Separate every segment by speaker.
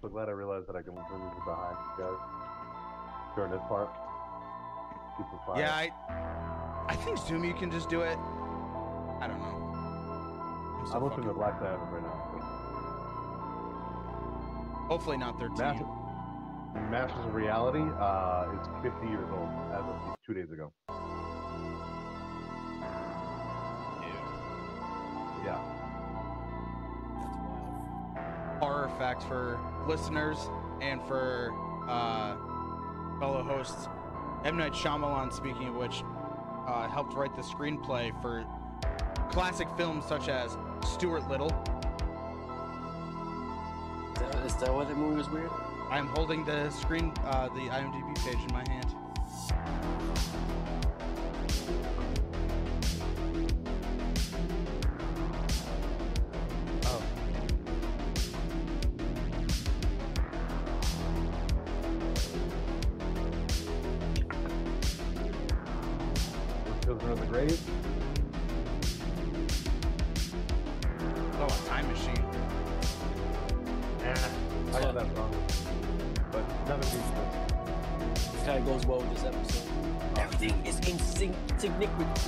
Speaker 1: so glad I realized that I can it behind you guys during this part. Keep it quiet.
Speaker 2: Yeah, I, I think Zoom you can just do it. I don't know. I'm so
Speaker 1: I'm listening to Black Sabbath right now.
Speaker 2: Hopefully not 13.
Speaker 1: Master, Masters of Reality uh, is 50 years old as of two days ago.
Speaker 2: Facts for listeners and for uh, fellow hosts. M. Night Shyamalan, speaking of which, uh, helped write the screenplay for classic films such as Stuart Little.
Speaker 3: Is that, is that why that movie was weird?
Speaker 2: I'm holding the screen, uh, the IMDb page in my hand.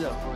Speaker 3: Insignificant.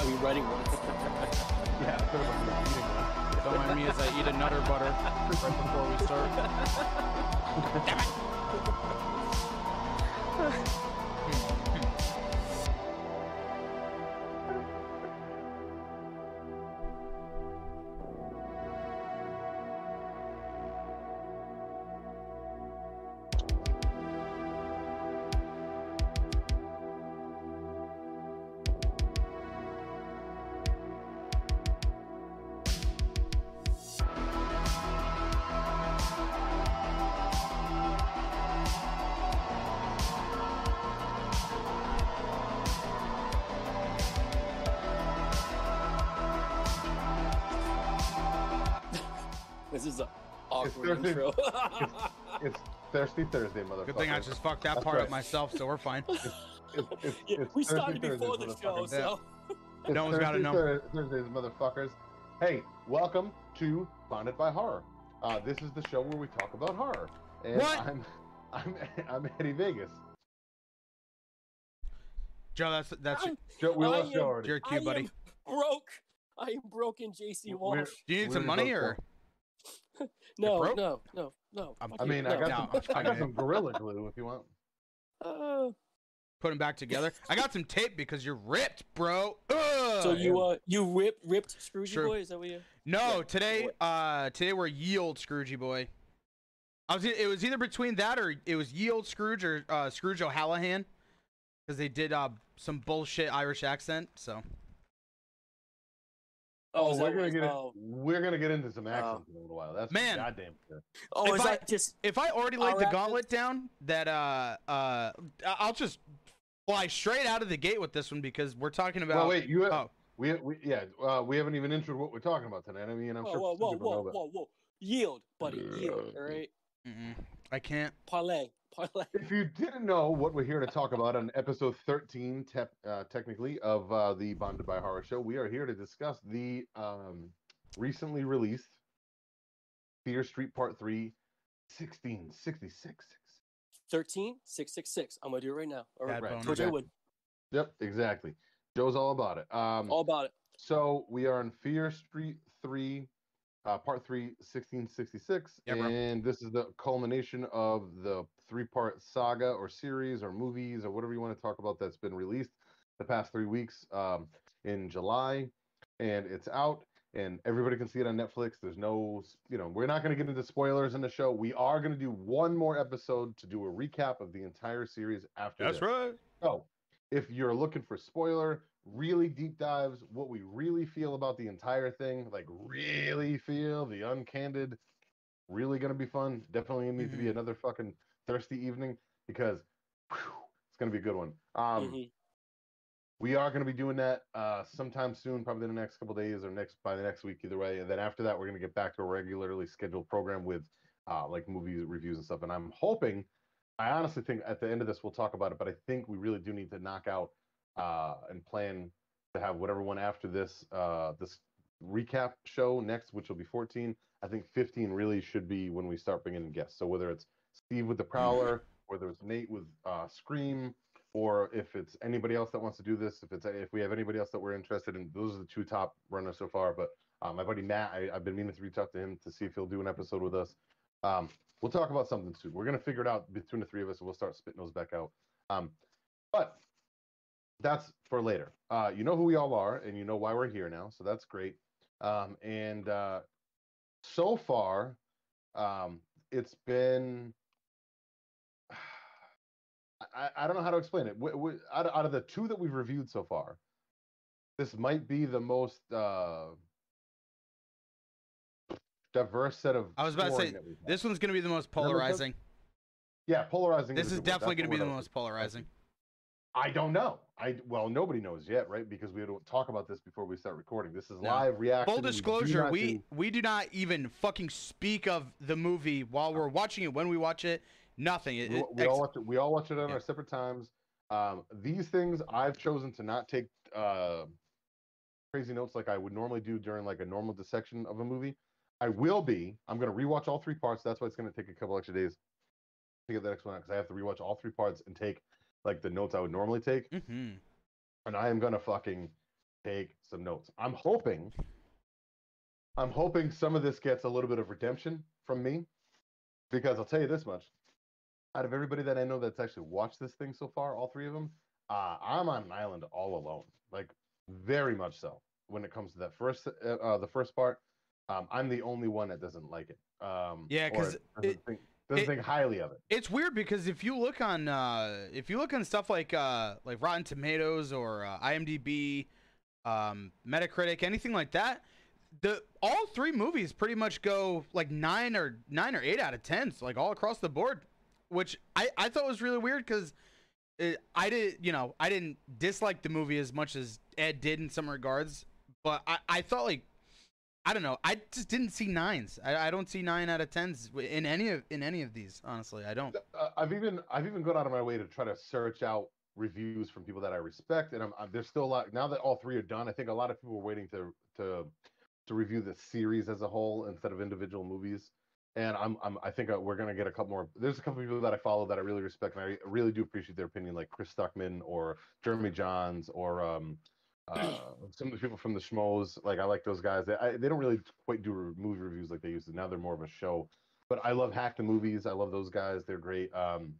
Speaker 3: No,
Speaker 1: I'm
Speaker 3: writing one.
Speaker 1: Yeah, I thought about the eating one.
Speaker 2: Don't mind me as I eat a nutter butter right before we start.
Speaker 3: This
Speaker 1: Thursday.
Speaker 3: intro.
Speaker 1: It's Thirsty Thursday, motherfucker.
Speaker 2: Good thing I just fucked that
Speaker 1: That's
Speaker 2: part up myself, so we're fine.
Speaker 1: It's, it's,
Speaker 3: yeah,
Speaker 1: it's
Speaker 3: we
Speaker 1: Thirsty
Speaker 3: started before the
Speaker 1: Thursdays,
Speaker 3: show, so
Speaker 1: It's
Speaker 2: No one's gotta
Speaker 1: Thursday
Speaker 2: know.
Speaker 1: Thur- Thursdays, motherfuckers. Hey, welcome to Bonded by Horror. Uh, this is the show where we talk about horror. And
Speaker 2: What?
Speaker 1: I'm, I'm, I'm Eddie Vegas.
Speaker 2: Joe, that's that's
Speaker 3: I'm
Speaker 1: Joe, we
Speaker 3: I
Speaker 1: lost Joe
Speaker 3: am-
Speaker 1: already.
Speaker 2: your
Speaker 3: I
Speaker 2: cue, buddy.
Speaker 3: am broke. I am broken, JC
Speaker 1: We're-
Speaker 3: Walsh.
Speaker 2: Do you need some money
Speaker 1: both
Speaker 2: or?
Speaker 3: No, no, no, no.
Speaker 2: I'm-
Speaker 1: I mean,
Speaker 3: no.
Speaker 1: I got,
Speaker 2: No,
Speaker 1: some,
Speaker 2: I'm
Speaker 1: got some Gorilla Glue if you want.
Speaker 3: Uh,
Speaker 2: Put them back together. I got some tape because you're ripped, bro. Ugh.
Speaker 3: so you uh you ripped ripped Scroogey
Speaker 2: Sure.
Speaker 3: boy? Is that what you?
Speaker 2: No,
Speaker 3: Yeah,
Speaker 2: today uh today we're yield Scroogey boy. I was e- it was either between that or it was yield Scrooge or uh, Scrooge O'Hallahan because they did uh some bullshit Irish accent. So
Speaker 1: Oh, we're gonna
Speaker 3: what-
Speaker 1: get in,
Speaker 3: oh.
Speaker 1: we're gonna get into some accents in a little while. That's
Speaker 2: Man.
Speaker 1: goddamn sure.
Speaker 3: Oh,
Speaker 2: If
Speaker 3: is
Speaker 2: I-
Speaker 3: that just?
Speaker 2: if I already laid the
Speaker 3: accents-
Speaker 2: gauntlet down, that uh uh I'll just fly straight out of the gate with this one because we're talking about.
Speaker 1: well, wait, you have,
Speaker 2: oh.
Speaker 1: we, we yeah, uh, we haven't even introed what we're talking about tonight. I mean, I'm
Speaker 3: Whoa,
Speaker 1: sure
Speaker 3: whoa,
Speaker 1: some
Speaker 3: whoa,
Speaker 1: people know
Speaker 3: whoa,
Speaker 1: that.
Speaker 3: whoa, whoa! Yield, buddy, yield. All right,
Speaker 2: Mm-mm. I can't.
Speaker 3: parlay, parlay.
Speaker 1: If you didn't know what we're here to talk about on episode 13, te- uh, technically, of uh, the Bonded by Horror show, we are here to discuss the um, recently released Fear Street Part 3 1666.
Speaker 3: 13, 666. I'm gonna do it right now. All right,
Speaker 2: Bad boner.
Speaker 3: Twitter would
Speaker 1: Yep, exactly. Joe's all about it. Um,
Speaker 3: all about it.
Speaker 1: So we are on Fear Street 3 uh, part three, 1666,
Speaker 2: Yeah,
Speaker 1: and this is the culmination of the three-part saga or series or movies or whatever you want to talk about that's been released the past three weeks um, in July, and it's out. And everybody can see it on Netflix. There's no, you know, we're not going to get into spoilers in the show. We are going to do one more episode to do a recap of the entire series after this.
Speaker 2: right.
Speaker 1: So, if you're looking for spoiler, really deep dives, what we really feel about the entire thing, like really feel the uncandid, really gonna be fun. Definitely gonna need to be another fucking thirsty evening because whew, it's gonna be a good one. Um,
Speaker 3: Mhm.
Speaker 1: we are going to be doing that uh, sometime soon, probably in the next couple days or next by the next week, either way. And then after that, we're going to get back to a regularly scheduled program with uh, like movie reviews and stuff. And I'm hoping, I honestly think at the end of this we'll talk about it, but I think we really do need to knock out uh, and plan to have whatever one after this uh, this recap show next, which will be 14. I think 15 really should be when we start bringing in guests. So whether it's Steve with the Prowler, whether it's Nate with uh, Scream, or if it's anybody else that wants to do this, if it's if we have anybody else that we're interested in, those are the two top runners so far. But uh, my buddy Matt, I, I've been meaning to reach out to him to see if he'll do an episode with us. Um, we'll talk about something soon. We're gonna figure it out between the three of us, and we'll start spitting those back out. Um, but that's for later. Uh, you know who we all are, and you know why we're here now, so that's great. Um, and uh, so far, um, it's been I, I don't know how to explain it. W- w- out, of, out of the two that we've reviewed so far, this might be the most uh, diverse set of.
Speaker 2: I was about to say,
Speaker 1: that we've had.
Speaker 2: This one's gonna be the most polarizing.
Speaker 1: Yeah, polarizing.
Speaker 2: This
Speaker 1: a
Speaker 2: is definitely gonna be the most polarizing.
Speaker 1: I don't know. I well, nobody knows yet, right? Because we don't talk about this before we start recording. This is
Speaker 2: No.
Speaker 1: live reaction.
Speaker 2: Full
Speaker 1: We
Speaker 2: disclosure, we
Speaker 1: do-
Speaker 2: we do not even fucking speak of the movie while we're watching it. When we watch it, nothing. It,
Speaker 1: we, we
Speaker 2: ex-
Speaker 1: all watch it. We all watch it on
Speaker 2: Yeah.
Speaker 1: our separate times. Um, these things I've chosen to not take uh, crazy notes like I would normally do during like a normal dissection of a movie. I will be. I'm going to rewatch all three parts. That's why it's going to take a couple extra days to get the next one out because I have to rewatch all three parts and take like the notes I would normally take.
Speaker 2: Mhm.
Speaker 1: and I am gonna fucking take some notes. I'm hoping, I'm hoping some of this gets a little bit of redemption from me, because I'll tell you this much: out of everybody that I know that's actually watched this thing so far, all three of them, uh, I'm on an island all alone, like very much so. When it comes to that first, uh, uh, the first part, um, I'm the only one that doesn't like it. Um,
Speaker 2: Yeah, because
Speaker 1: doesn't, think, doesn't
Speaker 2: it-
Speaker 1: think highly of it.
Speaker 2: It's weird because if you look on uh, if you look on stuff like uh, like Rotten Tomatoes or uh, IMDb, um, Metacritic, anything like that, the all three movies pretty much go like nine or nine or eight out of tens, like all across the board, which I I thought was really weird because. I did, you know, I didn't dislike the movie as much as Ed did in some regards, but I, I thought like, I don't know, I just didn't see nines. I, I don't see nine out of tens in any of in any of these. Honestly, I don't.
Speaker 1: uh, I've even I've even gone out of my way to try to search out reviews from people that I respect, and I'm, I'm there's still a lot now that all three are done. I think a lot of people are waiting to to to review the series as a whole instead of individual movies. And I'm, I'm I think uh, we're gonna get a couple more. There's a couple people that I follow that I really respect, and I really do appreciate their opinion, like Chris Stuckman or Jeremy Jahns or um, uh, some of the people from the Schmoes. Like I like those guys. They I, they don't really quite do movie reviews like they used to. Now they're more of a show. But I love Hack the Movies. I love those guys. They're great. Um,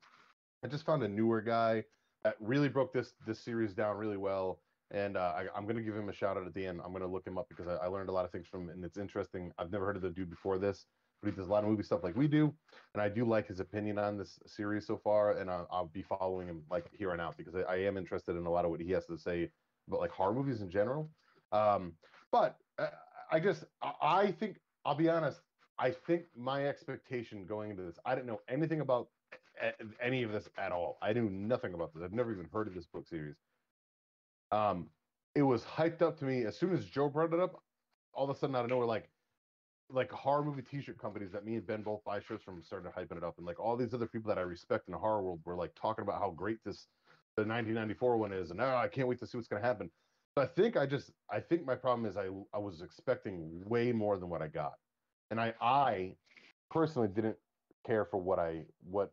Speaker 1: I just found a newer guy that really broke this this series down really well, and uh, I, I'm gonna give him a shout out at the end. I'm gonna look him up because I, I learned a lot of things from him, and it's interesting. I've never heard of the dude before this, but he does a lot of movie stuff like we do, and I do like his opinion on this series so far, and I'll, I'll be following him like here and out because I, I am interested in a lot of what he has to say about like horror movies in general. Um, but uh, I just I, I think I'll be honest. I think my expectation going into this, I didn't know anything about any of this at all. I knew nothing about this. I've never even heard of this book series. Um, it was hyped up to me as soon as Joe brought it up. All of a sudden, out of nowhere, like like horror movie T-shirt companies that me and Ben both buy shirts from started hyping it up, and like all these other people that I respect in the horror world were like talking about how great this the 1994 one is, and oh, I can't wait to see what's gonna happen. But I think I just I think my problem is I I was expecting way more than what I got, and I I personally didn't care for what I what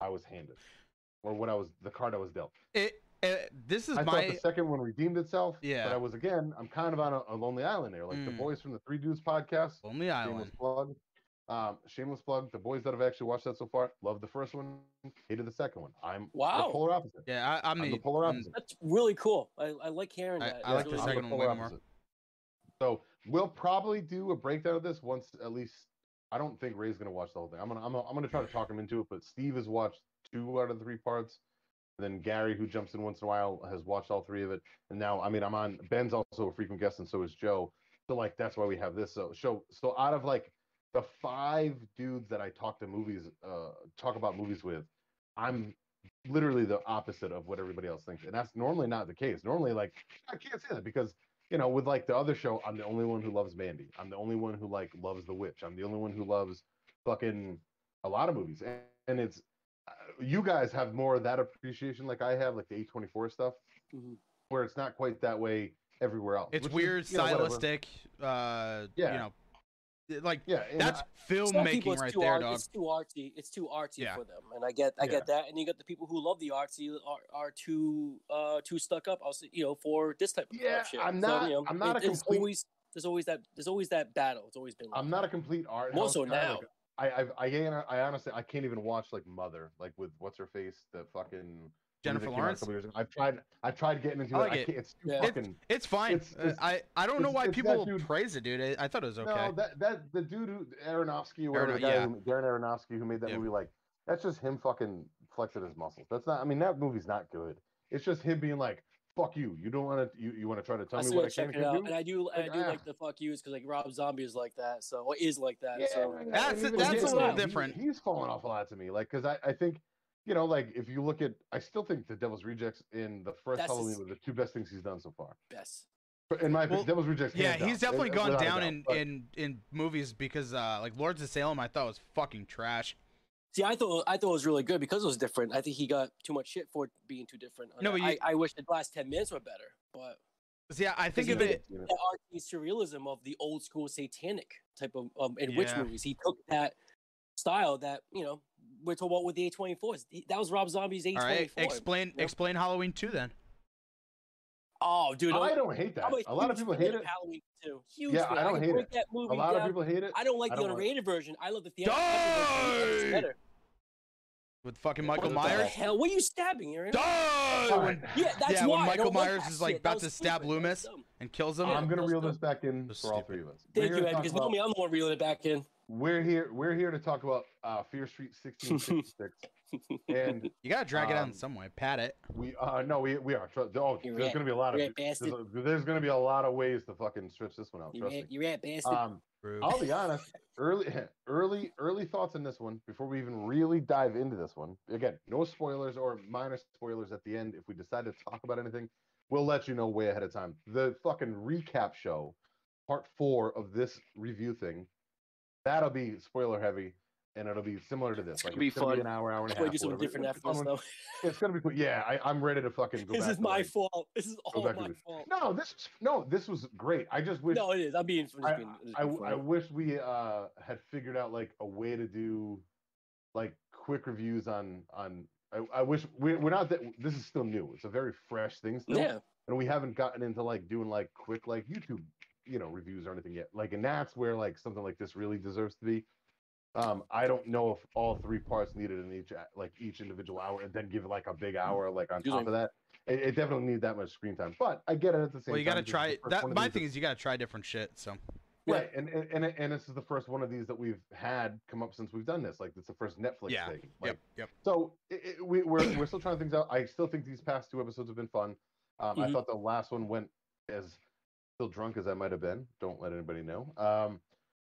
Speaker 1: I was handed or what I was the card I was dealt.
Speaker 2: It uh, this is
Speaker 1: I
Speaker 2: my
Speaker 1: thought the second one redeemed itself.
Speaker 2: Yeah.
Speaker 1: But I was again, I'm kind of on a, a lonely island there. Like the
Speaker 2: Mm.
Speaker 1: boys from the Three Dudes podcast.
Speaker 2: Lonely
Speaker 1: Shameless
Speaker 2: Island.
Speaker 1: plug. Um, shameless plug. The boys that have actually watched that so far love the first one, hated the second one. I'm
Speaker 3: Wow.
Speaker 1: the polar opposite.
Speaker 2: Yeah, I, I'm,
Speaker 1: I'm
Speaker 2: the,
Speaker 1: the polar opposite.
Speaker 3: That's really cool. I, I like hearing
Speaker 2: I-
Speaker 3: that.
Speaker 2: I like
Speaker 3: That's
Speaker 2: the
Speaker 3: really
Speaker 1: I'm
Speaker 2: second
Speaker 3: cool.
Speaker 2: one
Speaker 1: polar
Speaker 2: way more.
Speaker 1: So we'll probably do a breakdown of this once at least. I don't think Ray's gonna watch the whole thing. I'm gonna I'm gonna, I'm gonna try to talk him into it. But Steve has watched two out of the three parts. Then Gary, who jumps in once in a while, has watched all three of it. And now, I mean, I'm on. Ben's also a frequent guest, and so is Joe. So like that's why we have this. So show. So out of like the five dudes that I talk to movies, uh, talk about movies with, I'm literally the opposite of what everybody else thinks, and that's normally not the case. Normally, like I can't say that because you know, with like the other show, I'm the only one who loves Mandy. I'm the only one who like loves The Witch. I'm the only one who loves fucking a lot of movies, and, and it's you guys have more of that appreciation like I have, like the A24 stuff,
Speaker 3: Mhm.
Speaker 1: where it's not quite that way everywhere else.
Speaker 2: it's
Speaker 1: which is,
Speaker 2: weird,
Speaker 1: know,
Speaker 2: stylistic. Uh,
Speaker 1: Yeah.
Speaker 2: you know, like
Speaker 1: Yeah,
Speaker 2: that's
Speaker 1: I-
Speaker 2: filmmaking right
Speaker 3: too
Speaker 2: there,
Speaker 3: art-
Speaker 2: dog.
Speaker 3: It's too artsy. It's too artsy
Speaker 2: Yeah.
Speaker 3: for them, and I get, I
Speaker 1: Yeah.
Speaker 3: get that. And you got the people who love the artsy are, are too, uh, too stuck up. I'll say, you know, for this type of
Speaker 1: Yeah,
Speaker 3: shit.
Speaker 1: I'm
Speaker 3: So,
Speaker 1: not-
Speaker 3: you know,
Speaker 1: I'm not
Speaker 3: it-
Speaker 1: a complete-
Speaker 3: always, there's always that, there's always that battle. It's always been. Like
Speaker 1: I'm not a complete art.
Speaker 3: More so now.
Speaker 1: Like, I, I, I, I honestly, I can't even watch like Mother, like with what's her face, the fucking
Speaker 2: Jennifer
Speaker 1: that came out a
Speaker 2: Lawrence.
Speaker 1: couple years ago. I've tried, I've tried getting into
Speaker 2: I
Speaker 1: it.
Speaker 2: like
Speaker 1: I
Speaker 2: it.
Speaker 1: can't. It's too
Speaker 3: Yeah.
Speaker 1: fucking.
Speaker 2: It's fine.
Speaker 1: It's-
Speaker 2: Uh,
Speaker 1: it's-
Speaker 2: I I don't know why people
Speaker 1: dude-
Speaker 2: praise it, dude. I, I thought it was okay.
Speaker 1: No, that that the dude who Aronofsky, or whatever
Speaker 2: Arono-
Speaker 1: the guy
Speaker 2: yeah.
Speaker 1: who, Darren Aronofsky, who made that
Speaker 2: Yeah.
Speaker 1: movie, like that's just him fucking flexing his muscles. That's not. I mean, that movie's not good. It's just him being like, "Fuck you. You don't want to. You, you want to try to tell
Speaker 3: I
Speaker 1: me what I
Speaker 3: gotta
Speaker 1: can
Speaker 3: check
Speaker 1: and
Speaker 3: it out,
Speaker 1: can't
Speaker 3: and
Speaker 1: do."
Speaker 3: I do, and I do
Speaker 1: ah.
Speaker 3: like the fuck yous because like Rob Zombie is like that, so or is like that.
Speaker 1: Yeah,
Speaker 3: so
Speaker 1: and
Speaker 2: That's-
Speaker 1: even
Speaker 2: that's
Speaker 1: his
Speaker 3: a little
Speaker 1: style, he-
Speaker 2: different.
Speaker 1: he's falling off a lot to me, like because I, I think, you know, like if you look at, I still think the Devil's Rejects in the first
Speaker 3: That's
Speaker 1: Halloween
Speaker 3: his-
Speaker 1: were the two best things he's done so far.
Speaker 3: best.
Speaker 1: In my
Speaker 2: Well,
Speaker 1: opinion, Devil's Rejects.
Speaker 2: yeah,
Speaker 1: hands down,
Speaker 2: he's definitely gone
Speaker 1: without
Speaker 2: down
Speaker 1: doubt,
Speaker 2: in,
Speaker 1: but-
Speaker 2: in in movies because uh like Lords of Salem I thought was fucking trash.
Speaker 3: See, I thought I thought it was really good because it was different. I think he got too much shit for being too different.
Speaker 2: No, but
Speaker 3: I,
Speaker 2: you-
Speaker 3: I wish the last ten minutes were better, but
Speaker 2: yeah, I, I think of it.
Speaker 1: you know,
Speaker 3: artsy surrealism of the old school satanic type of um, in witch movies. He took that style that you know we're talking about with the A24s. That was Rob Zombie's A24.
Speaker 2: All right, explain
Speaker 3: Yeah.
Speaker 2: explain Halloween two then.
Speaker 3: Oh, dude,
Speaker 1: I
Speaker 3: I'm-
Speaker 1: don't hate that. A lot of people hate it.
Speaker 3: Halloween too. Huge
Speaker 1: Yeah,
Speaker 3: fan.
Speaker 1: I don't
Speaker 3: can
Speaker 1: hate
Speaker 3: break
Speaker 1: it.
Speaker 3: That movie
Speaker 1: A lot of
Speaker 3: down.
Speaker 1: people hate it.
Speaker 3: I don't like
Speaker 1: I
Speaker 3: the
Speaker 1: don't like-
Speaker 3: unrated version. I love the theatrical version. It's
Speaker 2: Die!
Speaker 3: better.
Speaker 2: With fucking Michael
Speaker 1: the
Speaker 3: What the
Speaker 2: Myers.
Speaker 3: hell? What are you stabbing, Aaron?
Speaker 2: Die!
Speaker 1: All right.
Speaker 3: Yeah, that's
Speaker 2: Yeah, when
Speaker 3: why I
Speaker 2: Michael Myers is like,
Speaker 3: shit.
Speaker 2: about to
Speaker 3: was
Speaker 2: stab
Speaker 3: stupid.
Speaker 2: Loomis. and kills him.
Speaker 1: I'm gonna reel this back in for all three of us.
Speaker 3: Thank you, Ed, because
Speaker 1: about-
Speaker 3: normally I'm the one reeling it back in.
Speaker 1: We're here. We're here to talk about uh, Fear Street 1666, and
Speaker 2: You gotta drag it out
Speaker 1: Um,
Speaker 2: in some way. Pat it.
Speaker 1: we uh no, we we are. Tr- Oh,
Speaker 3: You're
Speaker 1: there's
Speaker 3: right.
Speaker 1: gonna be a lot of.
Speaker 3: You're
Speaker 1: There's, a- there's gonna be a lot of ways to fucking stretch this one out.
Speaker 3: You
Speaker 1: Trust me.
Speaker 3: at, you at, bastard.
Speaker 1: Um, I'll be honest. Early, early, early thoughts on this one before we even really dive into this one. Again, no spoilers or minor spoilers at the end. If we decide to talk about anything, we'll let you know way ahead of time. The fucking recap show, part four of this review thing, that'll be spoiler heavy, and it'll be similar to this.
Speaker 3: It's
Speaker 1: like
Speaker 3: gonna be
Speaker 1: gonna be
Speaker 3: fun.
Speaker 1: an hour, hour and a half.
Speaker 3: do some different
Speaker 1: It's a fun
Speaker 3: efforts,
Speaker 1: one.
Speaker 3: though.
Speaker 1: It's gonna be cool. Yeah, I, I'm ready to fucking go
Speaker 3: This is my
Speaker 1: like-
Speaker 3: fault. This is all my fault.
Speaker 1: No, this is no, this was great. I just wish
Speaker 3: No, it is. I'm being. Just
Speaker 1: I,
Speaker 3: being, just
Speaker 1: I,
Speaker 3: being
Speaker 1: I
Speaker 3: funny.
Speaker 1: wish we uh had figured out like a way to do like quick reviews on on I, I wish we, we're not that this is still new it's a very fresh thing still
Speaker 3: yeah.
Speaker 1: and we haven't gotten into like doing like quick like youtube you know reviews or anything yet like and that's where like something like this really deserves to be um i don't know if all three parts needed in each like each individual hour and then give it like a big hour like on
Speaker 3: Excuse
Speaker 1: top
Speaker 3: me.
Speaker 1: of that it, it definitely needed that much screen time but i get it at the same
Speaker 2: Well, you gotta
Speaker 1: because
Speaker 2: try that. My thing is you gotta try different shit. So
Speaker 3: Yeah.
Speaker 1: Right, and, and and and this is the first one of these that we've had come up since we've done this. Like it's the first Netflix
Speaker 2: Yeah,
Speaker 1: thing. Like,
Speaker 2: yep, yep.
Speaker 1: So it, it, we, we're we're still trying things out. I still think these past two episodes have been fun. Um, I
Speaker 3: Mhm.
Speaker 1: thought the last one went as still drunk as I might have been. Don't let anybody know. Um,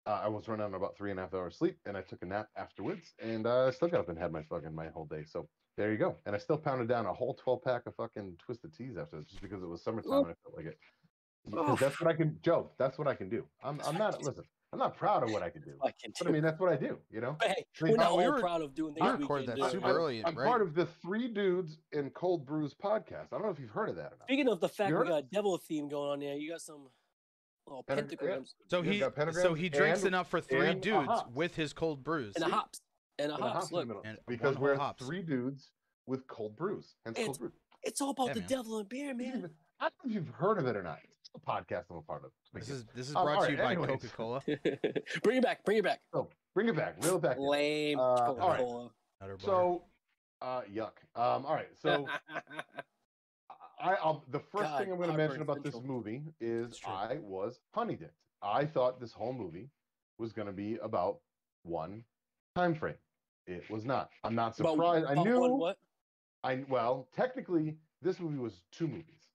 Speaker 1: uh, I was running on about three and a half hours sleep, and I took a nap afterwards, and uh, I still got up and had my fucking my whole day. So there you go. And I still pounded down a whole twelve pack of fucking twisted teas after this, just because it was summertime and I felt like it. Because that's what I can, Joe. That's what I can do. I'm I'm not listen. I'm not proud of what I can do,
Speaker 3: I can
Speaker 1: but I mean that's what I do. You know.
Speaker 3: hey,
Speaker 1: I mean,
Speaker 3: we're not
Speaker 2: uh, we
Speaker 3: all
Speaker 2: were-
Speaker 3: proud of doing
Speaker 2: we
Speaker 3: things we
Speaker 2: recorded
Speaker 3: can
Speaker 2: that
Speaker 3: do.
Speaker 2: super
Speaker 1: I'm-
Speaker 2: early,
Speaker 1: I'm
Speaker 2: right?
Speaker 1: part of the Three Dudes in Cold Brews podcast. I don't know if you've heard of that or not.
Speaker 3: Speaking of the fact
Speaker 1: You
Speaker 3: we got a devil theme going on there, you got some little
Speaker 1: Pentag- yeah.
Speaker 3: pentagrams
Speaker 2: so he so he drinks
Speaker 1: and-
Speaker 2: enough for three dudes with his cold brews.
Speaker 3: and a hops and a
Speaker 1: And a
Speaker 3: hops.
Speaker 1: hops in the
Speaker 3: Look.
Speaker 2: And
Speaker 1: because we're
Speaker 2: whole hops.
Speaker 1: three dudes with cold brews. Hence
Speaker 3: And-
Speaker 1: cold brews.
Speaker 3: It's all about
Speaker 2: Yeah,
Speaker 3: the
Speaker 2: man.
Speaker 3: devil and beer, man.
Speaker 1: I don't know if you've heard of it or not. It's a podcast I'm a part of.
Speaker 2: This is this is
Speaker 1: Um,
Speaker 2: brought to you by. Coca Cola.
Speaker 3: bring it back. Bring it back.
Speaker 1: So bring it back, reel it back.
Speaker 3: Lame
Speaker 1: Uh, all right.
Speaker 3: Coca-Cola.
Speaker 1: So, uh, yuck. Um, all right. So I, I'll, the first
Speaker 3: God,
Speaker 1: thing I'm going to mention about this movie is I was honey dicked. I thought this whole movie was going to be about one time frame. It was not. I'm not surprised. I knew.
Speaker 3: what?
Speaker 1: I well, technically, this movie was two movies.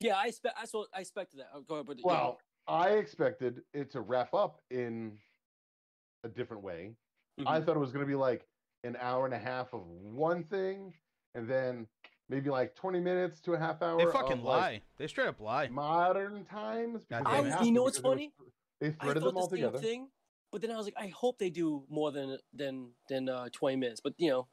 Speaker 3: Yeah, I expect. I saw. I expected that. Oh, Go ahead, but yeah.
Speaker 1: Well, I expected it to wrap up in a different way. I
Speaker 3: Mhm.
Speaker 1: thought it was going to be like an hour and a half of one thing, and then maybe like 20 minutes to a half hour.
Speaker 2: They fucking
Speaker 1: of, like,
Speaker 2: lie. They straight up lie.
Speaker 1: modern times.
Speaker 2: God
Speaker 1: because
Speaker 2: damn
Speaker 1: they
Speaker 2: it.
Speaker 1: have
Speaker 3: I- you know what's
Speaker 1: because it was-
Speaker 3: funny?
Speaker 1: They
Speaker 3: I
Speaker 1: threaded
Speaker 3: thought
Speaker 1: them all
Speaker 3: the same
Speaker 1: together.
Speaker 3: thing, but then I was like, I hope they do more than than than uh, twenty minutes. But you know,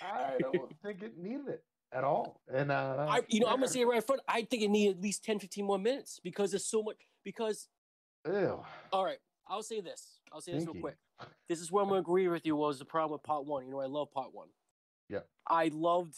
Speaker 1: I don't think it needed it at all. And uh,
Speaker 3: I you know I'm gonna say it right in front. I think it needed at least 10, 15 more minutes because there's so much. Because
Speaker 1: Ew.
Speaker 3: all right, I'll say this. I'll say this real
Speaker 1: Stinky.
Speaker 3: quick. This is where I'm gonna agree with you. Was the problem with part one? You know, I love part one.
Speaker 1: Yeah.
Speaker 3: I loved.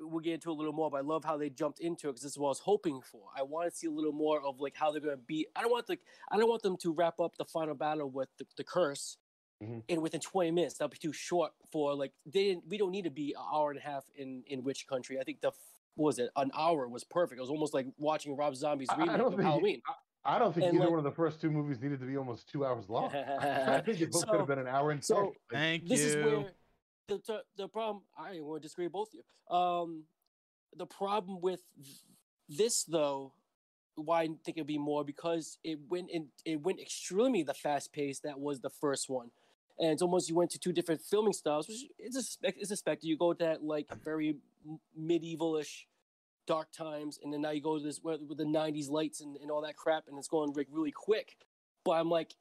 Speaker 3: We'll get into a little more, but I love how they jumped into it because this is what I was hoping for. I want to see a little more of like how they're gonna beat. I don't want the. I don't want them to wrap up the final battle with the, the curse,
Speaker 1: Mhm.
Speaker 3: and within 20 minutes. That'll be too short for like they didn't. We don't need to be an hour and a half in in which country. I think the what was it an hour was perfect. It was almost like watching Rob Zombie's
Speaker 1: I- I
Speaker 3: remake
Speaker 1: don't
Speaker 3: of
Speaker 1: think-
Speaker 3: Halloween.
Speaker 1: I don't think
Speaker 3: And,
Speaker 1: either
Speaker 3: like-
Speaker 1: one of the first two movies needed to be almost two hours long. I think it both could have been an hour and
Speaker 3: so-
Speaker 1: 10. Like,
Speaker 2: Thank
Speaker 3: this
Speaker 2: you.
Speaker 3: is where the, the the problem. I want to disagree with both of you. Um, the problem with this though, why I think it'd be more because it went in, it went extremely the fast pace that was the first one, and it's almost you went to two different filming styles, which is expect, is expected. You go to that like very medievalish. Dark times, and then now you go to this with with the '90s lights and, and all that crap, and it's going like really quick. But I'm like,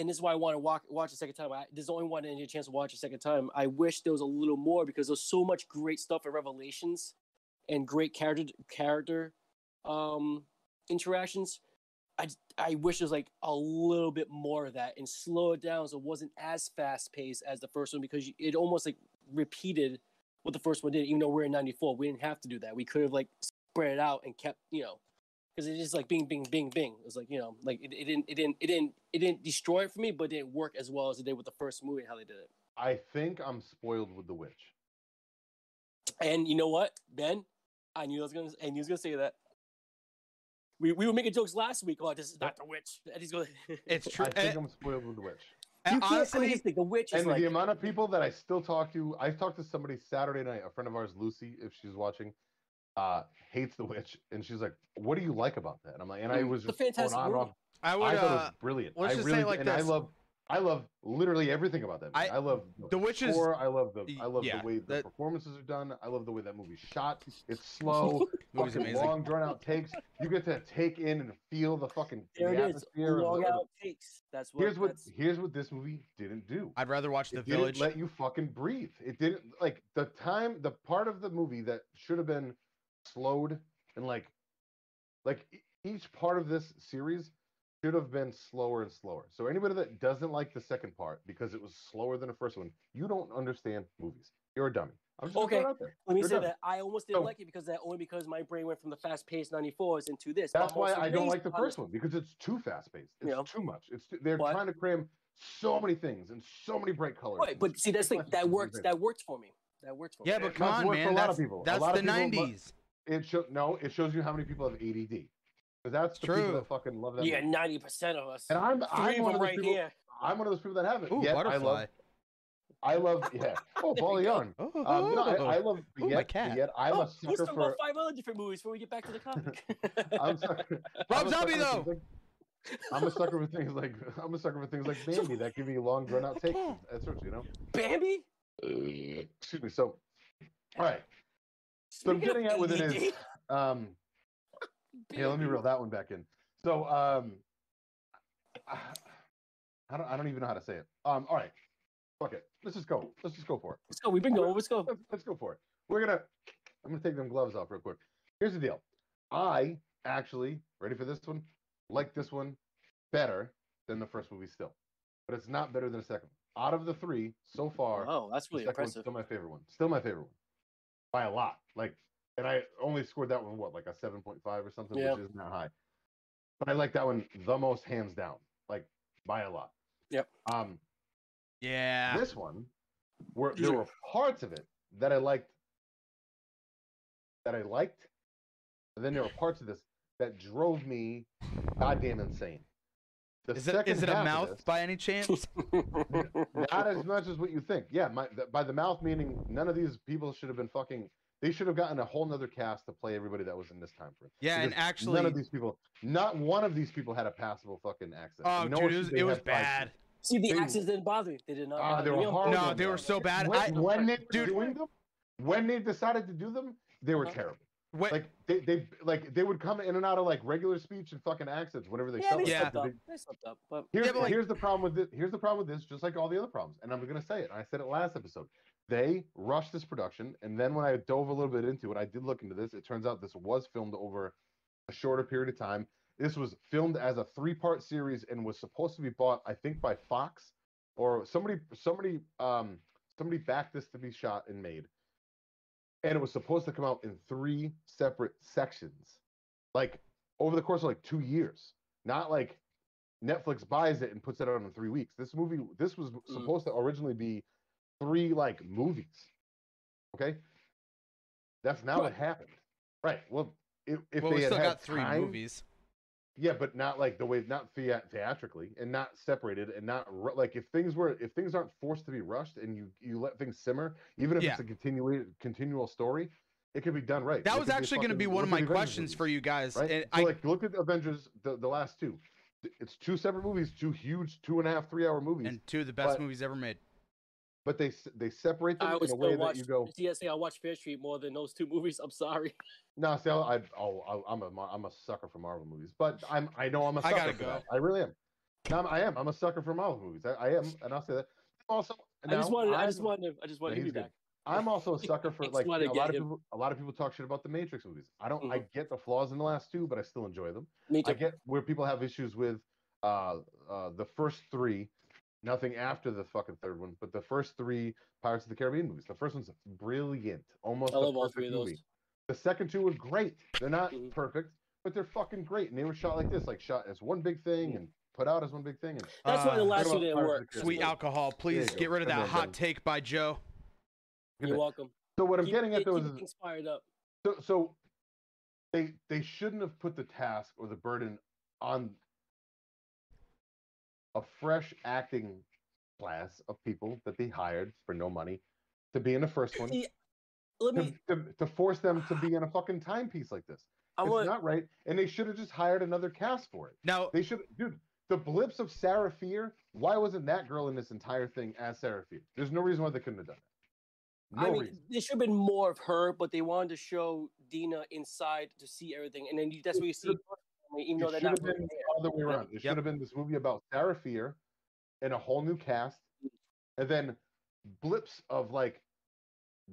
Speaker 3: and this is why I want to watch watch a second time. I, this is the only one a chance to watch a second time. I wish there was a little more because there's so much great stuff in Revelations and great character character um, interactions. I I wish there's like a little bit more of that and slow it down so it wasn't as fast paced as the first one because it almost like repeated what the first one did. Even though we're in '94, we didn't have to do that. We could have like spread it out and kept you know because it is like bing bing bing bing it was like you know like it, it didn't it didn't it didn't it didn't destroy it for me but it didn't work as well as it did with the first movie how they did it
Speaker 1: I think I'm spoiled with The Witch.
Speaker 3: and you know what ben i knew i was gonna i knew he was gonna say that we, we were making jokes last week about this is not the witch and he's going
Speaker 2: It's true.
Speaker 1: I think I'm spoiled with The Witch.
Speaker 2: and
Speaker 3: you can't,
Speaker 2: honestly,
Speaker 3: here's the the witch is
Speaker 1: And
Speaker 3: like
Speaker 1: the amount of people that I still talk to, I talked to somebody Saturday night, a friend of ours, Lucy, if she's watching, uh, hates The Witch. And she's like, What do you like about that? And I'm like, and I
Speaker 3: Mm,
Speaker 1: was
Speaker 3: it's a
Speaker 1: just going
Speaker 3: fantastic
Speaker 1: on and
Speaker 3: movie.
Speaker 1: on.
Speaker 2: I would.
Speaker 1: I thought it
Speaker 2: Uh,
Speaker 1: was brilliant.
Speaker 2: let's
Speaker 1: I
Speaker 2: just
Speaker 1: really,
Speaker 2: it like
Speaker 1: and I love, I love literally everything about that. Movie.
Speaker 2: I-
Speaker 1: I, love
Speaker 2: The Witch is-
Speaker 1: score. I love the, I love
Speaker 2: yeah,
Speaker 1: the way the
Speaker 2: that-
Speaker 1: performances are done. I love the way that movie's shot. It's slow,
Speaker 2: movie's
Speaker 1: fucking
Speaker 2: amazing.
Speaker 1: long, drawn out takes. You get to take in and feel the fucking
Speaker 3: there
Speaker 1: the
Speaker 3: it is
Speaker 1: atmosphere. of
Speaker 3: long
Speaker 1: the-
Speaker 3: out takes that's what
Speaker 1: here's what
Speaker 3: that's,
Speaker 1: here's what this movie didn't do.
Speaker 2: I'd rather watch The
Speaker 1: it didn't
Speaker 2: Village.
Speaker 1: let you fucking breathe. It didn't like the time, the part of the movie that should have been slowed and like, like each part of this series should have been slower and slower. So anybody that doesn't like the second part because it was slower than the first one, you don't understand movies. You're a dummy. I'm just
Speaker 3: Okay.
Speaker 1: out there.
Speaker 3: let me
Speaker 1: You're
Speaker 3: say
Speaker 1: done.
Speaker 3: that i almost didn't
Speaker 1: So-
Speaker 3: like it because that only because my brain went from the fast paced 94s into this
Speaker 1: That's why I don't like the first one because it's too fast paced. It's
Speaker 3: Yeah.
Speaker 1: too much. It's too, they're
Speaker 3: But-
Speaker 1: trying to cram so many things and so many bright colors.
Speaker 3: right but see that's
Speaker 1: so
Speaker 3: the thing that
Speaker 1: works.
Speaker 3: that works for me that works for me
Speaker 2: yeah, but
Speaker 1: It
Speaker 2: come on,
Speaker 1: work for
Speaker 2: man.
Speaker 1: a lot
Speaker 2: That's,
Speaker 1: of people. A
Speaker 2: that's
Speaker 1: lot
Speaker 2: the
Speaker 1: of people mu-
Speaker 2: '90s.
Speaker 1: It show no, it shows you how many people have ADD. Because that's the
Speaker 2: True.
Speaker 1: people that fucking love that.
Speaker 3: yeah ninety percent of us
Speaker 1: And I'm
Speaker 3: three
Speaker 1: I'm one of those
Speaker 3: right
Speaker 1: people.
Speaker 3: here
Speaker 1: I'm one of those people that have it.
Speaker 2: Ooh,
Speaker 1: yet I
Speaker 2: butterfly.
Speaker 1: love I love yeah. Oh,
Speaker 3: There
Speaker 1: ball
Speaker 3: we
Speaker 1: of
Speaker 2: Oh,
Speaker 1: Um, no, I, I
Speaker 2: oh.
Speaker 1: love
Speaker 2: Ooh, my
Speaker 1: yet, but
Speaker 2: cat.
Speaker 1: yet I'm
Speaker 3: oh,
Speaker 1: a
Speaker 3: let's
Speaker 1: sucker
Speaker 3: talk
Speaker 1: for
Speaker 3: about five other different movies before we get back to the comic.
Speaker 1: I'm sucker.
Speaker 2: Rob
Speaker 1: I'm
Speaker 2: Zombie, though.
Speaker 1: like- I'm a sucker for things like I'm a sucker for things like Bambi that give you long drawn out takes. That's what you know.
Speaker 3: Bambi.
Speaker 1: Excuse me. So, all right. So I'm getting at with it is, um, yeah. Let me reel that one back in. So, um, I don't, I don't even know how to say it. Um, all right. Fuck it. Let's just go. Let's just go for it.
Speaker 3: Let's go. We've been going. Let's go.
Speaker 1: Let's, let's go for it. We're gonna. I'm gonna take them gloves off real quick. Here's the deal. I actually ready for this one. Like this one better than the first movie still, but it's not better than the second. Out of the three so far,
Speaker 3: Oh, that's
Speaker 1: the
Speaker 3: really
Speaker 1: one's
Speaker 3: impressive.
Speaker 1: still my favorite one. Still my favorite one. By a lot. Like, and I only scored that one what like a seven point five or something,
Speaker 3: Yeah.
Speaker 1: which isn't that high. But I like that one the most, hands down, like by a lot.
Speaker 3: Yep.
Speaker 1: Um,
Speaker 2: Yeah.
Speaker 1: this one, where there were parts of it that I liked, that I liked, and then there were parts of this that drove me goddamn insane. The
Speaker 2: Is it it a mouth
Speaker 1: this-
Speaker 2: by any chance?
Speaker 1: not as much as what you think. Yeah, my, th- by the mouth meaning none of these people should have been fucking. They should have gotten a whole nother cast to play everybody that was in this time frame.
Speaker 2: Yeah, and actually,
Speaker 1: none of these people, not one of these people had a passable fucking accent.
Speaker 2: oh
Speaker 1: Nor
Speaker 2: dude, it was, it was
Speaker 1: have tried to.
Speaker 2: bad.
Speaker 3: See, the
Speaker 1: They-
Speaker 3: accents didn't bother me. They did not.
Speaker 1: Ah,
Speaker 3: bother
Speaker 1: they were horrible.
Speaker 2: No, they were so bad.
Speaker 1: When,
Speaker 2: I
Speaker 1: when they were
Speaker 2: Dude.
Speaker 1: doing them, when they decided to do them, they were
Speaker 3: Uh-huh.
Speaker 1: terrible.
Speaker 2: When,
Speaker 1: Like they, they, like they would come in and out of like regular speech and fucking accents whenever they
Speaker 3: Yeah,
Speaker 1: felt
Speaker 3: they
Speaker 1: like
Speaker 2: Yeah.
Speaker 1: something
Speaker 3: up. They slipped up, but
Speaker 1: Here's,
Speaker 2: Yeah, but, like-
Speaker 1: here's the problem with this. Here's the problem with this, just like all the other problems. And I'm gonna say it. I said it last episode. They rushed this production, and then when I dove a little bit into it, I did look into this. It turns out this was filmed over a shorter period of time. This was filmed as a three-part series and was supposed to be bought, I think, by Fox or somebody. Somebody, um, somebody backed this to be shot and made, and it was supposed to come out in three separate sections, like over the course of like two years. Not like Netflix buys it and puts it out in three weeks. This movie, this was mm. supposed to originally be three like movies. Okay, that's not what happened. Right. Well, if, if
Speaker 2: well,
Speaker 1: they
Speaker 2: we
Speaker 1: had
Speaker 2: still
Speaker 1: had
Speaker 2: got three
Speaker 1: time-
Speaker 2: movies.
Speaker 1: Yeah, but not like the way, not thea- theatrically, and not separated, and not like if things were, if things aren't forced to be rushed, and you you let things simmer, even if
Speaker 2: Yeah.
Speaker 1: it's a continual continual story, it could be done right.
Speaker 2: That
Speaker 1: It
Speaker 2: was actually going to be one of my
Speaker 1: Avengers
Speaker 2: questions
Speaker 1: movies,
Speaker 2: for you guys.
Speaker 1: Right.
Speaker 2: And
Speaker 1: so
Speaker 2: I,
Speaker 1: like, look at Avengers, the, the last two. It's two separate movies, two huge two and a half, three hour movies,
Speaker 2: and two of the best
Speaker 1: but-
Speaker 2: movies ever made.
Speaker 1: But they they separate them
Speaker 3: I
Speaker 1: in a way
Speaker 3: watch.
Speaker 1: that you go.
Speaker 3: TSA, I watch Fear Street more than those two movies. I'm sorry.
Speaker 1: No, see, I, I oh, I- I'm a Mar- I'm a sucker for Marvel movies, but I'm I know I'm a
Speaker 2: I
Speaker 1: sucker I
Speaker 2: gotta
Speaker 1: for
Speaker 2: go.
Speaker 1: that. I really am. No, I'm, I am. A sucker for Marvel movies. I, I am, and I'll say that. Also,
Speaker 3: I just
Speaker 1: now,
Speaker 3: wanted. I
Speaker 1: I'm-
Speaker 3: just wanted. I just wanted to be back.
Speaker 1: I'm also a sucker for like you know, a lot
Speaker 3: get
Speaker 1: of
Speaker 3: him.
Speaker 1: people. A lot of people talk shit about the Matrix movies. I don't. I
Speaker 3: Mhm.
Speaker 1: get the flaws in the last two, but I still enjoy them.
Speaker 3: Me
Speaker 1: I get where people have issues with uh, uh, the first three. Nothing after the fucking third one, but the first three Pirates of the Caribbean movies. The first one's brilliant, almost
Speaker 3: I
Speaker 1: a
Speaker 3: love all
Speaker 1: perfect
Speaker 3: three of those.
Speaker 1: movie. The second two were great. They're not
Speaker 3: Mhm.
Speaker 1: perfect, but they're fucking great. And they were shot like this, like shot as one big thing and put out as one big thing. And
Speaker 3: That's why the
Speaker 2: Uh,
Speaker 3: last
Speaker 1: what
Speaker 3: two
Speaker 1: about
Speaker 3: didn't work.
Speaker 2: Sweet alcohol, please get rid of that hot take by Joe.
Speaker 3: You're welcome.
Speaker 1: so what I'm
Speaker 3: Keep-
Speaker 1: getting at
Speaker 3: keep
Speaker 1: though
Speaker 3: it
Speaker 1: is
Speaker 3: inspired up.
Speaker 1: so so they they shouldn't have put the task or the burden on a fresh acting class of people that they hired for no money to be in the first one
Speaker 3: See, let
Speaker 1: to,
Speaker 3: me.
Speaker 1: to, to force them to be in a fucking timepiece like this.
Speaker 3: I
Speaker 1: it's
Speaker 3: want.
Speaker 1: not right, and they should have just hired another cast for it.
Speaker 2: Now,
Speaker 1: They should, dude. The blips of Sarah Fier. Why wasn't that girl in this entire thing as Sarah Fier? There's no reason why they couldn't have done that. No
Speaker 3: I mean,
Speaker 1: reason.
Speaker 3: there should have been more of her, but they wanted to show Deena inside to see everything, and then you, that's
Speaker 1: It
Speaker 3: where you see,
Speaker 1: should-
Speaker 3: even though
Speaker 1: it
Speaker 3: they're
Speaker 1: should
Speaker 3: not.
Speaker 1: have been
Speaker 3: really
Speaker 1: the other way around. It
Speaker 2: Yep.
Speaker 1: should have been this movie about Sarah Fier and a whole new cast, and then blips of like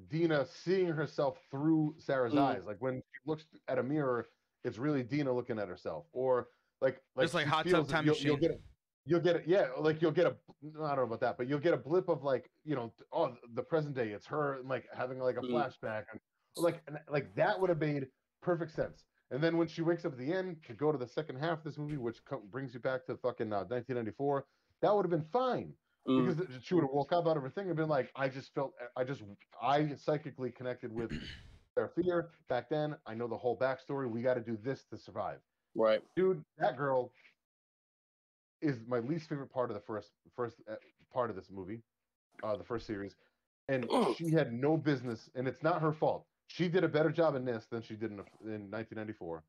Speaker 1: Deena seeing herself through Sarah's
Speaker 3: Mm.
Speaker 1: eyes. Like when she looks at a mirror, it's really Deena looking at herself, or like like
Speaker 2: Just like Hot Tub Time
Speaker 1: you'll, You'll
Speaker 2: Machine.
Speaker 1: get it. You'll get it. Yeah, like you'll get a. I don't know about that, but you'll get a blip of like you know, oh, the present day. It's her and like having like a
Speaker 3: Mm.
Speaker 1: flashback, and like and, like that would have made perfect sense. And then when she wakes up at the end to go to the second half of this movie, which co- brings you back to fucking uh, 1994, that would have been fine
Speaker 3: Mm.
Speaker 1: because she would have woke up out of her thing and been like, I just felt, I just, I psychically connected with their fear back then. I know the whole backstory. We got to do this to survive,
Speaker 3: Right.
Speaker 1: dude. That girl is my least favorite part of the first first uh, part of this movie, uh, the first series, and she had no business, and it's not her fault. She did a better job in this than she did in, in 1994.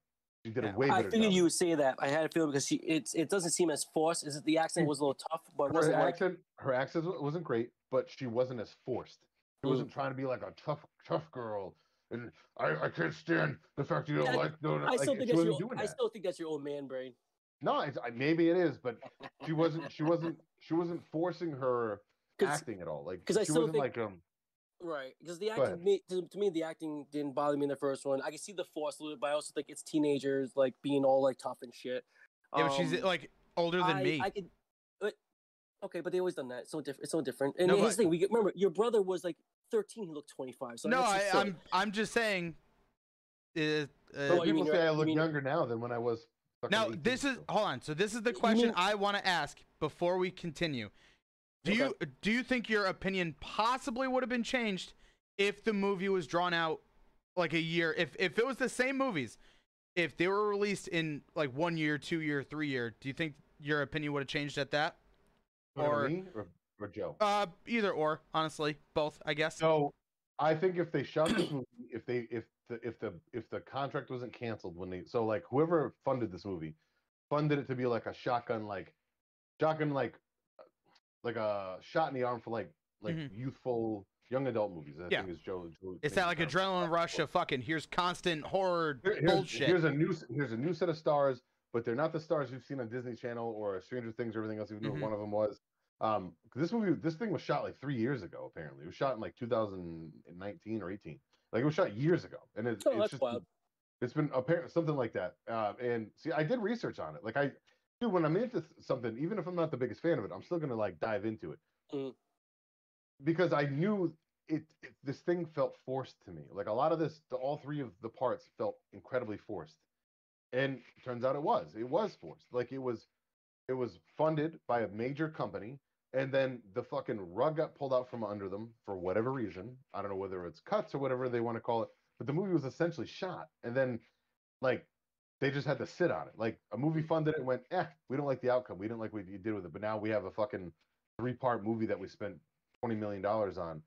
Speaker 1: She did
Speaker 2: Yeah,
Speaker 1: a way
Speaker 3: I
Speaker 1: better
Speaker 3: figured
Speaker 1: job.
Speaker 3: you would say that. I had a feeling because she it's it doesn't seem as forced. Is it the accent was a little tough, but
Speaker 1: her
Speaker 3: wasn't like
Speaker 1: accent, her accent wasn't great, but she wasn't as forced. She
Speaker 3: Mm.
Speaker 1: wasn't trying to be like a tough, tough girl. And I, I can't stand the fact you don't
Speaker 3: Yeah,
Speaker 1: like doing
Speaker 3: I
Speaker 1: like,
Speaker 3: still think
Speaker 1: she
Speaker 3: that's your I
Speaker 1: that.
Speaker 3: still think that's your old man brain.
Speaker 1: No, it's, I- maybe it is, but she wasn't. She wasn't. She wasn't forcing her acting at all. Like
Speaker 3: I
Speaker 1: she
Speaker 3: still
Speaker 1: wasn't
Speaker 3: think-
Speaker 1: like um.
Speaker 3: Right, because the acting me, to, to me the acting didn't bother me in the first one. I can see the force a little bit, but I also think it's teenagers like being all like tough and shit.
Speaker 2: yeah, but she's
Speaker 3: Um,
Speaker 2: like older than
Speaker 3: I,
Speaker 2: me.
Speaker 3: I could, but okay, but they always done that. It's so different. It's so different. And
Speaker 2: No,
Speaker 3: here's
Speaker 2: but-
Speaker 3: the thing: we remember your brother was like 13, he looked 25. So
Speaker 2: no, I,
Speaker 3: just silly.
Speaker 2: I'm I'm just saying. Uh, uh,
Speaker 3: Well,
Speaker 1: people
Speaker 3: mean-
Speaker 1: say I look
Speaker 3: mean-
Speaker 1: younger now than when I was.
Speaker 2: now this is hold on. So this is the question
Speaker 3: mean-
Speaker 2: I want to ask before we continue. Do you do you think your opinion possibly would have been changed if the movie was drawn out like a year? If if it was the same movies, if they were released in like one year, two year, three year, do you think your opinion would have changed at that? Or-
Speaker 1: me or, or Joe.
Speaker 2: Uh, either or, honestly, both, I guess.
Speaker 1: So I think if they shot this movie, if they if the if the if the contract wasn't canceled when they so like whoever funded this movie funded it to be like a shotgun like shotgun like like a shot in the arm for like like
Speaker 2: Mhm.
Speaker 1: youthful young adult movies. I
Speaker 2: Yeah.
Speaker 1: think is Joe. Joe
Speaker 2: It's that like
Speaker 1: it sound-
Speaker 2: adrenaline rush of fucking here's constant horror
Speaker 1: Here- here's,
Speaker 2: bullshit.
Speaker 1: Here's a new here's a new set of stars, but they're not the stars you've seen on Disney Channel or Stranger Things or everything else. Even though
Speaker 2: Mhm.
Speaker 1: one of them was. Um, 'cause this movie, this thing was shot like three years ago. Apparently, it was shot in like 2019 or 18. Like it was shot years ago, and it,
Speaker 3: oh,
Speaker 1: it's just
Speaker 3: wild.
Speaker 1: it's been apparent something like that. Uh, and see, I did research on it. Like I, dude, when I'm into something, even if I'm not the biggest fan of it, I'm still gonna like dive into it
Speaker 3: Mm.
Speaker 1: because I knew it, it. This thing felt forced to me. Like a lot of this, the, all three of the parts felt incredibly forced, and turns out it was. It was forced. Like it was, it was funded by a major company. And then the fucking rug got pulled out from under them for whatever reason. I don't know whether it's cuts or whatever they want to call it but the movie was essentially shot and then like they just had to sit on it. Like a movie funded it and went eh we don't like the outcome. We didn't like what you did with it. But now we have a fucking three part movie that we spent 20 million dollars on.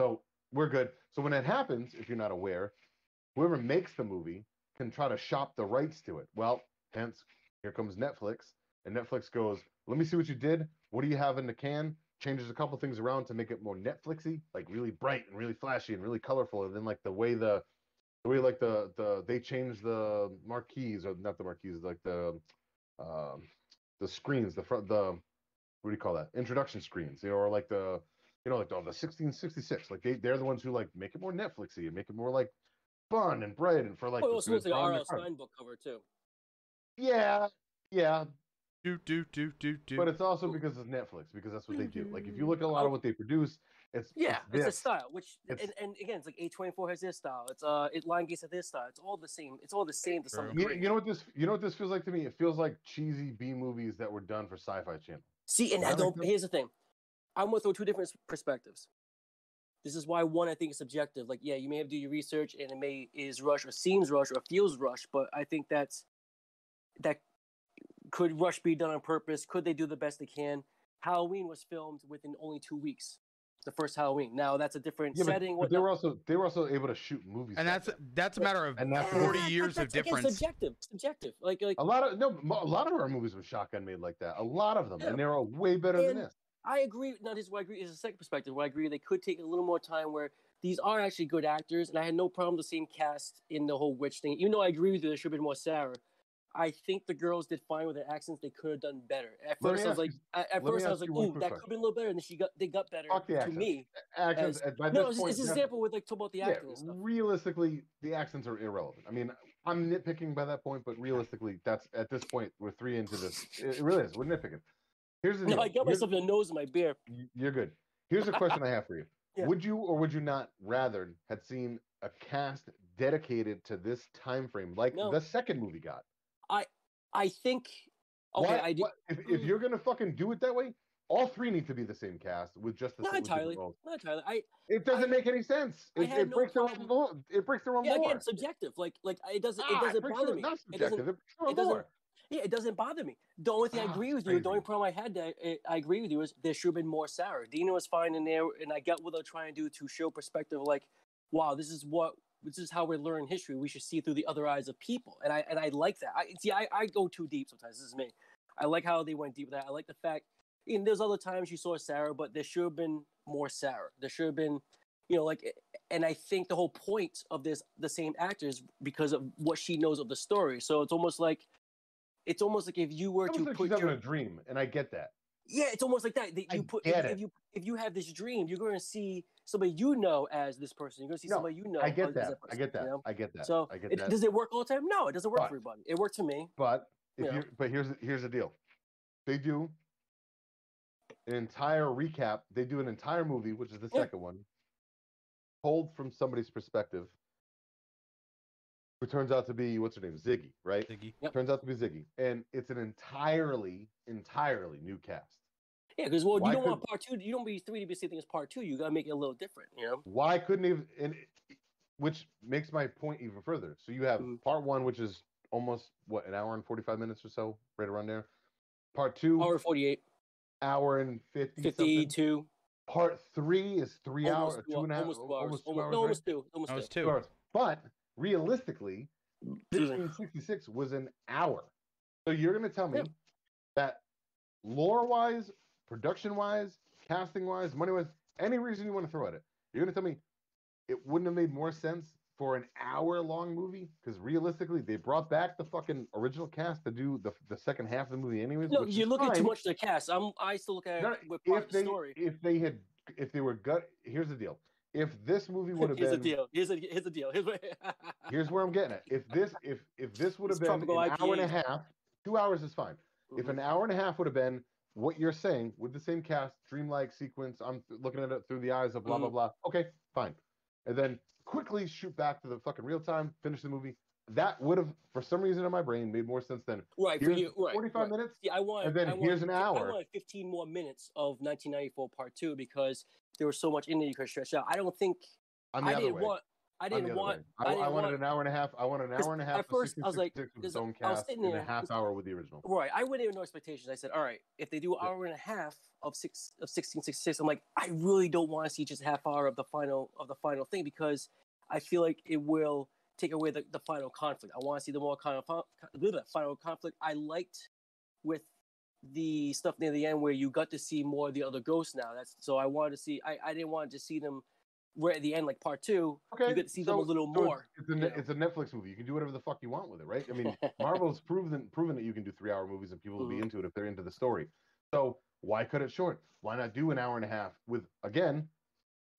Speaker 1: So we're good. So when that happens if you're not aware whoever makes the movie can try to shop the rights to it. Well hence here comes netflix. And netflix goes let me see what you did. What do you have in the can? Changes a couple things around to make it more netflixy like really bright and really flashy and really colorful. And then like the way the the way like the the they changed the marquees or not the marquees like the um the screens the front the what do you call that introduction screens you know or like the you know like the, the 1666 like they they're the ones who like make it more netflixy and make it more like fun and bright and for like
Speaker 3: oh, it
Speaker 1: the
Speaker 3: was
Speaker 1: good
Speaker 3: supposed to be
Speaker 1: fun and
Speaker 3: R.L. Stine book cover too.
Speaker 1: yeah yeah
Speaker 2: do do do do do.
Speaker 1: but it's also because it's netflix because that's what they do like if you look at a lot of what they produce it's
Speaker 3: Yeah, it's, a style. Which and, and again, it's like A24 has their style. It's uh, it Lionsgate has their style. It's all the same. It's all the same to some
Speaker 2: True.
Speaker 1: You,
Speaker 3: degree.
Speaker 1: you know what this you know what this feels like to me? It feels like cheesy B movies that were done for Sci-Fi Channel.
Speaker 3: See, and I don't.
Speaker 1: sense.
Speaker 3: Here's the thing. I'm gonna throw two different perspectives. This is why one I think is subjective. Like, yeah, you may have to do your research, and it may is rush or seems rush or feels rush, but I think that's that could rush be done on purpose? Could they do the best they can? Halloween was filmed within only two weeks. The first Halloween. Now that's a different
Speaker 1: Yeah,
Speaker 3: setting.
Speaker 1: but they were also they were also able to shoot movies.
Speaker 2: and
Speaker 1: back
Speaker 2: that's
Speaker 1: then.
Speaker 2: that's a matter of
Speaker 1: And that's-
Speaker 2: forty
Speaker 3: But
Speaker 2: years of
Speaker 3: that's, again,
Speaker 2: difference.
Speaker 3: Subjective, subjective. Like, like
Speaker 1: a lot of no a lot of our movies with shotgun made like that. A lot of them,
Speaker 3: Yeah.
Speaker 1: and they're all way better than this.
Speaker 3: I agree. Not his. Where I agree is a second perspective. Where I agree they could take a little more time. Where these are actually good actors, and I had no problem with the same cast in the whole witch thing. Even though I agree with you, there should have been more Sarah. I think the girls did fine with their accents. They could have done better. At
Speaker 1: Let
Speaker 3: first, I was like,
Speaker 1: you-
Speaker 3: at, first I was like, ooh, that could have been a little better, and then she got they got better
Speaker 1: Fuck
Speaker 3: to
Speaker 1: accents.
Speaker 3: me.
Speaker 1: Accents
Speaker 3: as-
Speaker 1: by
Speaker 3: No,
Speaker 1: this
Speaker 3: it's,
Speaker 1: point,
Speaker 3: it's an example with like talk about the
Speaker 1: yeah,
Speaker 3: acting
Speaker 1: realistically, the accents are irrelevant. I mean, I'm nitpicking by that point, but realistically, that's at this point we're three into this. It, really is. We're nitpicking. Here's the
Speaker 3: No,
Speaker 1: deal.
Speaker 3: I got myself in the nose of my beer.
Speaker 1: You're good. Here's a question I have for you.
Speaker 3: Yeah.
Speaker 1: Would you or would you not rather had seen a cast dedicated to this time frame like
Speaker 3: No.
Speaker 1: the second movie got?
Speaker 3: I think. Okay,
Speaker 1: Why-
Speaker 3: I do.
Speaker 1: why- if, if you're gonna fucking do it that way, all three need to be the same cast with just the
Speaker 3: Not entirely. Not entirely. I
Speaker 1: It doesn't make any sense. It, it
Speaker 3: no
Speaker 1: breaks their
Speaker 3: problem-
Speaker 1: own law- It breaks their own
Speaker 3: yeah,
Speaker 1: lore.
Speaker 3: again, subjective. Like, like it doesn't.
Speaker 1: Ah,
Speaker 3: it doesn't
Speaker 1: breaks
Speaker 3: bother me.
Speaker 1: Not
Speaker 3: It doesn't.
Speaker 1: subjective. It own
Speaker 3: it doesn't- Yeah, it doesn't bother me. The only thing I
Speaker 1: Ah,
Speaker 3: agree with
Speaker 1: it's
Speaker 3: you, the only
Speaker 1: crazy.
Speaker 3: problem I had that I, I agree with you is there should have been more Sarah. Deena was fine in there, and I get what they're trying to do to show perspective. Like, wow, this is what this is how we learn history. We should see through the other eyes of people, and I and I like that. I see. I, I go too deep sometimes. This is me. I like how they went deep with that. I like the fact. And there's other times you saw Sarah, but there should have been more Sarah. There should have been, you know, like. And I think the whole point of this, the same actors, because of what she knows of the story. So it's almost like, it's almost like if you were to
Speaker 1: like
Speaker 3: put
Speaker 1: she's having
Speaker 3: your,
Speaker 1: a dream, and I get that.
Speaker 3: yeah, it's almost like that. that
Speaker 1: I
Speaker 3: you put
Speaker 1: get
Speaker 3: if, if you if you have this dream, you're going to see somebody you know as this person. You're going to see
Speaker 1: No,
Speaker 3: somebody you know.
Speaker 1: I get
Speaker 3: as
Speaker 1: that. I
Speaker 3: person,
Speaker 1: get that.
Speaker 3: you know?
Speaker 1: I get that.
Speaker 3: So
Speaker 1: I get
Speaker 3: it,
Speaker 1: that.
Speaker 3: does it work all the time? No, it doesn't work
Speaker 1: But-
Speaker 3: for everybody. It worked for me.
Speaker 1: But if
Speaker 3: Yeah.
Speaker 1: you but here's here's the deal. They do an entire recap. They do an entire movie, which is the
Speaker 3: Yeah.
Speaker 1: second one, told from somebody's perspective, who turns out to be what's her name, Ziggy, right?
Speaker 2: Ziggy.
Speaker 3: Yep.
Speaker 1: Turns out to be Ziggy, and it's an entirely, entirely new cast.
Speaker 3: Yeah, because well,
Speaker 1: Why
Speaker 3: you don't
Speaker 1: could-
Speaker 3: want part two. You don't be three to be the same thing as part two. You gotta make it a little different. You know.
Speaker 1: Why couldn't he? have- And which makes my point even further. So you have
Speaker 3: Mm.
Speaker 1: part one, which is almost what an hour and forty five minutes or so, right around there. Part two,
Speaker 3: Hour forty-eight,
Speaker 1: hour and 50
Speaker 3: 52,
Speaker 1: Part three is three
Speaker 3: almost
Speaker 1: hours,
Speaker 3: two,
Speaker 1: two and a half,
Speaker 3: almost two hours,
Speaker 1: almost two
Speaker 3: almost,
Speaker 1: hours,
Speaker 3: no,
Speaker 1: right?
Speaker 3: almost two, almost
Speaker 2: That
Speaker 3: two.
Speaker 2: two.
Speaker 1: Two hours. But realistically,
Speaker 3: Excuse me.
Speaker 1: 1666 was an hour. So you're going to tell me
Speaker 3: Yeah.
Speaker 1: that lore wise, production wise, casting wise, money wise, any reason you want to throw at it, you're going to tell me it wouldn't have made more sense for an hour long movie? Because realistically, they brought back the fucking original cast to do the, the second half of the movie, anyways.
Speaker 3: No, you're looking too much at the cast. I'm. I still look at
Speaker 1: No,
Speaker 3: it with part
Speaker 1: if
Speaker 3: the story.
Speaker 1: if they had if they were gut here's the deal if this movie would have
Speaker 3: Here's the
Speaker 1: been
Speaker 3: deal. Here's the here's the deal. Here's what.
Speaker 1: here's where i'm getting at if this if if this would have been an
Speaker 3: tropical
Speaker 1: hour and a half two hours is fine if
Speaker 3: Mhm.
Speaker 1: an hour and a half would have been what you're saying with the same cast dreamlike sequence i'm looking at it through the eyes of blah blah
Speaker 3: Mhm.
Speaker 1: blah okay fine and then quickly shoot back to the fucking real time finish the movie that would have for some reason in my brain made more sense than
Speaker 3: right for you. Right.
Speaker 1: 45
Speaker 3: right.
Speaker 1: minutes
Speaker 3: See, I want.
Speaker 1: and then
Speaker 3: I want,
Speaker 1: here's an
Speaker 3: I
Speaker 1: hour.
Speaker 3: want 15 more minutes of 1994 Part Two because there was so much in there you could stretch out. I don't think.
Speaker 1: i'm the
Speaker 3: I
Speaker 1: other
Speaker 3: didn't
Speaker 1: way
Speaker 3: want. I didn't want.
Speaker 1: I,
Speaker 3: I
Speaker 1: I
Speaker 3: didn't
Speaker 1: wanted
Speaker 3: want-
Speaker 1: an hour and a half. I wanted an hour and a half.
Speaker 3: at first I was like-
Speaker 1: 1666 with its
Speaker 3: 'cause
Speaker 1: own
Speaker 3: I was sitting
Speaker 1: and a half hour with the original.
Speaker 3: Right. I went in with no expectations. I said, all right, if they do an
Speaker 1: Yeah.
Speaker 3: hour and a half of six of 1666, I'm like, I really don't want to see just half hour of the final of the final thing because I feel like it will take away the, the final conflict. I want to see the more kind of uh, the final conflict. I liked with the stuff near the end where you got to see more of the other ghosts now. That's so I wanted to see. I, I didn't want to see them right at the end like part two.
Speaker 1: Okay,
Speaker 3: you get to see them a little
Speaker 1: so
Speaker 3: more.
Speaker 1: It's, it's, a, it's a Netflix movie. You can do whatever the fuck you want with it, right? I mean, Marvel's proven proven that you can do three hour movies and people will be
Speaker 3: Mhm.
Speaker 1: into it if they're into the story. So why cut it short? Why not do an hour and a half with again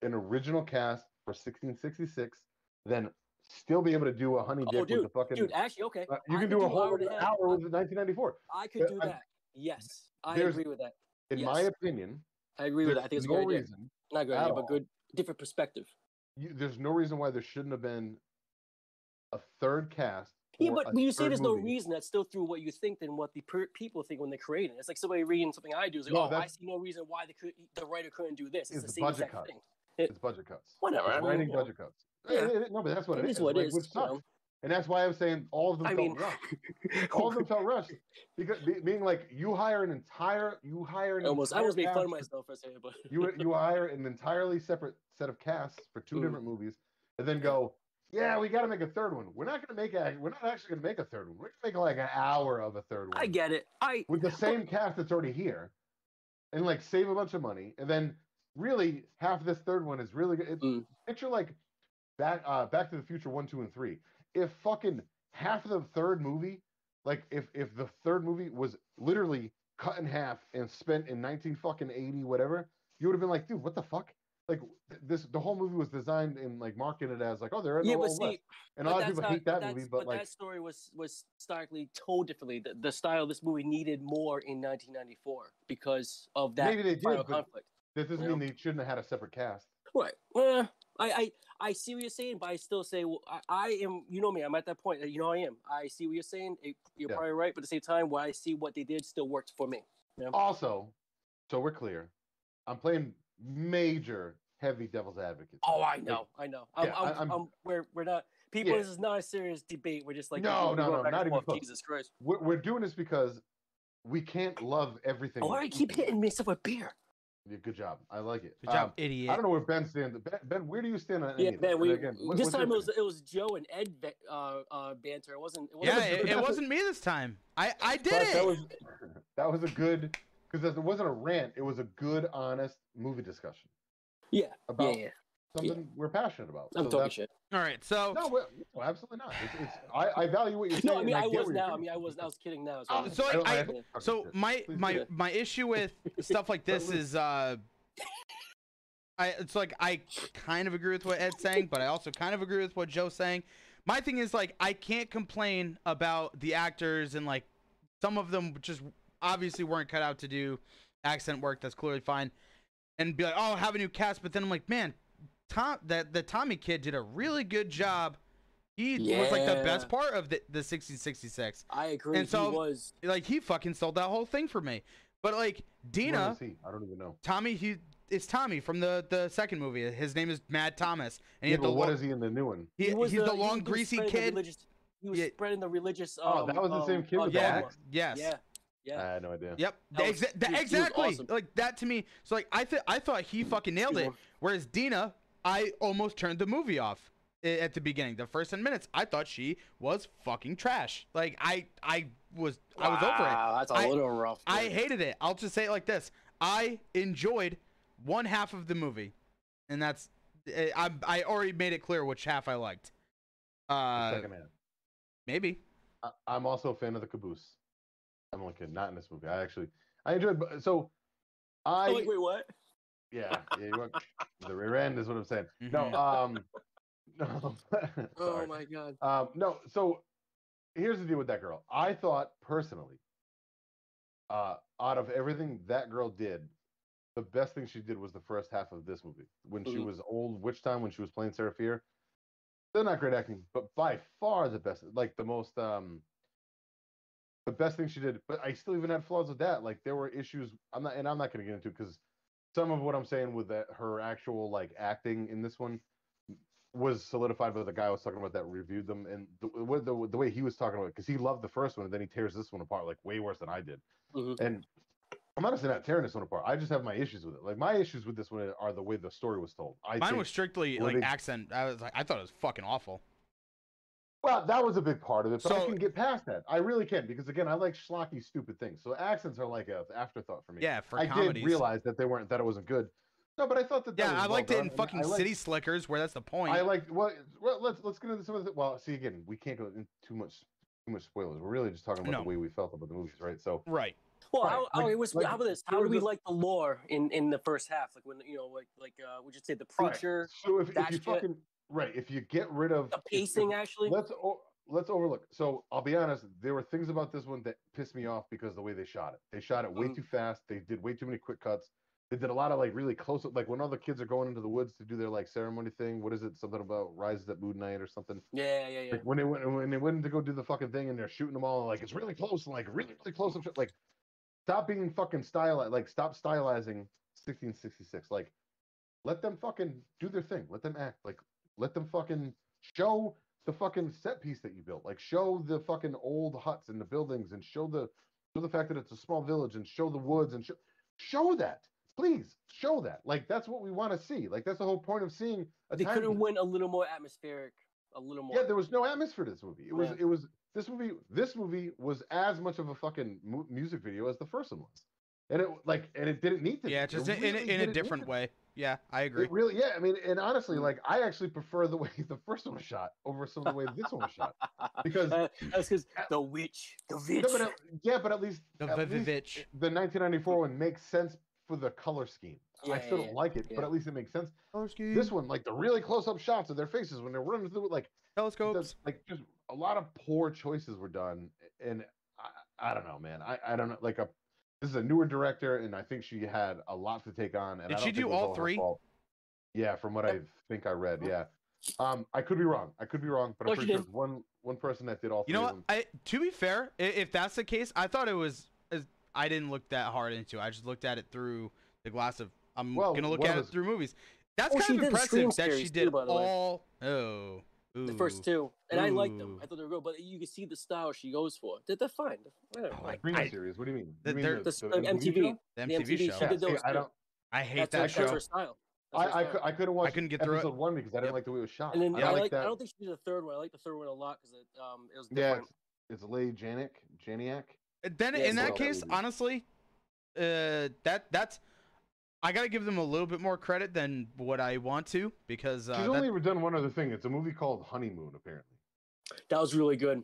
Speaker 1: an original cast for 1666? Then still be able to do a honey
Speaker 3: Oh,
Speaker 1: dip with
Speaker 3: dude,
Speaker 1: the fucking.
Speaker 3: Dude, actually, okay.
Speaker 1: uh, you
Speaker 3: I
Speaker 1: can do a whole
Speaker 3: hour and
Speaker 1: other
Speaker 3: a half.
Speaker 1: hour with 1994.
Speaker 3: I could do
Speaker 1: I-
Speaker 3: that. Yes, I agree with that.
Speaker 1: In my opinion,
Speaker 3: I agree with that. I think it's a
Speaker 1: no
Speaker 3: good idea.
Speaker 1: reason
Speaker 3: Not a good idea, but good, different perspective.
Speaker 1: you, there's no reason why there shouldn't have been a third cast.
Speaker 3: Yeah, but when you say there's no reason, that's still through what you think than what the per- people think when they're creating. It's like somebody reading something I do. It's like,
Speaker 1: No,
Speaker 3: oh, I see no reason why the the writer couldn't do this. It's
Speaker 1: It's
Speaker 3: the same
Speaker 1: budget
Speaker 3: exact
Speaker 1: cut.
Speaker 3: thing.
Speaker 1: It's budget cuts.
Speaker 3: Whatever.
Speaker 1: It's writing budget cuts.
Speaker 3: Yeah.
Speaker 1: Eh, eh, no, but that's what
Speaker 3: It
Speaker 1: it
Speaker 3: is
Speaker 1: is.
Speaker 3: what it
Speaker 1: like,
Speaker 3: is,
Speaker 1: Which
Speaker 3: you
Speaker 1: sucks.
Speaker 3: know.
Speaker 1: And that's why I'm saying all of them
Speaker 3: I
Speaker 1: felt
Speaker 3: mean,
Speaker 1: rushed. All of them felt rushed because being like you hire an entire you hire an
Speaker 3: almost, I almost made fun of myself for a second, but
Speaker 1: You you hire an entirely separate set of casts for two
Speaker 3: Mm.
Speaker 1: different movies, and then go, yeah, we got to make a third one. We're not going to make a, we're not actually going to make a third one. We're going to make like an hour of a third one
Speaker 3: I get it. I
Speaker 1: with the same cast that's already here, and like save a bunch of money, and then really half this third one is really good.
Speaker 3: Mm.
Speaker 1: Picture like back uh Back to the Future one, two, and three. If fucking half of the third movie, like if if the third movie was literally cut in half and spent in nineteen fucking eighty whatever, you would have been like, dude, what the fuck? Like this, the whole movie was designed and like marketed as like, oh, there are no
Speaker 3: yeah, but see,
Speaker 1: and a lot of people
Speaker 3: not-
Speaker 1: hate that movie, but, like,
Speaker 3: that story was was starkly told differently. The, the style of this movie needed more in 1994 because of that
Speaker 1: maybe they did, but
Speaker 3: conflict.
Speaker 1: that doesn't
Speaker 3: you
Speaker 1: mean they shouldn't have had a separate cast.
Speaker 3: Right. Well, I, I I see what you're saying, but I still say well, I, I am. You know me. I'm at that point. that You know I am. I see what you're saying. You're
Speaker 1: Yeah.
Speaker 3: probably right, but at the same time, what I see what they did still works for me.
Speaker 1: Also, so we're clear, I'm playing major heavy devil's advocate.
Speaker 3: Oh, I know. I know. I'm,
Speaker 1: yeah,
Speaker 3: I'm,
Speaker 1: I'm-
Speaker 3: I'm, we're we're not people.
Speaker 1: Yeah.
Speaker 3: This is not a serious debate. We're just like
Speaker 1: No, no, no, not even close.
Speaker 3: Jesus Christ.
Speaker 1: We're, we're doing this because we can't love everything.
Speaker 3: Why Oh, I keep hitting me with beer.
Speaker 1: Yeah, good job. I like it.
Speaker 2: Good job,
Speaker 1: Um,
Speaker 2: idiot.
Speaker 1: I don't know where Ben stands. Ben, ben where do you stand on any
Speaker 3: Yeah,
Speaker 1: of this?
Speaker 3: man. We
Speaker 1: again, what-
Speaker 3: this time it was it was Joe and Ed ba- uh, uh, banter. It wasn't. It
Speaker 2: yeah,
Speaker 3: wasn't
Speaker 2: it, it wasn't me this time. I I did
Speaker 1: But
Speaker 2: it.
Speaker 1: That was that was a good because it wasn't a rant. It was a good, honest movie discussion
Speaker 3: Yeah. Yeah.
Speaker 1: about
Speaker 3: Yeah.
Speaker 1: something we're passionate about.
Speaker 3: I'm
Speaker 1: So
Speaker 3: talking
Speaker 1: that's-
Speaker 3: shit.
Speaker 2: All right, so
Speaker 1: No, well, no, absolutely not. It's, it's I, I value what you're saying.
Speaker 3: No, I mean
Speaker 1: and
Speaker 3: I was now. I mean I
Speaker 1: from.
Speaker 3: was I was kidding now. So,
Speaker 2: so
Speaker 1: I
Speaker 2: I,
Speaker 1: I
Speaker 2: I-
Speaker 1: don't- fucking
Speaker 2: so my my my issue with stuff like this is uh I it's like I kind of agree with what Ed's saying, but I also kind of agree with what Joe's saying. My thing is like I can't complain about the actors and like some of them just obviously weren't cut out to do accent work. That's clearly fine, and be like, oh, have a new cast. But then I'm like, man, Tom that the Tommy kid did a really good job. He was like the best part of the the 1666.
Speaker 3: I agree.
Speaker 2: And so-
Speaker 3: he was.
Speaker 2: Like he fucking sold that whole thing for me. But like Deena,
Speaker 1: is he? I don't even know.
Speaker 2: Tommy, he it's Tommy from the the second movie. His name is Mad Thomas, and he
Speaker 1: Yeah,
Speaker 2: had the
Speaker 1: but what
Speaker 2: lo-
Speaker 1: is he in the new one?
Speaker 2: he,
Speaker 3: was
Speaker 2: he's the,
Speaker 3: he-
Speaker 2: long
Speaker 3: he
Speaker 2: greasy kid.
Speaker 3: religious- he was
Speaker 2: Yeah.
Speaker 3: spreading the religious. Um,
Speaker 1: Oh, that was the same
Speaker 3: um,
Speaker 1: kid with the
Speaker 2: Yeah.
Speaker 1: axe?
Speaker 2: Yes.
Speaker 3: Yeah. Yeah.
Speaker 1: I had no idea.
Speaker 2: Yep.
Speaker 3: That was-
Speaker 2: exa- the-
Speaker 3: he was- he was
Speaker 2: exactly.
Speaker 3: awesome.
Speaker 2: Like that to me. So like I th- I thought he fucking nailed it. Whereas Deena, I almost turned the movie off at the beginning. The first 10 minutes, I thought she was fucking trash. Like I I was I was over it.
Speaker 3: Wow, That's a
Speaker 2: I-
Speaker 3: little rough.
Speaker 2: I hated it. I'll just say it like this. I enjoyed one half of the movie. And that's eh, I I already made it clear which half I liked. Uh
Speaker 1: second half.
Speaker 2: maybe.
Speaker 1: I, I'm also a fan of the caboose. I'm only kidding. Not in this movie. I actually I enjoyed. So I
Speaker 3: Oh, wait, wait, what?
Speaker 1: Yeah yeah went, the rear end is what I'm saying. No um no.
Speaker 3: Oh my god.
Speaker 1: Um, no, so here's the deal with that girl. I thought personally, uh, out of everything that girl did, the best thing she did was the first half of this movie when she
Speaker 3: Mhm.
Speaker 1: was old witch time when she was playing Sarah They're not great acting, but by far the best, like the most, um, the best thing she did. But I still even had flaws with that. Like there were issues. I'm not, and I'm not going to get into because some of what I'm saying with that her actual like acting in this one was solidified by the guy I was talking about that reviewed them, and the the, the, the way he was talking about it, because he loved the first one, and then he tears this one apart like way worse than I did.
Speaker 3: Mhm.
Speaker 1: And I'm honestly not tearing this one apart. I just have my issues with it. Like my issues with this one are the way the story was told. I
Speaker 2: Mine
Speaker 1: think,
Speaker 2: was strictly like
Speaker 1: they-
Speaker 2: accent. I was like I thought it was fucking awful.
Speaker 1: Well, that was a big part of it, but I can get past that. I really can because again, I like schlocky, stupid things. So accents are like a afterthought for me.
Speaker 2: Yeah, for
Speaker 1: I
Speaker 2: comedies.
Speaker 1: did realize that they weren't that it wasn't good. No, but I thought that. that
Speaker 2: Yeah,
Speaker 1: was
Speaker 2: I
Speaker 1: well
Speaker 2: liked it
Speaker 1: done,
Speaker 2: in fucking
Speaker 1: liked-
Speaker 2: City Slickers, where that's the point.
Speaker 1: I like well, well let's let's get into some of the well see again we can't go into too much too much spoilers. We're really just talking about
Speaker 2: No.
Speaker 1: the way we felt about the movies, right? So
Speaker 2: right.
Speaker 3: Well,
Speaker 1: Right,
Speaker 3: how, how,
Speaker 1: like-
Speaker 3: it was,
Speaker 1: like,
Speaker 3: how about this? How do we
Speaker 1: a-
Speaker 3: like the lore in in the first half? Like when you know, like like uh, would you say the
Speaker 1: all right,
Speaker 3: preacher,
Speaker 1: So if, if you
Speaker 3: shit.
Speaker 1: fucking right, if you get rid of
Speaker 3: the
Speaker 1: if- if-
Speaker 3: pacing actually?
Speaker 1: let's let's overlook. So I'll be honest, there were things about this one that pissed me off because the way they shot it. They shot it way
Speaker 3: Mhm.
Speaker 1: too fast. They did way too many quick cuts. They did a lot of like really close up, like when all the kids are going into the woods to do their like ceremony thing. What is it? Something about rises at moon night or something.
Speaker 3: Yeah, yeah, yeah.
Speaker 1: Like when they went when they went to go do the fucking thing and they're shooting them all like it's really close and like really really close shit. Like stop being fucking stylized. Like stop stylizing 1666. Like let them fucking do their thing. Let them act. Like let them fucking show the fucking set piece that you built. Like show the fucking old huts and the buildings and show the show the fact that it's a small village and show the woods and show show that. Please show that. Like that's what we want to see. Like that's the whole point of seeing a
Speaker 3: They
Speaker 1: time
Speaker 3: could have
Speaker 1: piece.
Speaker 3: went a little more atmospheric, a little more.
Speaker 1: Yeah, there was no atmosphere to this movie. It was
Speaker 3: Yeah.
Speaker 1: it was this movie this movie was as much of a fucking mu- music video as the first one was. And it like and it didn't need to.
Speaker 2: Yeah,
Speaker 1: be.
Speaker 2: just
Speaker 1: It
Speaker 2: in, in, in a
Speaker 1: didn't
Speaker 2: different
Speaker 1: to.
Speaker 2: way. Yeah, I agree.
Speaker 1: It really yeah, I mean and honestly
Speaker 3: Mm.
Speaker 1: like I actually prefer the way the first one was shot over some of the way this one was shot because
Speaker 3: uh, that's because the witch, the witch.
Speaker 1: no, but at, yeah, but at least
Speaker 2: The
Speaker 1: at least
Speaker 2: Vivitch.
Speaker 1: the 1994 one makes sense for the color scheme. I still don't like it, but at least it makes sense.
Speaker 2: Mm.
Speaker 1: This one, like the really close-up shots of their faces when they're running through, it, like
Speaker 2: telescopes.
Speaker 1: Like just a lot of poor choices were done and I, I don't know man I, I don't know like a this is a newer director and i think she had a lot to take on and
Speaker 2: Did
Speaker 1: I
Speaker 2: she do
Speaker 1: it was
Speaker 2: all three?
Speaker 1: yeah from what i think i read yeah um i could be wrong i could be wrong but
Speaker 3: No,
Speaker 1: i'm
Speaker 3: she
Speaker 1: pretty sure one one person that did all
Speaker 2: You know what? I to be fair, if that's the case, I thought it was. I didn't look that hard into. it. I just looked at it through the glass of. I'm
Speaker 1: Well,
Speaker 2: gonna look at
Speaker 1: of
Speaker 2: it through movies. That's
Speaker 3: Oh, she
Speaker 2: kind of
Speaker 3: did the Scream
Speaker 2: impressive that she did
Speaker 3: too, by
Speaker 2: all. Oh,
Speaker 3: the first two, and I liked them. I thought they were good, but you can see the style she goes for. They're, they're fine. They're
Speaker 2: Oh,
Speaker 3: fine.
Speaker 2: I-
Speaker 1: series what do you mean
Speaker 2: The-
Speaker 1: you mean
Speaker 2: they're-
Speaker 3: The,
Speaker 1: the
Speaker 3: uh,
Speaker 1: MTV
Speaker 3: MTV.
Speaker 2: The
Speaker 3: the
Speaker 2: MTV
Speaker 3: MTV,
Speaker 2: show.
Speaker 3: she
Speaker 1: Yeah,
Speaker 3: did
Speaker 1: see, I don't
Speaker 2: I hate
Speaker 3: That's,
Speaker 2: that
Speaker 3: her,
Speaker 2: show.
Speaker 3: that's her style. That's
Speaker 1: I, I, I couldn't watch I
Speaker 2: couldn't get through it.
Speaker 1: one because I didn't
Speaker 2: Yep.
Speaker 1: like the way it was shot
Speaker 3: And then
Speaker 1: I,
Speaker 3: I, like,
Speaker 1: like
Speaker 3: I don't think she did the third one. I like the third one a lot because it um it was
Speaker 1: yeah
Speaker 3: different.
Speaker 1: it's, it's Lay Janik Janiak
Speaker 2: Then
Speaker 3: Yeah,
Speaker 2: in that
Speaker 1: that
Speaker 2: case,
Speaker 1: would
Speaker 2: honestly, uh, that that's. I gotta give them a little bit more credit than what I want to because uh,
Speaker 1: she's
Speaker 2: that-
Speaker 1: only ever done one other thing it's a movie called Honeymoon apparently
Speaker 3: That was really good.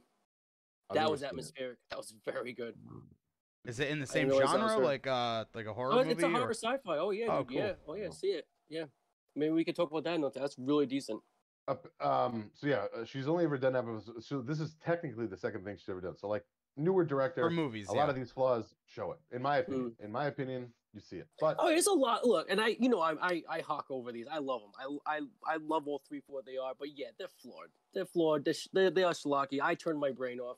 Speaker 1: I've
Speaker 3: that was
Speaker 1: seen it.
Speaker 3: atmospheric. That was very good.
Speaker 2: is it in the same
Speaker 3: didn't realize that was
Speaker 2: genre, like uh, like a horror
Speaker 3: Oh,
Speaker 2: movie?
Speaker 3: it's a
Speaker 2: or-
Speaker 3: horror sci-fi. Oh yeah,
Speaker 2: Oh,
Speaker 3: dude, yeah. Oh yeah,
Speaker 1: Cool.
Speaker 3: see it. Yeah. Maybe we could talk about that. Note that's really decent.
Speaker 1: Up, um, so yeah, uh, she's only ever done episodes. So this is technically the second thing she's ever done. So like newer director.
Speaker 2: For movies,
Speaker 1: a
Speaker 2: yeah.
Speaker 1: lot of these flaws show it. In my opinion, in my opinion, you see it. But
Speaker 3: Oh, it's a lot. Look, and I, you know, I, I, I hawk over these. I love them. I, I, I love all three for what they are. But yeah, they're flawed. They're flawed. They're, sh- they they are schlocky. I turn my brain off.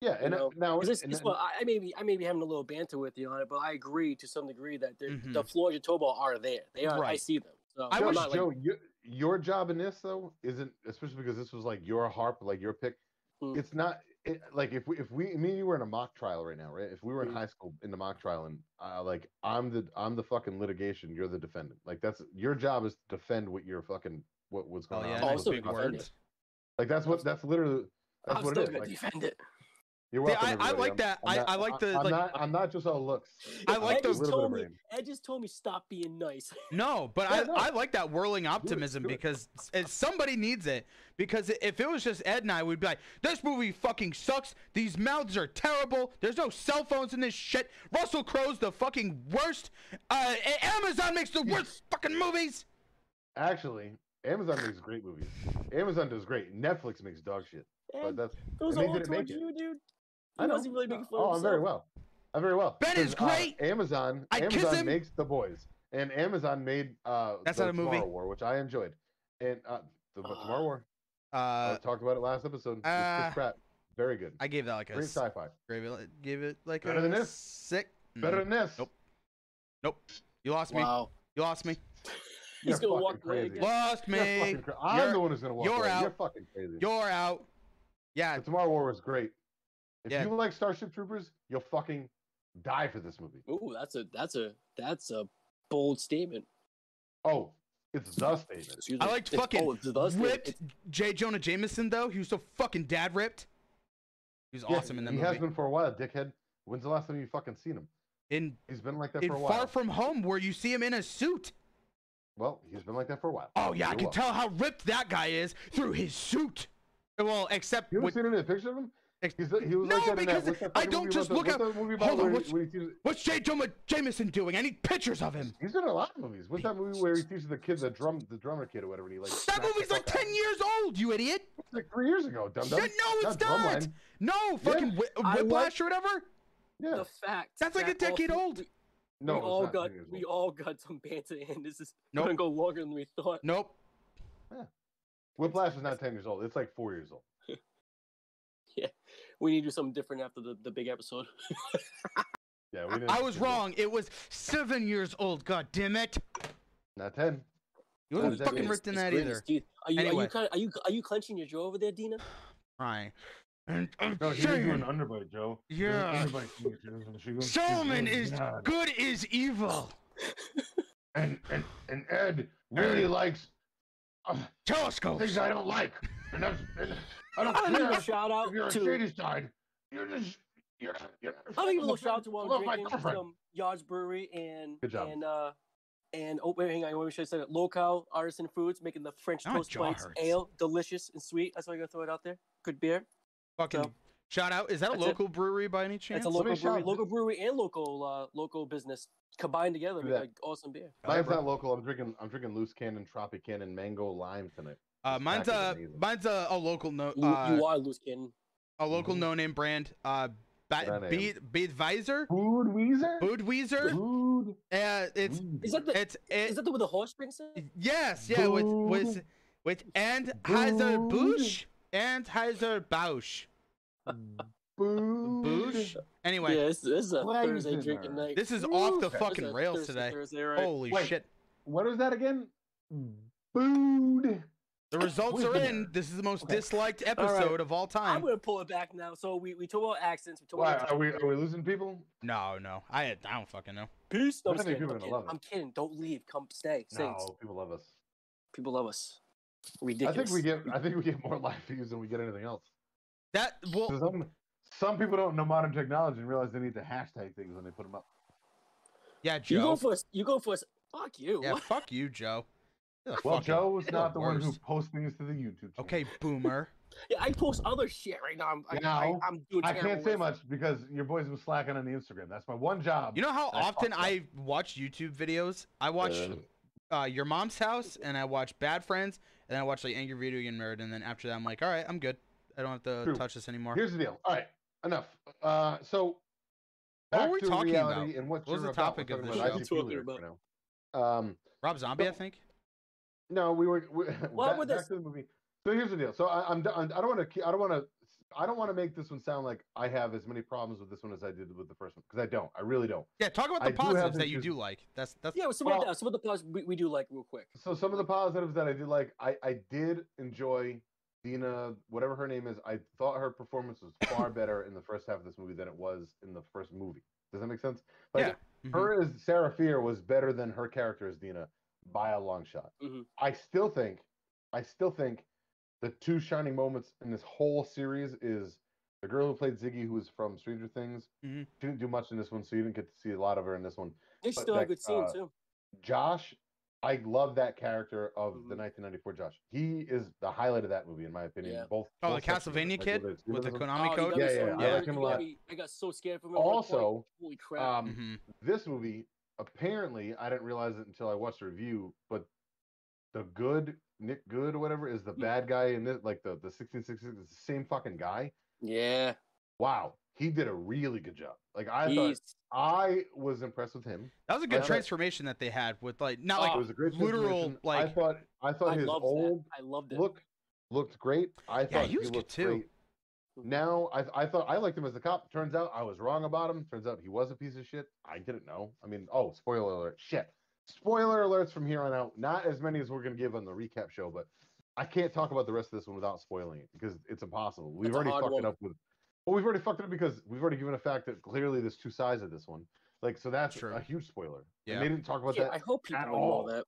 Speaker 1: yeah, and uh,
Speaker 3: know,
Speaker 1: now
Speaker 3: 'Cause It's,
Speaker 1: and
Speaker 3: it's
Speaker 1: then-
Speaker 3: what I, I may be, I may be having a little banter with you on it, but I agree to some degree that the the flaws you're are there. They are. I see them. So
Speaker 2: I
Speaker 3: I'm
Speaker 2: wish
Speaker 3: not, like,
Speaker 1: Joe, you, your job in this though isn't especially because this was like your harp, like your pick.
Speaker 3: Mm.
Speaker 1: It's not it, like if we if we me and you were in a mock trial right now, right? If we were in
Speaker 3: Mm.
Speaker 1: high school in the mock trial and uh, like I'm the I'm the fucking litigation, you're the defendant. Like that's your job is to defend what you're fucking what what's
Speaker 2: Oh
Speaker 1: going
Speaker 2: yeah,
Speaker 1: on.
Speaker 3: Oh,
Speaker 2: nice big words.
Speaker 1: Like that's what that's literally that's
Speaker 3: I'm
Speaker 1: what
Speaker 3: still
Speaker 1: it is.
Speaker 3: gonna
Speaker 1: Like,
Speaker 3: defend it.
Speaker 1: You're
Speaker 2: See,
Speaker 1: welcome.
Speaker 2: I- I
Speaker 1: everybody.
Speaker 2: like
Speaker 1: I'm-
Speaker 2: that.
Speaker 1: I'm not-
Speaker 2: I like the,
Speaker 1: I'm
Speaker 2: like-
Speaker 1: not I'm not just all looks.
Speaker 2: I like
Speaker 3: Ed
Speaker 2: the-
Speaker 3: just
Speaker 1: little bit of
Speaker 3: told me. Ed just told me stop being nice.
Speaker 2: No, but
Speaker 1: Yeah,
Speaker 2: I,
Speaker 1: no.
Speaker 2: I like that whirling optimism
Speaker 1: do it.
Speaker 2: because s- if somebody needs it. Because if it was just Ed and I, we'd be like, "This movie fucking sucks. These mouths are terrible. There's no cell phones in this shit. Russell Crowe's the fucking worst. Uh, Amazon makes the worst fucking movies."
Speaker 1: Actually, Amazon makes great movies. Amazon does great. Netflix makes dog shit. But that's
Speaker 3: those
Speaker 1: and
Speaker 3: are all
Speaker 1: didn't make
Speaker 3: towards you, dude.
Speaker 1: I
Speaker 3: He
Speaker 1: know.
Speaker 3: wasn't really making fun
Speaker 1: Oh,
Speaker 3: of
Speaker 1: I'm very well. I'm very well.
Speaker 2: Ben is
Speaker 1: 'Cause, uh,
Speaker 2: great.
Speaker 1: Amazon.
Speaker 2: I'd kiss
Speaker 1: Amazon
Speaker 2: him.
Speaker 1: makes the boys, and Amazon made uh,
Speaker 2: That's
Speaker 1: the
Speaker 2: not a movie.
Speaker 1: Tomorrow War, which I enjoyed, and uh, the the
Speaker 3: Ah.
Speaker 1: Tomorrow War. I
Speaker 2: Uh,
Speaker 1: talked about it last episode. with
Speaker 2: uh,
Speaker 1: Chris Pratt. Very good.
Speaker 2: I gave that like a
Speaker 1: Great sci-fi.
Speaker 2: gave it gave it like
Speaker 1: Better
Speaker 2: a
Speaker 1: than this?
Speaker 2: sick.
Speaker 1: Better than this.
Speaker 2: Nope. Nope. You lost me.
Speaker 3: Wow.
Speaker 2: You lost me.
Speaker 3: He's
Speaker 1: You're
Speaker 3: gonna
Speaker 1: fucking
Speaker 3: walk away again.
Speaker 2: Lost
Speaker 1: You're
Speaker 2: me.
Speaker 1: cra- I'm
Speaker 2: You're-
Speaker 1: the one who's gonna walk
Speaker 2: you're
Speaker 1: away. You're
Speaker 2: out.
Speaker 1: fucking crazy.
Speaker 2: You're out. Yeah.
Speaker 1: The Tomorrow War was great. If
Speaker 2: Yeah.
Speaker 1: you like Starship Troopers, you'll fucking die for this movie.
Speaker 3: Ooh, that's a that's a that's a bold statement.
Speaker 1: Oh, it's the statement.
Speaker 3: Excuse
Speaker 2: I
Speaker 3: me.
Speaker 2: liked
Speaker 3: It's-
Speaker 2: fucking
Speaker 3: oh, it's the
Speaker 2: ripped
Speaker 3: It's-
Speaker 2: J. Jonah Jameson though. He was so fucking dad ripped. He was
Speaker 1: Yeah,
Speaker 2: awesome in that movie.
Speaker 1: he
Speaker 2: movie.
Speaker 1: has been for a while, dickhead. When's the last time you fucking seen him?
Speaker 2: in
Speaker 1: He's been like that
Speaker 2: in
Speaker 1: for a while.
Speaker 2: Far From Home, where you see him in a suit.
Speaker 1: Well, he's been like that for a while.
Speaker 2: Oh yeah, I can
Speaker 1: welcome.
Speaker 2: tell how ripped that guy is through his suit. Well, except
Speaker 1: You haven't
Speaker 2: with,
Speaker 1: seen any picture of him?
Speaker 2: Ex-
Speaker 1: He's, he was
Speaker 2: No,
Speaker 1: like that in that,
Speaker 2: because
Speaker 1: that
Speaker 2: I don't just look
Speaker 1: the,
Speaker 2: up-
Speaker 1: What's that movie about
Speaker 2: hold on,
Speaker 1: where, he-
Speaker 2: what's-
Speaker 1: he teaches,
Speaker 2: what's J. Jonah Jameson doing? I need pictures of him.
Speaker 1: He's in a lot of movies. What's that movie where he teaches the kid, the drum, the drummer kid or whatever? And he like
Speaker 2: That movie's like
Speaker 1: fuck out
Speaker 2: ten years old. You idiot.
Speaker 1: It's like three years ago, dum dum.
Speaker 2: Yeah, no, it's
Speaker 1: Not
Speaker 2: not. No, fucking Whi-
Speaker 3: I
Speaker 2: Whiplash or whatever.
Speaker 1: Yeah.
Speaker 3: the fact.
Speaker 2: That's like a
Speaker 3: that all
Speaker 2: decade
Speaker 3: three-
Speaker 2: old.
Speaker 3: We,
Speaker 1: No,
Speaker 3: we all got we all got some banter, and this is
Speaker 2: Nope.
Speaker 3: gonna go longer than we thought.
Speaker 2: Nope. Yeah.
Speaker 1: Whiplash is not ten years old. It's like four years old.
Speaker 3: We need to do something different after the, the big episode.
Speaker 1: Yeah, we didn't.
Speaker 2: I was wrong. It was seven years old. God damn it.
Speaker 1: Not ten.
Speaker 2: You wasn't fucking
Speaker 1: is-
Speaker 2: ripped in that either.
Speaker 3: as teeth. Are you are you kind are you are you clenching your jaw over there, Deena?
Speaker 2: Right. And I'm
Speaker 1: No, he was doing an underbite, Joe.
Speaker 2: Yeah.
Speaker 1: Solomon
Speaker 2: Solomon is good is evil.
Speaker 1: and and and Ed really likes uh,
Speaker 2: Telescopes.
Speaker 1: things I don't like, and that's and I don't
Speaker 3: I'll give a
Speaker 1: care
Speaker 3: shout out
Speaker 1: if you're a Shadyside. You're just you're not, you're not
Speaker 3: I'll give a little shout out to while
Speaker 1: love
Speaker 3: I'm
Speaker 1: my
Speaker 3: drinking some Yards Brewery and
Speaker 1: Good job.
Speaker 3: and uh and oh wait, hang on, what should I say? Local artisan foods making the French
Speaker 2: Now
Speaker 3: toast bites
Speaker 2: hurts.
Speaker 3: ale, delicious and sweet. That's why I'm gonna throw it out there. Good beer.
Speaker 2: Fucking
Speaker 3: So-
Speaker 2: shout out. Is that a
Speaker 3: That's it.
Speaker 2: local brewery by any chance?
Speaker 3: It's a
Speaker 1: Let me
Speaker 3: local brewery, local brewery and local uh local business combined together make like awesome beer.
Speaker 1: Mine's not local. I'm drinking. I'm drinking loose cannon, Tropicana, mango lime tonight.
Speaker 2: Uh, mine's a
Speaker 1: amazing.
Speaker 2: mine's a, a local no
Speaker 3: You,
Speaker 2: uh,
Speaker 3: you are loose cannon.
Speaker 2: a local
Speaker 1: Mhm.
Speaker 2: no name brand. Uh,
Speaker 1: That I
Speaker 2: ba-
Speaker 1: am.
Speaker 2: Beat Budweiser.
Speaker 1: Food Weezer.
Speaker 2: Budweiser.
Speaker 1: Food.
Speaker 2: Uh, it's
Speaker 3: Is that the
Speaker 2: it's it,
Speaker 3: is that the with the horse springs in it?
Speaker 2: yes yeah with with
Speaker 1: Bud.
Speaker 2: with Anheuser Busch Anheuser Busch
Speaker 1: Food.
Speaker 2: Busch. Anyway,
Speaker 3: Yeah, this, this is a Thursday drinking night.
Speaker 2: this is
Speaker 1: Woo.
Speaker 2: off the
Speaker 1: This
Speaker 2: fucking
Speaker 3: This is a
Speaker 2: rails
Speaker 3: Thursday-
Speaker 2: today.
Speaker 3: Thursday, right?
Speaker 2: Holy
Speaker 1: Wait.
Speaker 2: shit!
Speaker 1: What is that again? Food.
Speaker 2: The results are in. This is the most
Speaker 1: Okay.
Speaker 2: disliked
Speaker 3: right.
Speaker 2: episode of all time.
Speaker 3: I'm gonna pull it back now. So we, we talk about accents. We talk
Speaker 1: Why
Speaker 3: about
Speaker 1: are we? Are we losing people?
Speaker 2: No, no, I I don't fucking know.
Speaker 3: peace. No,
Speaker 1: I
Speaker 3: I'm, kidding. I'm, kidding. I'm kidding. Don't leave. Come stay. Stay.
Speaker 1: No, people love us.
Speaker 3: People love us. Ridiculous.
Speaker 1: I think we get. I think we get more live views than we get anything else.
Speaker 2: That well,
Speaker 1: Some, some people don't know modern technology and realize they need to hashtag things when they put them up.
Speaker 2: yeah, Joe.
Speaker 3: You go
Speaker 2: Joe.
Speaker 3: for. You go for. Fuck you.
Speaker 2: Yeah, fuck you, Joe. You're the
Speaker 1: Well, Joe
Speaker 2: was
Speaker 1: not the one who
Speaker 2: worst.
Speaker 1: posts things to the YouTube channel.
Speaker 2: Okay, boomer.
Speaker 3: Yeah, I post other shit right now. I'm, I,
Speaker 1: Now,
Speaker 3: I, I'm doing.
Speaker 1: I can't say
Speaker 3: with.
Speaker 1: much because your boy's been slacking on the Instagram. That's my one job.
Speaker 2: You know how
Speaker 1: I
Speaker 2: often. I watch YouTube videos? I watch
Speaker 1: Uh,
Speaker 2: uh, Your Mom's House, and I watch Bad Friends, and then I watch like Angry Video Game Nerd, and then after that I'm like, all right, I'm good. I don't have to
Speaker 1: True.
Speaker 2: touch this anymore.
Speaker 1: Here's the deal. All right, enough. Uh, so
Speaker 2: What
Speaker 1: back
Speaker 2: were we
Speaker 1: to
Speaker 2: talking about?
Speaker 1: and what,
Speaker 2: What was the topic
Speaker 1: We're
Speaker 2: of
Speaker 1: talking
Speaker 2: the
Speaker 1: about
Speaker 3: show?
Speaker 1: ICP
Speaker 3: Talking about-
Speaker 1: right. Um,
Speaker 2: Rob Zombie, I think.
Speaker 1: No, we were. We,
Speaker 3: Well,
Speaker 1: back,
Speaker 3: with
Speaker 1: back
Speaker 3: this-
Speaker 1: to the movie. So here's the deal. So I, I'm. done- I don't want to. I don't want to. I don't want to make this one sound like I have as many problems with this one as I did with the first one because I don't. I really don't.
Speaker 2: Yeah, talk about the
Speaker 1: do have
Speaker 2: positives that you do like. That's that's
Speaker 3: Yeah, some
Speaker 1: Well-
Speaker 3: of the some of the parts we, we do like real quick.
Speaker 1: So some of the positives that I did like, I I did enjoy Deena, whatever her name is. I thought her performance was far better in the first half of this movie than it was in the first movie. Does that make sense? Like
Speaker 2: yeah. mhm.
Speaker 1: her as Sarah Fier was better than her character as Deena by a long shot.
Speaker 3: Mhm.
Speaker 1: I still think, I still think, the two shining moments in this whole series is the girl who played Ziggy, who was from Stranger Things.
Speaker 2: Mhm.
Speaker 1: She didn't do much in this one, so you didn't get to see a lot of her in this one.
Speaker 3: They
Speaker 1: But
Speaker 3: still have
Speaker 1: like,
Speaker 3: good scene
Speaker 1: uh,
Speaker 3: too.
Speaker 1: Josh, I love that character of the
Speaker 3: Mhm.
Speaker 1: 1994 Josh. He is the highlight of that movie, in my opinion.
Speaker 3: Yeah.
Speaker 1: Both.
Speaker 2: Oh, the
Speaker 1: both sections of it.
Speaker 2: Castlevania kid
Speaker 1: whether it's
Speaker 2: with the Konami
Speaker 3: Oh,
Speaker 2: code.
Speaker 3: you got
Speaker 1: Yeah, yeah, I
Speaker 3: got
Speaker 1: like him a lot.
Speaker 3: I got so scared from him. at.
Speaker 1: Also,
Speaker 3: holy crap!
Speaker 1: Um,
Speaker 2: Mhm.
Speaker 1: this movie apparently I didn't realize it until I watched the review, but the good Nick Goode or whatever is the
Speaker 3: Hmm.
Speaker 1: bad guy in this like the the 1666 is the same fucking guy.
Speaker 3: yeah,
Speaker 1: Wow, he did a really good job. Like I
Speaker 3: he's
Speaker 1: thought I was impressed with him.
Speaker 2: That was a good
Speaker 1: I thought-
Speaker 2: transformation that they had with like not like
Speaker 1: it was a great
Speaker 2: literal,
Speaker 1: transformation. I
Speaker 2: like-
Speaker 1: thought I thought
Speaker 3: I
Speaker 1: his old
Speaker 3: that. I loved it.
Speaker 1: look looked great. I
Speaker 2: Yeah,
Speaker 1: thought
Speaker 2: he was good
Speaker 1: looked
Speaker 2: too.
Speaker 1: great. Mm-hmm. Now I I thought I liked him as a cop. Turns out I was wrong about him. Turns out he was a piece of shit. I didn't know. I mean, oh, spoiler alert. Shit. Spoiler alerts from here on out. Not as many as we're gonna give on the recap show, but I can't talk about the rest of this one without spoiling it because it's impossible. We've
Speaker 3: That's
Speaker 1: already fucked
Speaker 3: one.
Speaker 1: it up with well, we've already fucked it up because we've already given a fact that clearly there's two sides of this one. Like so that's
Speaker 2: True.
Speaker 1: a huge spoiler.
Speaker 2: Yeah.
Speaker 1: And they didn't talk about
Speaker 3: yeah,
Speaker 1: that.
Speaker 3: I hope people
Speaker 1: at
Speaker 3: know
Speaker 1: all.
Speaker 3: that.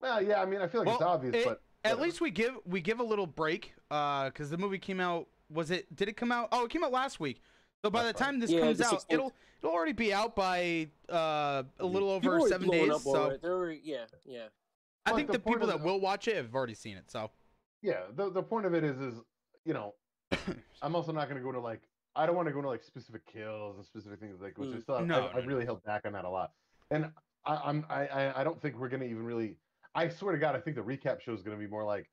Speaker 1: Well, yeah, I mean I feel like it's obvious,
Speaker 2: it-
Speaker 1: but
Speaker 2: At least we give we give a little break uh, because the movie came out. Was it? Did it come out? Oh, it came out last week. So by the
Speaker 1: That's right.
Speaker 2: time this
Speaker 3: Yeah,
Speaker 2: comes out, it'll it'll already be out by uh, a little over seven days. So
Speaker 3: over it. They were, yeah, yeah.
Speaker 2: I
Speaker 1: But
Speaker 2: think
Speaker 1: the
Speaker 2: the, people that
Speaker 1: the-
Speaker 2: will watch it have already seen it. So
Speaker 1: yeah the, the point of it is is you know i'm also not going to go to like i don't want to go into like specific kills and specific things like which i
Speaker 3: Mm.
Speaker 1: still
Speaker 2: No,
Speaker 1: I,
Speaker 2: no,
Speaker 1: I really held back on that a lot and I, i'm I, I i don't think we're going to even really i swear to god i think the recap show is going to be more like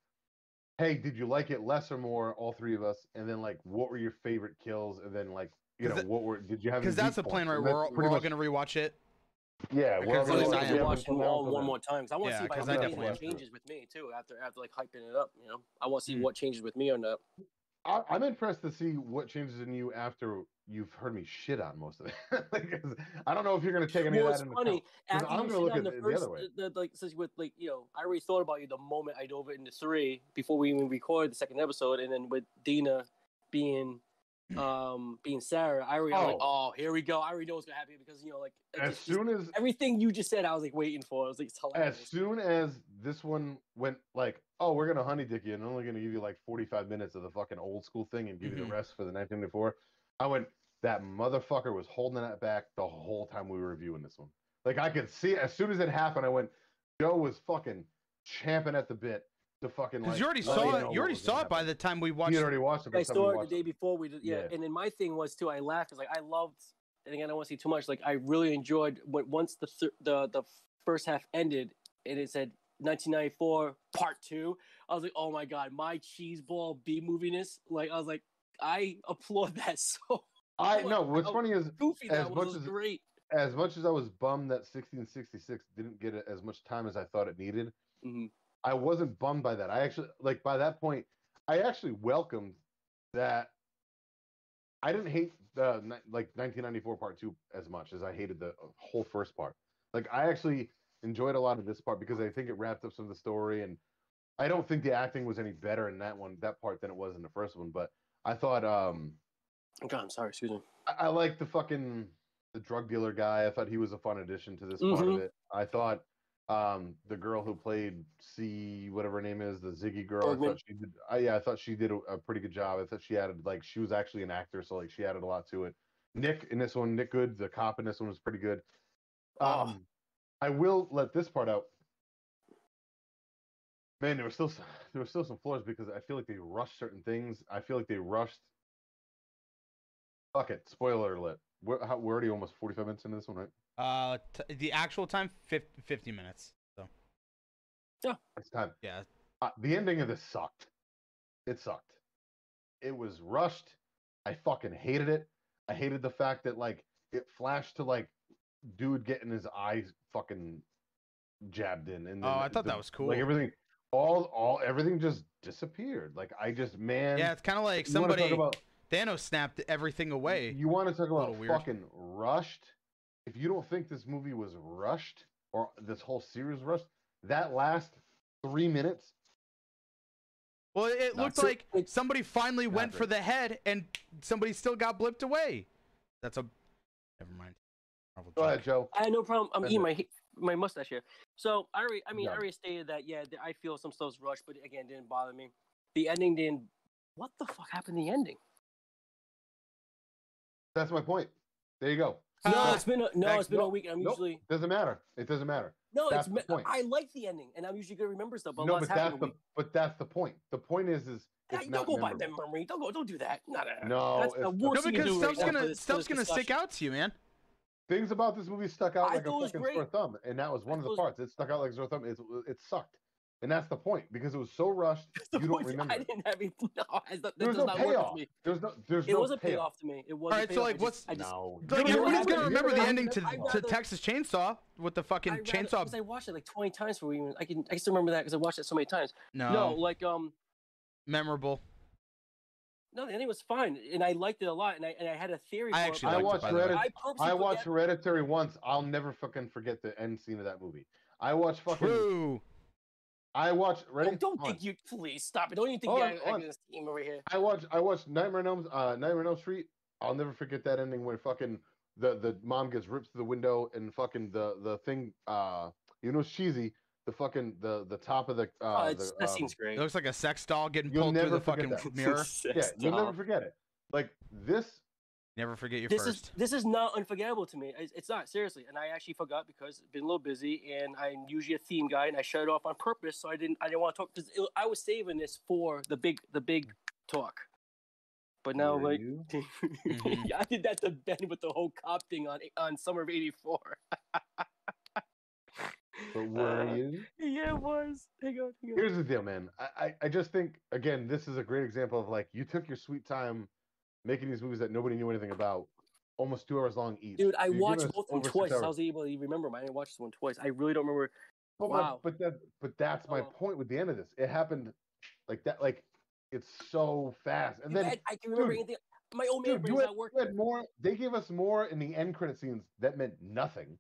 Speaker 1: hey did you like it less or more all three of us and then like what were your favorite kills and then like you know
Speaker 2: that-
Speaker 1: what were did you have any
Speaker 2: because that's the plan, right? We're,
Speaker 1: that's
Speaker 2: all- we're
Speaker 1: pretty
Speaker 2: all gonna rewatch it.
Speaker 1: yeah we're all
Speaker 2: because
Speaker 3: I
Speaker 2: at
Speaker 1: gonna
Speaker 2: least
Speaker 3: want
Speaker 2: I
Speaker 1: watch it
Speaker 3: them all one
Speaker 1: then.
Speaker 3: more time because I want to
Speaker 2: Yeah,
Speaker 3: see if I
Speaker 2: 'cause
Speaker 3: have
Speaker 2: I
Speaker 3: anything
Speaker 2: definitely
Speaker 3: that
Speaker 1: have to.
Speaker 3: changes with me too after after like hyping it up. You know, I want to see
Speaker 2: Mm.
Speaker 3: what changes with me or not.
Speaker 1: I, I'm impressed to see what changes in you after you've heard me shit on most of it. Because I don't know if you're going to take any
Speaker 3: Well,
Speaker 1: of that into
Speaker 3: funny. After
Speaker 1: I'm
Speaker 3: you
Speaker 1: gonna look at
Speaker 3: the
Speaker 1: it the
Speaker 3: first,
Speaker 1: other way.
Speaker 3: the, like, since with like you know, I already thought about you the moment I dove into three before we even recorded the second episode, and then with Deena being um being Sarah, I already I'm like, oh, here we go. I already know what's gonna happen because you know, like
Speaker 1: As
Speaker 3: just-
Speaker 1: soon as
Speaker 3: everything you just said, I was like waiting for. I was like, it's
Speaker 1: as soon as this one went like, oh, we're gonna honey dick you and only gonna give you like 45 minutes of the fucking old school thing and give you
Speaker 2: Mhm.
Speaker 1: the rest for the 1994, I went, that motherfucker was holding that back the whole time we were reviewing this one. Like I could see as soon as it happened, I went, Joe was fucking champing at the bit to fucking
Speaker 2: Because
Speaker 1: like.
Speaker 2: you already
Speaker 1: let me
Speaker 2: saw
Speaker 1: know
Speaker 2: it. You already saw it by the time we watched.
Speaker 1: had already watched it. by
Speaker 3: I
Speaker 1: the time we
Speaker 3: saw it the
Speaker 1: watched
Speaker 3: day before we did, yeah.
Speaker 1: Yeah.
Speaker 3: And then my thing was too. I laughed because like I loved. And again, I don't want to see too much. Like I really enjoyed when once the th- the the first half ended and it said 1994 Part Two. I was like, oh my god, my cheeseball B moviness. Like I was like, I applaud that so
Speaker 1: I
Speaker 3: know
Speaker 1: no. What's funny is
Speaker 3: goofy
Speaker 1: As
Speaker 3: was.
Speaker 1: much
Speaker 3: was
Speaker 1: as-
Speaker 3: great.
Speaker 1: as much as I was bummed that 1666 didn't get as much time as I thought it needed,
Speaker 3: Mhm.
Speaker 1: I wasn't bummed by that. I actually like by that point, I actually welcomed that. I didn't hate the like 1994 part two as much as I hated the whole first part. Like I actually enjoyed a lot of this part because I think it wrapped up some of the story, and I don't think the acting was any better in that one, that part than it was in the first one. But I thought, um,
Speaker 3: Oh, God, I'm sorry. Excuse me.
Speaker 1: I, I like the fucking the drug dealer guy. I thought he was a fun addition to this part of
Speaker 3: Mhm.
Speaker 1: it. I thought um the girl who played C whatever her name is, the Ziggy girl. I thought she did I, yeah, I thought she did a, a pretty good job. I thought she added like she was actually an actor, so like she added a lot to it. Nick in this one, Nick Goode, the cop in this one was pretty good.
Speaker 3: Oh.
Speaker 1: Um I will let this part out. Man, there were still there were still some flaws because I feel like they rushed certain things. I feel like they rushed. Fuck it, spoiler alert. We're, how, we're already almost forty five minutes into this one, right?
Speaker 2: Uh, t- the actual time 50, 50 minutes. So
Speaker 1: It's time.
Speaker 2: yeah,
Speaker 1: Uh, the ending of this sucked. It sucked. It was rushed. I fucking hated it. I hated the fact that like it flashed to like dude getting his eyes fucking jabbed in, and
Speaker 2: Oh, I thought
Speaker 1: the-
Speaker 2: that was cool.
Speaker 1: Like everything, all all everything just disappeared. Like I just man,
Speaker 2: Yeah, it's kind of like
Speaker 1: you wanna talk
Speaker 2: somebody
Speaker 1: about
Speaker 2: Thanos snapped everything away.
Speaker 1: you want to talk about fucking rushed? If you don't think this movie was rushed or this whole series rushed, that last three minutes,
Speaker 2: Well, it
Speaker 1: Not
Speaker 2: looked like
Speaker 3: it's-
Speaker 2: somebody finally went for the head, and somebody still got blipped away. That's a. Never mind. Marvel
Speaker 1: go
Speaker 2: joke.
Speaker 1: ahead, Joe.
Speaker 3: I had no problem. I'm
Speaker 1: Send
Speaker 3: eating
Speaker 1: it.
Speaker 3: my my mustache here. So I already, I mean, I
Speaker 1: Done.
Speaker 3: already stated that. Yeah, I feel some stuff's rushed, but again, didn't bother me. The ending didn't. What the fuck happened? to The ending?
Speaker 1: That's my point. There you go.
Speaker 3: No,
Speaker 2: Ah,
Speaker 3: it's been a, no,
Speaker 2: next-
Speaker 3: it's been a
Speaker 1: nope,
Speaker 3: week. I'm
Speaker 1: nope.
Speaker 3: usually
Speaker 1: Doesn't matter. It doesn't matter.
Speaker 3: no,
Speaker 1: That's
Speaker 3: it's
Speaker 1: the point.
Speaker 3: I like the ending, and I'm usually gonna remember stuff. But
Speaker 1: no, but that's the but that's the point. The point is is
Speaker 3: Yeah, don't
Speaker 1: not
Speaker 3: go by
Speaker 1: that
Speaker 3: memory. Don't go. Don't do that. No, no, no.
Speaker 1: No,
Speaker 3: That's the
Speaker 1: it's-
Speaker 3: worst
Speaker 2: No, because stuff's
Speaker 3: right
Speaker 2: gonna stuff's gonna stick out to you, man.
Speaker 1: Things about this movie stuck out
Speaker 3: I
Speaker 1: like a
Speaker 3: thought it
Speaker 1: fucking
Speaker 3: great.
Speaker 1: sore thumb, and that was one
Speaker 3: I
Speaker 1: of the
Speaker 3: was-
Speaker 1: parts. It stuck out like a sore thumb. It, it sucked, and that's the point because it was so rushed.
Speaker 3: The
Speaker 1: you don't remember.
Speaker 3: I didn't have it. No, that, that
Speaker 1: There was no payoff. There's no. There's
Speaker 3: It
Speaker 1: no
Speaker 3: was a
Speaker 1: payoff.
Speaker 3: payoff to me. It was.
Speaker 2: All right,
Speaker 3: a
Speaker 2: right, so, like, what's-
Speaker 3: I just,
Speaker 1: No,
Speaker 2: Like
Speaker 3: No,
Speaker 1: You
Speaker 3: no,
Speaker 2: everybody's gonna
Speaker 3: no,
Speaker 2: remember
Speaker 3: no,
Speaker 2: the ending to, to Texas Chainsaw with the fucking
Speaker 3: I'd rather-
Speaker 2: chainsaw.
Speaker 3: 'cause I watched it like 20 times for even. I can. I still remember that because I watched it so many times.
Speaker 2: No,
Speaker 3: No, like um,
Speaker 2: memorable.
Speaker 3: No, the ending was fine, and I liked it a lot, and I and I had a theory.
Speaker 2: I actually
Speaker 3: it,
Speaker 1: I
Speaker 2: liked it,
Speaker 1: watched
Speaker 2: by the way.
Speaker 1: Reddit.
Speaker 3: I purposely
Speaker 1: I watched
Speaker 3: that-
Speaker 1: Hereditary once. I'll never fucking forget the end scene of that movie. I watched fucking.
Speaker 2: True.
Speaker 1: I watched. Ready?
Speaker 3: Don't, don't think you. Please stop it. Don't even think
Speaker 1: Hold
Speaker 3: you
Speaker 1: on,
Speaker 3: got
Speaker 1: on.
Speaker 3: this team over here.
Speaker 1: I watched. I watched Nightmare on Elm. Uh, Nightmare on Elm Street. I'll never forget that ending when fucking the the mom gets ripped through the window and fucking the the thing. Uh, you know, it's cheesy. The fucking the the top of the. Uh,
Speaker 3: oh,
Speaker 1: the,
Speaker 3: that
Speaker 1: um,
Speaker 3: seems great.
Speaker 2: It looks like a sex doll getting
Speaker 1: You'll
Speaker 2: pulled through
Speaker 1: never
Speaker 2: the
Speaker 1: forget
Speaker 2: fucking
Speaker 1: that.
Speaker 2: mirror.
Speaker 1: Yeah, you'll never forget it. Like this.
Speaker 2: Never forget your
Speaker 3: This
Speaker 2: first.
Speaker 3: is this is not unforgettable to me. It's, it's not seriously, and I actually forgot because I've been a little busy, and I'm usually a theme guy, and I shut it off on purpose, so I didn't I didn't want to talk because I was saving this for the big the big talk. But now,
Speaker 1: Were
Speaker 3: like,
Speaker 1: you?
Speaker 2: Mhm.
Speaker 3: I did that to Ben with the whole cop thing on on summer of '84.
Speaker 1: But were
Speaker 3: Uh,
Speaker 1: you?
Speaker 3: Yeah, it was. Hang on, hang on.
Speaker 1: Here's the deal, man. I, I, I just think again, this is a great example of like you took your sweet time making these movies that nobody knew anything about, almost two hours long each.
Speaker 3: Dude, I
Speaker 1: You're
Speaker 3: watched both of them
Speaker 1: over six
Speaker 3: twice. I was able to remember them. I watched this one twice. I really don't remember.
Speaker 1: But, my-
Speaker 3: Wow.
Speaker 1: but that but that's my
Speaker 3: Oh.
Speaker 1: point with the end of this. It happened like that. Like it's so fast, and
Speaker 3: You
Speaker 1: then
Speaker 3: had- I can remember
Speaker 1: dude,
Speaker 3: anything. My old man
Speaker 1: dude, you
Speaker 3: brain's
Speaker 1: had,
Speaker 3: not
Speaker 1: you
Speaker 3: working.
Speaker 1: more. They gave us more in the end credit scenes that meant nothing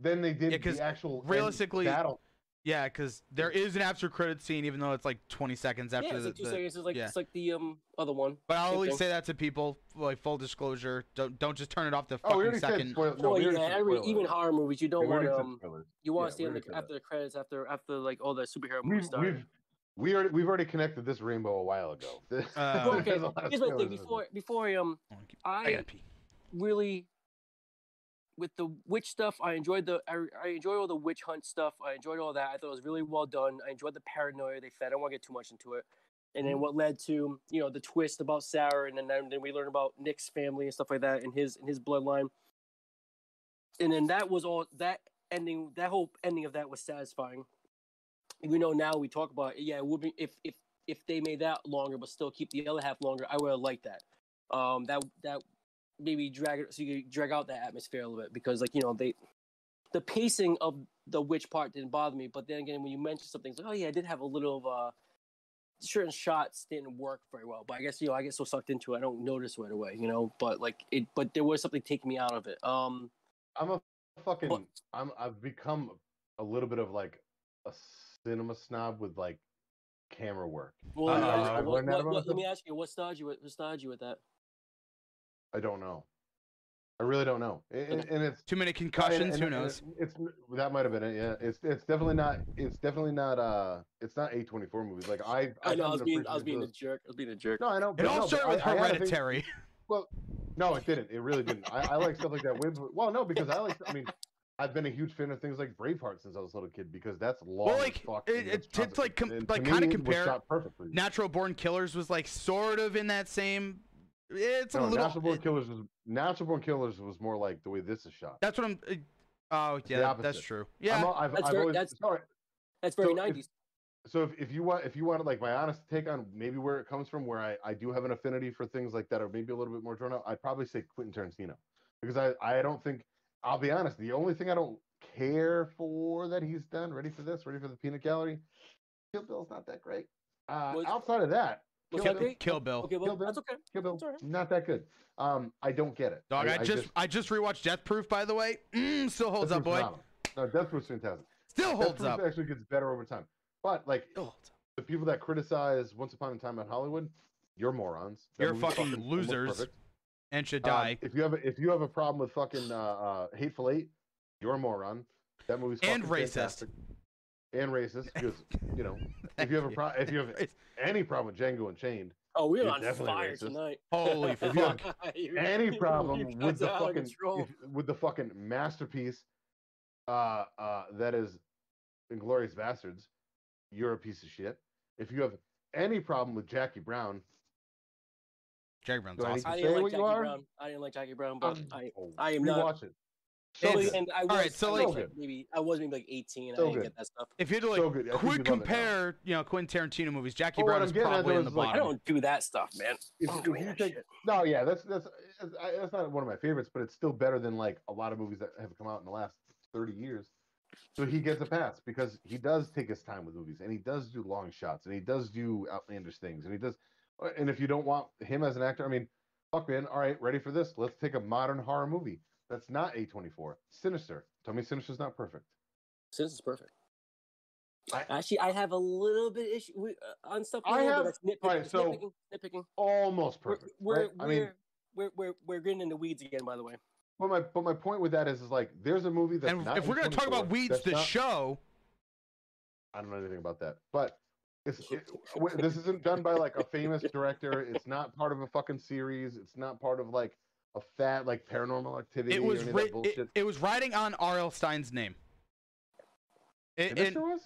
Speaker 1: than they did
Speaker 2: Yeah, 'cause
Speaker 1: the actual
Speaker 2: realistically,
Speaker 1: battle.
Speaker 2: Yeah, because there is an after credit scene, even though it's like 20 seconds after
Speaker 3: yeah, it's
Speaker 2: the.
Speaker 3: like two
Speaker 2: the-
Speaker 3: seconds. It's like
Speaker 2: yeah.
Speaker 3: it's like the um other one.
Speaker 2: But I'll
Speaker 3: same
Speaker 2: always say that to people, like full disclosure. Don't don't just turn it off the
Speaker 1: Oh,
Speaker 2: fucking
Speaker 1: already
Speaker 2: second.
Speaker 1: spoil- no,
Speaker 3: oh
Speaker 1: we already
Speaker 3: yeah,
Speaker 1: said
Speaker 3: every,
Speaker 1: spoiler
Speaker 3: even horror movies, you don't want Um, you want to stay
Speaker 1: we
Speaker 3: in the, after the credits, after after like all the superhero movies
Speaker 1: We've,
Speaker 3: start.
Speaker 1: we've we already we've already connected this rainbow a while ago.
Speaker 2: Uh,
Speaker 3: okay,
Speaker 1: There's a lot of
Speaker 3: here's my thing. Before before um
Speaker 2: Oh, I
Speaker 3: I really with the witch stuff i enjoyed the I, I enjoyed all the witch hunt stuff. I enjoyed all that. I thought it was really well done. I enjoyed the paranoia they fed. I don't want to get too much into it. And then what led to you know the twist about sarah and then, then we learn about nick's family and stuff like that and his and his bloodline. And then that was all that ending that whole ending of that was satisfying. We know now we talk about it, yeah it would be if if if they made that longer but still keep the other half longer i would have liked that. Um that that maybe drag it so you could drag out that atmosphere a little bit because like you know they the pacing of the witch part didn't bother me but then again when you mention something like oh yeah i did have a little of uh certain shots didn't work very well but i guess you know i get so sucked into it i don't notice right away you know but like it but there was something taking me out of it um
Speaker 1: I'm a fucking
Speaker 3: What?
Speaker 1: I'm I've become a little bit of like a cinema snob with like camera work.
Speaker 3: well, let, me
Speaker 2: Uh,
Speaker 3: ask you,
Speaker 1: I've
Speaker 3: what, what, what, let me ask you what started you with what started you with that
Speaker 1: I don't know. I really don't know. And, and it's
Speaker 2: Too many concussions.
Speaker 1: and-
Speaker 2: Who knows?
Speaker 1: It's, it's that might have been it. Yeah, it's it's definitely not. It's definitely not. Uh, it's not A24 movies. Like I.
Speaker 3: i know i was being i was
Speaker 1: appreciate
Speaker 3: being a jerk i was being a jerk
Speaker 1: No, I know.
Speaker 2: It
Speaker 1: but
Speaker 2: all
Speaker 1: no, but
Speaker 2: started with
Speaker 1: I- I had
Speaker 2: Hereditary.
Speaker 1: Well, no, it didn't. It really didn't. I, I like stuff like that. With, well, no, because I like. I mean, I've been a huge fan of things like Braveheart since I was a little kid because that's long. as
Speaker 2: like,
Speaker 1: fuck
Speaker 2: it-
Speaker 1: and
Speaker 2: it-
Speaker 1: it's
Speaker 2: like, com- like, kinda
Speaker 1: me, it was
Speaker 2: compare
Speaker 1: shot perfectly.
Speaker 2: Natural Born Killers was like sort of in that same. It's a little.
Speaker 1: Natural Born
Speaker 2: it-
Speaker 1: Killers was Natural Born Killers was more like the way this is shot.
Speaker 2: that's what I'm. uh, Oh yeah, that- that's
Speaker 1: opposite.
Speaker 2: true.
Speaker 1: I'm
Speaker 2: Yeah,
Speaker 1: I've,
Speaker 3: That's
Speaker 1: I've
Speaker 3: very-
Speaker 1: always,
Speaker 3: that's-
Speaker 1: sorry.
Speaker 3: that's very
Speaker 1: So if-
Speaker 3: 90s
Speaker 1: so if, if you want if you want like my honest take on maybe where it comes from, where I, I do have an affinity for things like that, or maybe a little bit more drawn out, I'd probably say Quentin Tarantino because I I don't think I'll be honest. The only thing I don't care for that he's done, ready for this, ready for the peanut gallery, Kill Bill's not that great. Uh,
Speaker 3: Was-
Speaker 1: outside of that,
Speaker 3: Was
Speaker 1: Kill Bill-
Speaker 2: Kill Bill.
Speaker 3: Okay, well,
Speaker 1: Kill Bill.
Speaker 3: that's okay.
Speaker 1: Kill Bill,
Speaker 3: It's all right.
Speaker 1: not that good. Um, I don't get it.
Speaker 2: Dog, I, just, I just rewatched Death Proof, by the way. Mm, still holds
Speaker 1: Death
Speaker 2: up, boy.
Speaker 1: phenomenal. No, Death Proof's fantastic.
Speaker 2: Still holds
Speaker 1: Death
Speaker 2: holds
Speaker 1: Proof actually gets better over time. But like
Speaker 3: Still holds up.
Speaker 1: the people that criticize Once Upon a Time in Hollywood, you're morons. That
Speaker 2: You're
Speaker 1: movie's
Speaker 2: fucking losers. And should
Speaker 1: Um,
Speaker 2: die.
Speaker 1: if you have a, if you have a problem with fucking uh, uh, Hateful Eight, you're a moron. That movie's
Speaker 2: And racist.
Speaker 1: fantastic. And racist because you know if you have a pro- if you have any problem with Django Unchained,
Speaker 3: Oh, we're on fire
Speaker 1: racist.
Speaker 3: tonight.
Speaker 2: Holy
Speaker 1: If you have
Speaker 2: fuck.
Speaker 3: You-
Speaker 1: any problem with the
Speaker 3: are out of
Speaker 1: fucking if- with the fucking masterpiece uh uh that is Inglourious Basterds, you're a piece of shit. If you have any problem with Jackie Brown,
Speaker 2: Jackie Brown's
Speaker 1: Do I need
Speaker 2: awesome.
Speaker 3: I
Speaker 1: Say
Speaker 3: didn't like
Speaker 1: what you
Speaker 3: Jackie
Speaker 1: are?
Speaker 3: Brown. I didn't like Jackie Brown, but
Speaker 1: um,
Speaker 3: I,
Speaker 1: oh,
Speaker 3: I am not.
Speaker 1: rewatch it. So
Speaker 2: It's-
Speaker 3: and I was,
Speaker 2: Alright, so,
Speaker 3: I
Speaker 2: like-
Speaker 3: like maybe I was maybe like 18.
Speaker 1: So
Speaker 3: I didn't
Speaker 1: good.
Speaker 3: get that stuff.
Speaker 2: If you had to like
Speaker 1: So good. I
Speaker 2: quick
Speaker 1: you'd it
Speaker 2: compare, you know, Quentin Tarantino movies, Jackie
Speaker 1: Well, what
Speaker 2: Brown is probably in the
Speaker 1: is, like-
Speaker 3: I don't do that stuff, man.
Speaker 1: If,
Speaker 3: I don't
Speaker 1: if
Speaker 3: do
Speaker 1: you
Speaker 3: that
Speaker 1: take-
Speaker 3: shit.
Speaker 1: no, yeah, that's that's that's not one of my favorites, but it's still better than like a lot of movies that have come out in the last thirty years. So he gets a pass because he does take his time with movies, and he does do long shots, and he does do outlandish things, and he does. And if you don't want him as an actor, I mean, fuck man, all right, ready for this? Let's take a modern horror movie that's not A twenty four. Sinister. Tell me, Sinister's not perfect.
Speaker 3: Sinister's perfect.
Speaker 1: I-
Speaker 3: Actually, I have a little bit issue with, uh, on stuff.
Speaker 1: I have-
Speaker 3: that's nitpick,
Speaker 1: alright,
Speaker 3: it's
Speaker 1: so-
Speaker 3: nitpicking. nitpicking.
Speaker 1: Almost
Speaker 3: We're,
Speaker 1: perfect.
Speaker 3: we're,
Speaker 1: right? I
Speaker 3: we're,
Speaker 1: mean,
Speaker 3: we're, we're, we're getting in the weeds again, by the way.
Speaker 1: but my but my point with that is, is like there's a movie that's
Speaker 2: And
Speaker 1: not
Speaker 2: if we're gonna talk about weeds, the
Speaker 1: not-
Speaker 2: show,
Speaker 1: I don't know anything about that, but it's, it, this isn't done by like a famous director. It's not part of a fucking series. It's not part of like a fat like paranormal activity.
Speaker 2: it was
Speaker 1: any of
Speaker 2: ri-
Speaker 1: that bullshit.
Speaker 2: it, it was riding on R.L. Stine's name. It, it-
Speaker 1: show was?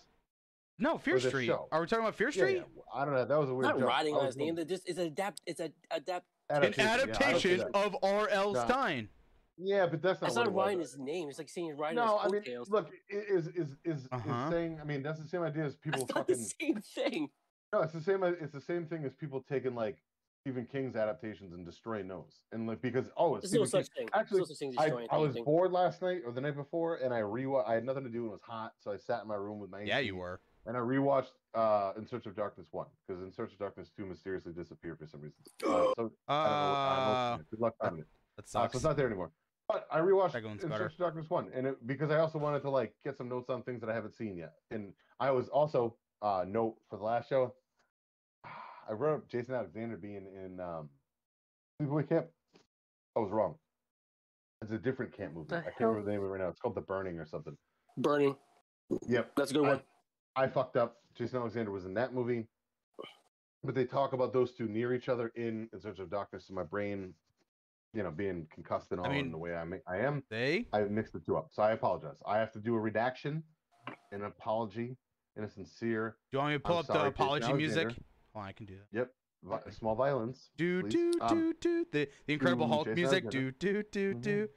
Speaker 2: no, Fear Street.
Speaker 1: show?
Speaker 2: Are we talking about Fear Street?
Speaker 1: yeah. I don't know. That was a weird.
Speaker 3: Not
Speaker 1: jump.
Speaker 3: riding on
Speaker 1: was
Speaker 3: his name.
Speaker 1: going-
Speaker 3: They're just it's a adapt. It's a adapt.
Speaker 2: An
Speaker 1: Adaptation, yeah, I don't see
Speaker 2: adaptation
Speaker 1: that.
Speaker 2: of R.L.
Speaker 1: No.
Speaker 2: Stine.
Speaker 1: Yeah, but that's not.
Speaker 3: It's
Speaker 1: what
Speaker 3: not
Speaker 1: it was.
Speaker 3: his name. It's like saying riding
Speaker 1: No, I mean,
Speaker 3: coattails.
Speaker 1: look, is is is,
Speaker 2: Uh-huh.
Speaker 1: is saying. I mean, that's the same idea as people
Speaker 3: That's not the same thing.
Speaker 1: No, it's the same. It's the same thing as people taking like Stephen King's adaptations and destroy those, and like because oh, it's
Speaker 3: There's no
Speaker 1: Stephen King.
Speaker 3: such thing.
Speaker 1: Actually,
Speaker 3: no such thing
Speaker 1: I, I was bored last night or the night before, and I re I had nothing to do and it was hot, so I sat in my room with my
Speaker 2: Yeah, you were.
Speaker 1: and I rewatched uh, In Search of Darkness one because In Search of Darkness two mysteriously disappeared for some reason. Uh, so I don't know.
Speaker 2: Uh,
Speaker 1: Uh, good luck finding it.
Speaker 2: that
Speaker 1: Uh, so it's not there anymore. But I rewatched
Speaker 2: Second
Speaker 1: In
Speaker 2: better.
Speaker 1: Search of Darkness one, and it, because I also wanted to like get some notes on things that I haven't seen yet, and I was also uh, note for the last show. I wrote up Jason Alexander being in um, Sleepaway Camp. I was wrong. It's a different camp movie.
Speaker 3: The
Speaker 1: I can't
Speaker 3: hell?
Speaker 1: remember the name of it right now. It's called The Burning or something.
Speaker 3: Burning.
Speaker 1: Yep.
Speaker 3: That's a good
Speaker 1: I-
Speaker 3: one.
Speaker 1: I fucked up. Jason Alexander was in that movie. But they talk about those two near each other in In Search of Darkness. So my brain, you know, being concussed and all
Speaker 2: mean-
Speaker 1: in the way I, ma- I am,
Speaker 2: They?
Speaker 1: I mixed the two up. So I apologize. I have to do a redaction, an apology, and a sincere,
Speaker 2: Do you want me to pull
Speaker 1: I'm
Speaker 2: up
Speaker 1: sorry,
Speaker 2: the
Speaker 1: Jason
Speaker 2: apology music? Oh, I can do that.
Speaker 1: vi- small violence.
Speaker 2: Do
Speaker 1: please.
Speaker 2: do
Speaker 1: Um,
Speaker 2: do do the the Incredible Hulk
Speaker 1: Jason
Speaker 2: music. Do do do do.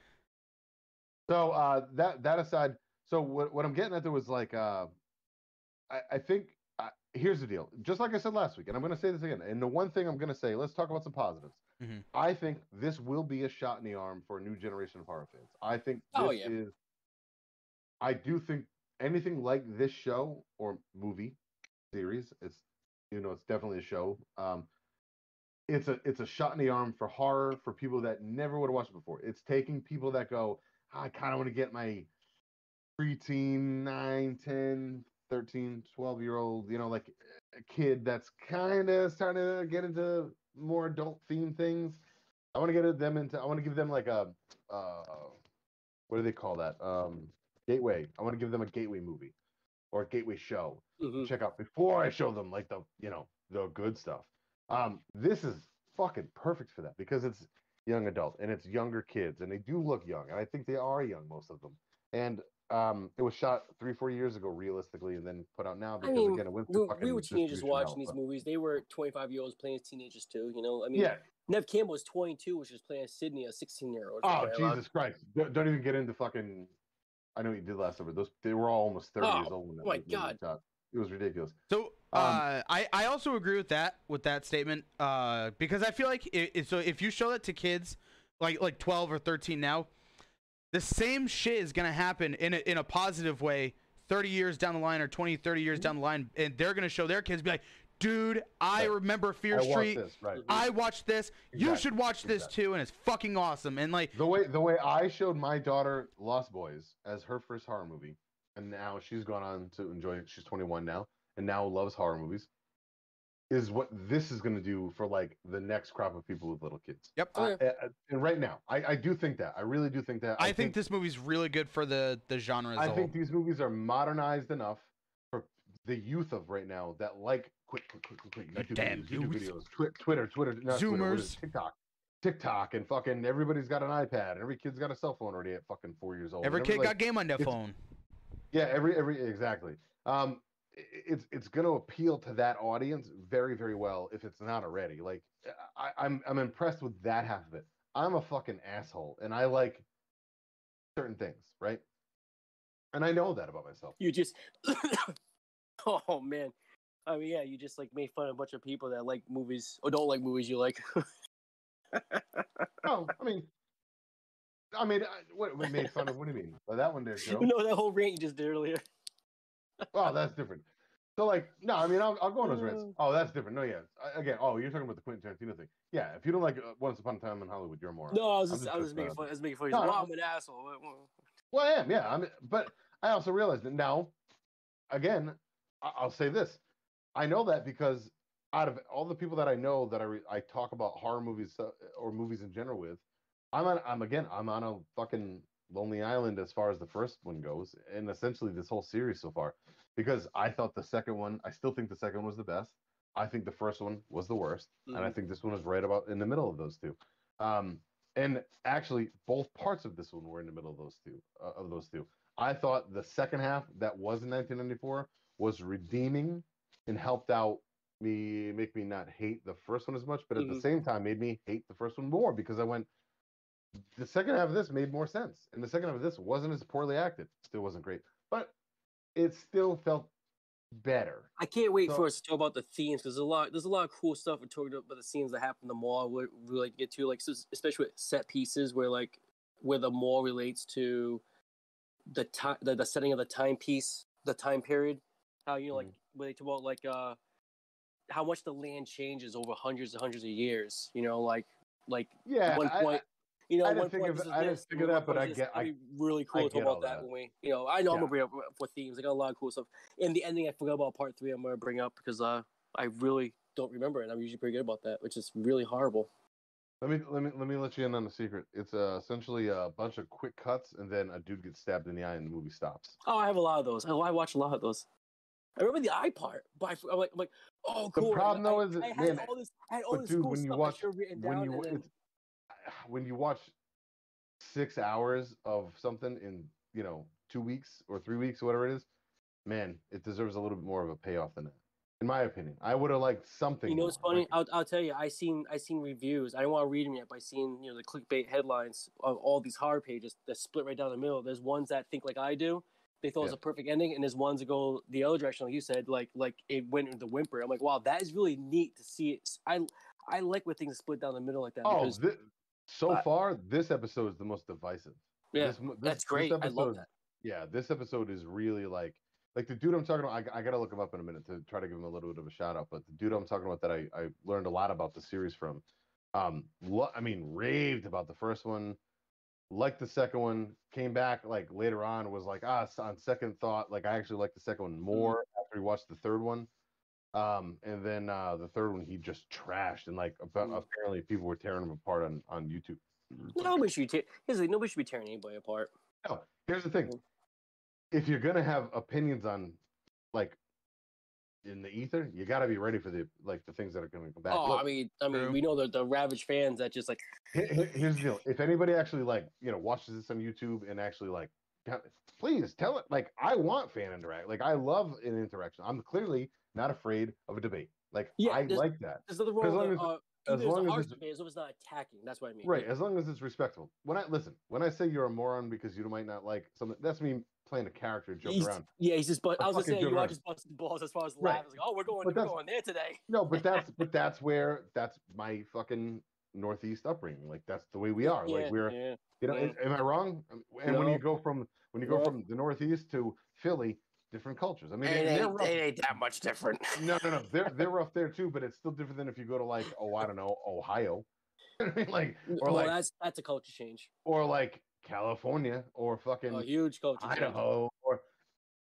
Speaker 1: So uh, that that aside, so what what I'm getting at there was like, uh, I, I think uh, here's the deal. Just like I said last week, and I'm going to say this again. And the one thing I'm going to say, let's talk about some positives.
Speaker 2: Mhm.
Speaker 1: I think this will be a shot in the arm for a new generation of horror fans. I think this
Speaker 3: Oh, yeah.
Speaker 1: is. I do think anything like this show or movie series, it's you know it's definitely a show. Um, it's a it's a shot in the arm for horror for people that never would have watched it before. It's taking people that go, "Ah, I kind of want to get my preteen, 9, 10, 13, 12 year old, you know, like a kid that's kind of starting to get into more adult theme things. I want to get them into, I want to give them like a, uh, what do they call that? Um, gateway. I want to give them a gateway movie or a gateway show
Speaker 3: Mhm.
Speaker 1: check out before I show them like the you know the good stuff. Um, this is fucking perfect for that because it's young adult and it's younger kids and they do look young and I think they are young most of them. And um, it was shot three four years ago realistically and then put out now
Speaker 3: I
Speaker 1: because
Speaker 3: mean,
Speaker 1: again it went
Speaker 3: we,
Speaker 1: through
Speaker 3: we were teenagers watching these
Speaker 1: but-
Speaker 3: movies. They were 25 year olds playing as teenagers too. You know, I mean,
Speaker 1: Yeah.
Speaker 3: Neve Campbell was 22, which was playing Sidney, a 16 year old.
Speaker 1: Oh Jesus Christ! Don't, don't even get into fucking. I know what you did last summer. Those they were all almost thirty
Speaker 3: Oh,
Speaker 1: years old when that
Speaker 3: my God.
Speaker 1: It was ridiculous.
Speaker 2: So uh, I I also agree with that with that statement uh, because I feel like it, it- so if you show that to kids like like 12 or 13 now, the same shit is gonna happen in a, in a positive way 30 years down the line or 20 30 years down the line and they're gonna show their kids be like, dude, I
Speaker 1: Right.
Speaker 2: remember Fear
Speaker 1: I
Speaker 2: Street.
Speaker 1: right?
Speaker 2: I watched this. You should watch this
Speaker 1: exactly.
Speaker 2: too, and it's fucking awesome. And like,
Speaker 1: The way the way I showed my daughter Lost Boys as her first horror movie, and now she's gone on to enjoy it. She's 21 now, and now loves horror movies. Is what this is going to do for like the next crop of people with little kids.
Speaker 2: Yep.
Speaker 3: Oh, yeah.
Speaker 1: I- and right now, I, I do think that. I really do think that.
Speaker 2: I, think, this movie's really good for the the genre as
Speaker 1: I
Speaker 2: a
Speaker 1: think
Speaker 2: whole.
Speaker 1: these movies are modernized enough for the youth of right now that like quick, quick, quick, quick, quick
Speaker 2: The
Speaker 1: YouTube
Speaker 2: damn
Speaker 1: videos, YouTube videos, Twi- Twitter, Twitter, not Twitter, what is
Speaker 2: Zoomers.
Speaker 1: it? TikTok, TikTok, and fucking everybody's got an iPad, and every kid's got a cell phone already at fucking four years old.
Speaker 2: Every
Speaker 1: and
Speaker 2: kid
Speaker 1: every,
Speaker 2: got game on their phone.
Speaker 1: Yeah, every every exactly. Um, it's it's going to appeal to that audience very very well if it's not already. Like I, I'm I'm impressed with that half of it. I'm a fucking asshole, and I like certain things, right? And I know that about myself.
Speaker 3: You just, oh man, I mean, yeah, you just like made fun of a bunch of people that like movies or don't like movies you like.
Speaker 1: oh, I mean, I mean, I- what we made fun of? What do you mean? Well, that one there, Joe.
Speaker 3: no, that whole rant you just did earlier.
Speaker 1: Oh, that's different. So, like, no, I mean, I'll, I'll go on those rants.
Speaker 3: Mm.
Speaker 1: Oh, that's different. No, yeah. I- Again, oh, you're talking about the Quentin Tarantino thing. Yeah, if you don't like uh, Once Upon a Time in Hollywood, you're a moron.
Speaker 3: No, I was
Speaker 1: I'm
Speaker 3: just, I was
Speaker 1: just,
Speaker 3: making fun. I was making fun.
Speaker 1: No,
Speaker 3: like,
Speaker 1: no.
Speaker 3: "Oh, I'm an asshole. What- what-"
Speaker 1: Well, I am, yeah. I mean, but I also realized that now, again, I- I'll say this. I know that because out of all the people that I know that I re- I talk about horror movies uh, or movies in general with, I'm on I'm again I'm on a fucking lonely island as far as the first one goes, and essentially this whole series so far, because I thought the second one, I still think the second one was the best. I think the first one was the worst, and I
Speaker 3: Mhm.
Speaker 1: think this one is right about in the middle of those two. Um, and actually, both parts of this one were in the middle of those two. Uh, of those two, I thought the second half that was in 1994 was redeeming and helped out me, make me not hate the first one as much, but at the
Speaker 3: Mhm.
Speaker 1: same time made me hate the first one more because I went. The second half of this made more sense, and the second half of this wasn't as poorly acted. Still wasn't great, but it still felt better.
Speaker 3: I can't wait
Speaker 1: So-
Speaker 3: for us to talk about the themes because there's a lot. There's a lot of cool stuff we're talking about the scenes that happen in the mall. We we like to get to like especially with set pieces where like where the mall relates to the time the, the setting of the timepiece, the time period. How you know like when they talk about like uh how much the land changes over hundreds and hundreds of years. You know like like
Speaker 1: Yeah,
Speaker 3: at one
Speaker 1: I-
Speaker 3: point. You know,
Speaker 1: I didn't think of- I didn't think of that, but I get- I-
Speaker 3: It'd really cool
Speaker 1: I
Speaker 3: to talk
Speaker 1: get all
Speaker 3: about that.
Speaker 1: that.
Speaker 3: when we, you know, I know I'm gonna bring up for themes. I got a lot of cool stuff. And the ending, I forgot about part three. I'm gonna bring up because uh, I really don't remember it. I'm usually pretty good about that, which is really horrible.
Speaker 1: Let me let me let me let you in on the secret. It's uh, essentially a bunch of quick cuts, and then a dude gets stabbed in the eye, and the movie stops.
Speaker 3: Oh, I have a lot of those. I, I watch a lot of those. I remember the eye part, but I, f- I'm like, I'm like, oh, cool.
Speaker 1: The problem,
Speaker 3: I,
Speaker 1: though,
Speaker 3: I,
Speaker 1: is that,
Speaker 3: I had
Speaker 1: man,
Speaker 3: all this, I had all
Speaker 1: but
Speaker 3: this
Speaker 1: dude,
Speaker 3: cool
Speaker 1: when you
Speaker 3: stuff
Speaker 1: watch-
Speaker 3: I should have written
Speaker 1: When
Speaker 3: down.
Speaker 1: you
Speaker 3: and then,
Speaker 1: it's, when you watch six hours of something in you know two weeks or three weeks, or whatever it is, man, it deserves a little bit more of a payoff than that, in my opinion. I would have liked something.
Speaker 3: You know what's funny?
Speaker 1: like-
Speaker 3: I'll, I'll tell you. I seen I seen reviews. I don't want to read them yet, but I seen you know the clickbait headlines of all these horror pages that split right down the middle. There's ones that think like I do. They thought it was a perfect ending, and there's ones that go the other direction, like you said, like like it went into the whimper. I'm like, wow, that is really neat to see it. I I like when things split down the middle like that.
Speaker 1: oh,
Speaker 3: because,
Speaker 1: thi- so
Speaker 3: I-
Speaker 1: far this episode is the most divisive.
Speaker 3: yeah,
Speaker 1: This this-
Speaker 3: that's
Speaker 1: this
Speaker 3: great. I love
Speaker 1: episode-
Speaker 3: that.
Speaker 1: yeah, this episode is really like like the dude I'm talking about. I, I gotta look him up in a minute to try to give him a little bit of a shout out. But the dude I'm talking about that I, I learned a lot about the series from. Um, lo- I mean, raved about the first one, liked the second one. Came back like later on, was like, ah, on second thought, like I actually like the second one more after we watched the third one. Um, and then uh, the third one he just trashed, and like about,
Speaker 3: Mm.
Speaker 1: apparently people were tearing him apart on on YouTube.
Speaker 3: Nobody should be te- here's the thing, nobody should be tearing anybody apart.
Speaker 1: No, here's the thing.
Speaker 3: Mm.
Speaker 1: If you're gonna have opinions on like in the ether, you gotta be ready for the like the things that are gonna come back.
Speaker 3: oh,
Speaker 1: Look,
Speaker 3: I mean, I mean, we know the the ravaged fans that just like
Speaker 1: he- he- here's the deal. If anybody actually like, you know, watches this on YouTube and actually like please tell it like I want fan interact. Like I love an interaction. I'm clearly not afraid of a debate. Like
Speaker 3: Yeah,
Speaker 1: I like that.
Speaker 3: there's nothing
Speaker 1: As
Speaker 3: wrong
Speaker 1: long
Speaker 3: with
Speaker 1: as-
Speaker 3: uh,
Speaker 1: as long
Speaker 3: as
Speaker 1: as it's-
Speaker 3: debate, as long as it's not attacking. That's what I mean.
Speaker 1: Right, as long as it's respectful. When I listen, when I say you're a moron because you might not like something, that's me playing a character, joke
Speaker 3: He's-
Speaker 1: around.
Speaker 3: Yeah, he's just. But
Speaker 1: A
Speaker 3: I was gonna
Speaker 1: fucking
Speaker 3: say
Speaker 1: joke
Speaker 3: you are just busting balls as far as
Speaker 1: Right.
Speaker 3: laughing. Like, oh, we're going,
Speaker 1: But
Speaker 3: we're going there today.
Speaker 1: No, but that's but that's where that's my fucking Northeast upbringing. Like that's the way we are.
Speaker 3: yeah,
Speaker 1: like we're
Speaker 3: yeah.
Speaker 1: you know,
Speaker 3: yeah.
Speaker 1: am I wrong? And when you go from when you go
Speaker 3: No.
Speaker 1: from the Northeast to Philly, different cultures. I mean,
Speaker 3: It
Speaker 1: and they're
Speaker 3: ain't,
Speaker 1: rough.
Speaker 3: it ain't that much different.
Speaker 1: No, no, no. They're they're rough there too, but it's still different than if you go to like oh I don't know Ohio, I mean, like or
Speaker 3: well,
Speaker 1: like
Speaker 3: that's that's a culture change.
Speaker 1: or like California or fucking
Speaker 3: A huge culture change.
Speaker 1: Idaho or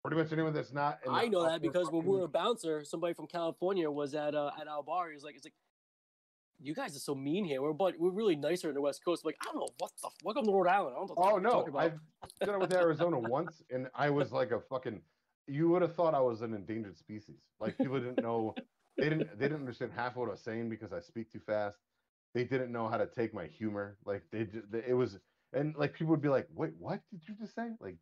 Speaker 1: pretty much anyone that's not. in
Speaker 3: I know that
Speaker 1: upper
Speaker 3: because when we were a bouncer, somebody from California was at uh, at our bar. He was like, "It's like, you guys are so mean here. We're but we're really nicer in the West Coast." like, I don't know what the f- welcome to Rhode Island. I don't know what
Speaker 1: Oh
Speaker 3: the fuck you're
Speaker 1: no, I've done it with Arizona once, and I was like a fucking. You would have thought I was an endangered species. Like people didn't know, they didn't they didn't understand half of what I was saying because I speak too fast. They didn't know how to take my humor. Like they, ju- they it was, and like people would be like, "Wait, what did you just say?" Like,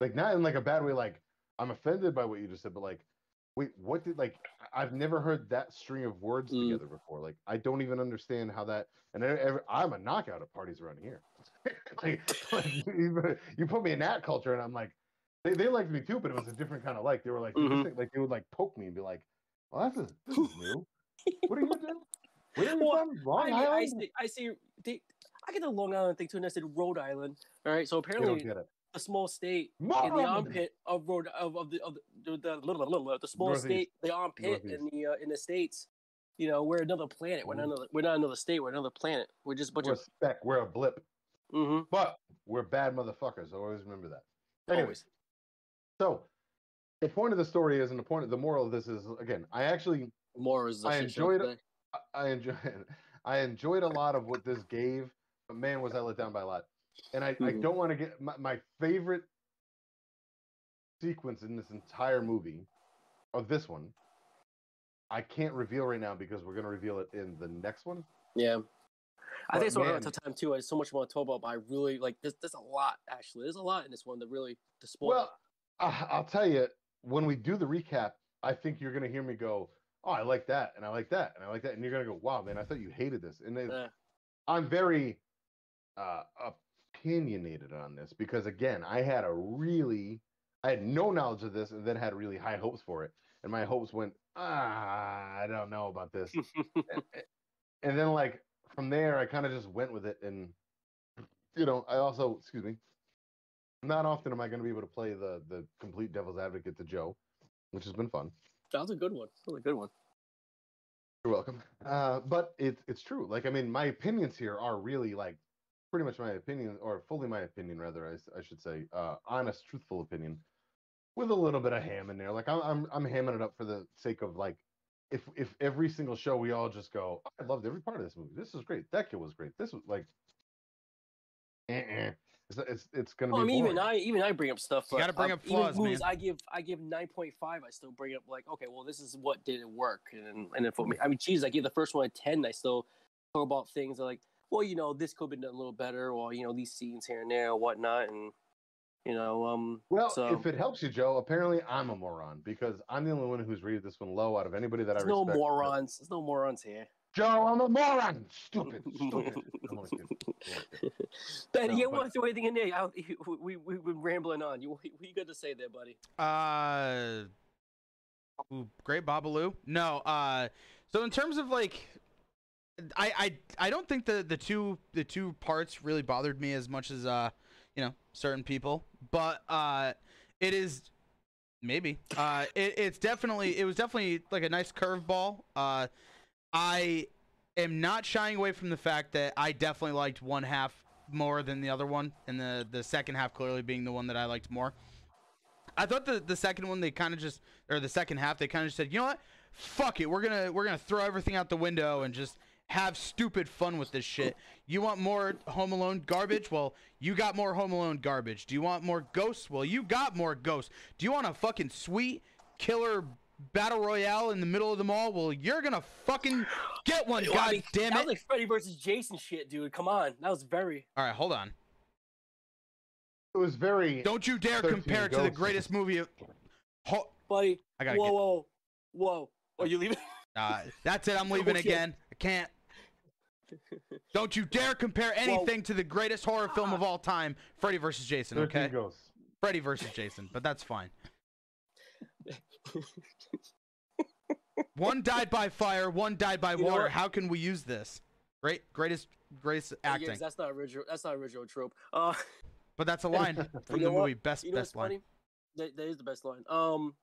Speaker 1: like not in like a bad way. Like I'm offended by what you just said, but like, wait, what did like? I've never heard that string of words
Speaker 3: Mm.
Speaker 1: together before. Like I don't even understand how that. And I, I'm a knockout at parties around here. like, like, you, you put me in that culture, and I'm like, they, they liked me too, but it was a different kind of like. They were like,
Speaker 3: Mhm.
Speaker 1: like they would like poke me and be like, "Well, this is this is new. What are you doing? Where are you
Speaker 3: Well,
Speaker 1: from? Long
Speaker 3: I, mean, I
Speaker 1: Island?
Speaker 3: see, I see. They, I get the Long Island thing too, and I said Rhode Island. All right, so apparently a small state in the armpit of Rhode of, of the of the, the, little little the small
Speaker 1: Northeast.
Speaker 3: state, the armpit in the uh, in the states. You know, we're another planet. We're not
Speaker 1: Mhm.
Speaker 3: another. We're not another state. We're another planet. We're just a bunch
Speaker 1: We're a
Speaker 3: of.
Speaker 1: speck. We're a blip,
Speaker 3: Mm-hmm.
Speaker 1: but we're bad motherfuckers. I always remember that. Anyways,
Speaker 3: Always.
Speaker 1: So the point of the story is, and the point of the moral of this is, again, I actually
Speaker 3: More is.
Speaker 1: I enjoyed it.
Speaker 3: today.
Speaker 1: I- I enjoyed I enjoyed a lot of what this gave, but man, was I let down by a lot. And I, I
Speaker 3: Mhm.
Speaker 1: don't want to get my, my favorite sequence in this entire movie of this one. I can't reveal right now because we're gonna reveal it in the next one.
Speaker 3: Yeah. I think it's around
Speaker 1: man-
Speaker 3: the time too. I so much more to talk about, but I really like there's there's a lot actually. There's a lot in this one that really to spoil.
Speaker 1: Well, I, I'll tell you when we do the recap. I think you're gonna hear me go, "Oh, I like that, and I like that, and I like that," and you're gonna go, "Wow, man, I thought you hated this." And
Speaker 3: Yeah.
Speaker 1: I'm very uh, opinionated on this because again, I had a really, I had no knowledge of this, and then had really high hopes for it, and my hopes went, ah, I don't know about this, and, and then like from there, I kind of just went with it, and you know, I also, excuse me, not often am I going to be able to play the the complete devil's advocate to Joe, which has been fun.
Speaker 3: was a good one. That was a good one.
Speaker 1: You're welcome. Uh, but it's it's true. Like I mean, my opinions here are really like pretty much my opinion, or fully my opinion, rather. I, I should say, uh, honest, truthful opinion, with a little bit of ham in there. Like I'm I'm I'm hamming it up for the sake of like, if if every single show we all just go, I loved every part of this movie. This was great. That kid was great. This was like, eh-eh. It's it's, it's gonna
Speaker 3: Well, I
Speaker 1: be.
Speaker 3: mean, even. I even I bring up stuff.
Speaker 2: You gotta bring
Speaker 3: um,
Speaker 2: up
Speaker 3: even movies
Speaker 2: man.
Speaker 3: I give I give nine point five. I still bring up like okay, well, this is what didn't work, and and then for me, I mean, geez, I give the first one a ten. I still talk about things like, well, you know, this could have been done a little better, or you know, these scenes here and there, or whatnot, and you know, um,
Speaker 1: Well,
Speaker 3: so
Speaker 1: if it helps you, Joe, apparently I'm a moron because I'm the only one who's rated this one low out of anybody that
Speaker 3: there's
Speaker 1: I
Speaker 3: no morons. There's no morons here.
Speaker 1: Joe, I'm a moron. Stupid, stupid. I'm only kidding. I'm only kidding.
Speaker 3: Ben,
Speaker 1: No,
Speaker 3: you don't
Speaker 1: but-
Speaker 3: want to throw anything in there. I, we we we've been rambling on. You what you got to say there, buddy?
Speaker 2: Uh, ooh, great Babalu. No. Uh, so in terms of like, I I I don't think the the two the two parts really bothered me as much as uh you know certain people, but uh it is maybe uh it, it's definitely it was definitely like a nice curveball. Uh, I am not shying away from the fact that I definitely liked one half more than the other one, and the the second half clearly being the one that I liked more. I thought the the second one they kind of just or the second half they kind of just said, you know what, fuck it, we're gonna we're gonna throw everything out the window and just have stupid fun with this shit. You want more Home Alone garbage? Well, you got more Home Alone garbage. Do you want more ghosts? Well, you got more ghosts. Do you want a fucking sweet killer battle royale in the middle of the mall? Well, you're gonna fucking get one.
Speaker 3: Well, I
Speaker 2: God
Speaker 3: mean,
Speaker 2: damn
Speaker 3: That was like Freddy versus Jason shit, dude. Come on, that was very.
Speaker 2: All right, hold on.
Speaker 1: It was very.
Speaker 2: Don't you dare compare it to the greatest movie. Of, ho-
Speaker 3: Buddy,
Speaker 2: I gotta
Speaker 3: whoa,
Speaker 2: get.
Speaker 3: whoa, whoa. Are you leaving?
Speaker 2: Uh, that's it. I'm leaving
Speaker 3: Okay.
Speaker 2: again. I can't. Don't you dare compare anything to the greatest horror film of all time, Freddy vs. Jason.
Speaker 1: 13
Speaker 2: Okay.
Speaker 1: ghosts.
Speaker 2: Freddy versus Jason, but that's fine. One died by fire, one died by
Speaker 3: You
Speaker 2: water. How can we use this? Great, greatest, greatest acting.
Speaker 3: Yes, that's not original. That's not original trope. Uh,
Speaker 2: But that's a line from the
Speaker 3: know what?
Speaker 2: movie. Best,
Speaker 3: you know
Speaker 2: best line.
Speaker 3: That, that is the best line. Um,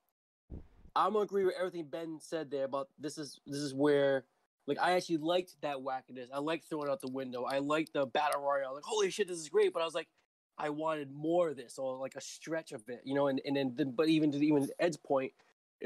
Speaker 3: I'm gonna agree with everything Ben said there about this is this is where like I actually liked that wackiness. I liked throwing out the window. I liked the battle royale. Like holy shit, this is great. But I was like, I wanted more of this or like a stretch of it, you know. And and then but even to even Ed's point,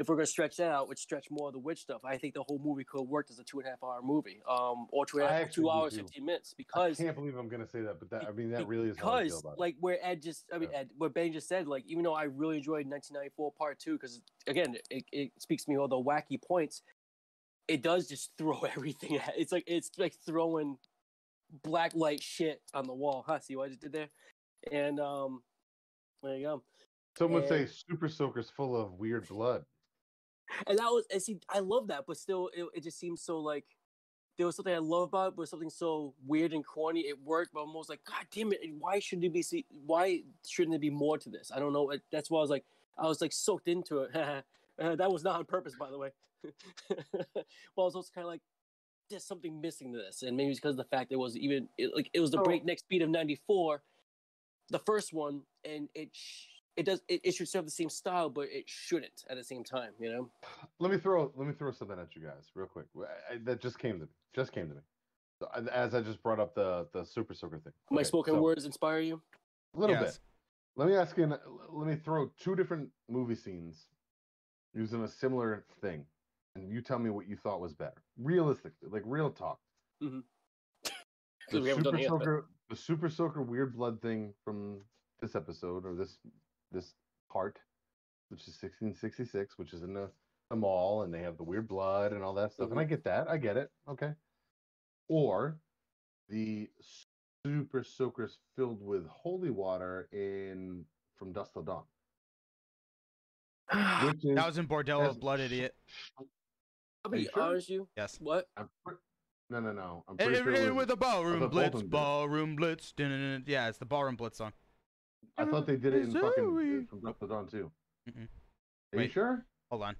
Speaker 3: if we're gonna stretch that out, which stretch more of the witch stuff, I think the whole movie could have worked as a two and a half hour movie, um, or two and half, two hours
Speaker 1: too.
Speaker 3: fifteen minutes Because I
Speaker 1: can't believe I'm gonna say that, but that I mean that really is how I feel
Speaker 3: because like where Ed just I mean
Speaker 1: Yeah.
Speaker 3: Ed what Ben just said like even though I really enjoyed 1994 part 2 cuz again it, it speaks to me all the wacky points it does just throw everything at it's like it's like throwing black light shit on the wall huh see what I just did there and um there you go
Speaker 1: Some would say Super Soaker's full of weird blood.
Speaker 3: And that was and see I love that but still it, it just seems so like there was something I love about it, but something so weird and corny. It worked, but I'm almost like, God damn it! Why shouldn't it be? See, why shouldn't there be more to this? I don't know. It- That's why I was like, I was like soaked into it. Uh, that was not on purpose, by the way. well, I was also kind of like, there's something missing to this, and maybe it's because of the fact it was even it, like it was the
Speaker 1: Oh.
Speaker 3: breakneck speed of '94, the first one, and it sh- it does it, it should serve the same style, but it shouldn't at the same time. You know.
Speaker 1: Let me throw let me throw something at you guys real quick. I- I- that just came to me. Just came to me. So, as I just brought up the the Super Soaker thing.
Speaker 3: My spoken
Speaker 1: so,
Speaker 3: words inspire you.
Speaker 1: A little
Speaker 2: Yes.
Speaker 1: bit. Let me ask you. Let me throw two different movie scenes using a similar thing, and you tell me what you thought was better, realistically, like real talk.
Speaker 3: Mhm.
Speaker 1: The
Speaker 3: 'Cause we haven't done
Speaker 1: Super
Speaker 3: yet, but-
Speaker 1: Soaker, the Super Soaker weird blood thing from this episode or this this part, which is 1666, which is in the, the mall, and they have the weird blood and all that stuff. And I mm-hmm. get that. I get it. Okay. Or the Super Soakers filled with holy water in From Dusk Till Dawn, which is
Speaker 2: That was in Bordello of Blood, idiot.
Speaker 3: I'll
Speaker 1: Are you
Speaker 3: be
Speaker 1: sure?
Speaker 3: honest, with you.
Speaker 2: Yes.
Speaker 3: What?
Speaker 1: I'm pre- no, no, no. I'm
Speaker 2: And
Speaker 1: pretty sure
Speaker 2: it-
Speaker 1: it
Speaker 2: it-
Speaker 1: was-
Speaker 2: with the ballroom blitz,
Speaker 1: Bolton did
Speaker 2: ballroom blitz. Yeah, it's the ballroom blitz song.
Speaker 1: I thought they did it in fucking
Speaker 2: Missouri.
Speaker 1: From Dusk Till Dawn too.
Speaker 2: Mm-mm.
Speaker 1: Are you sure?
Speaker 2: Hold on.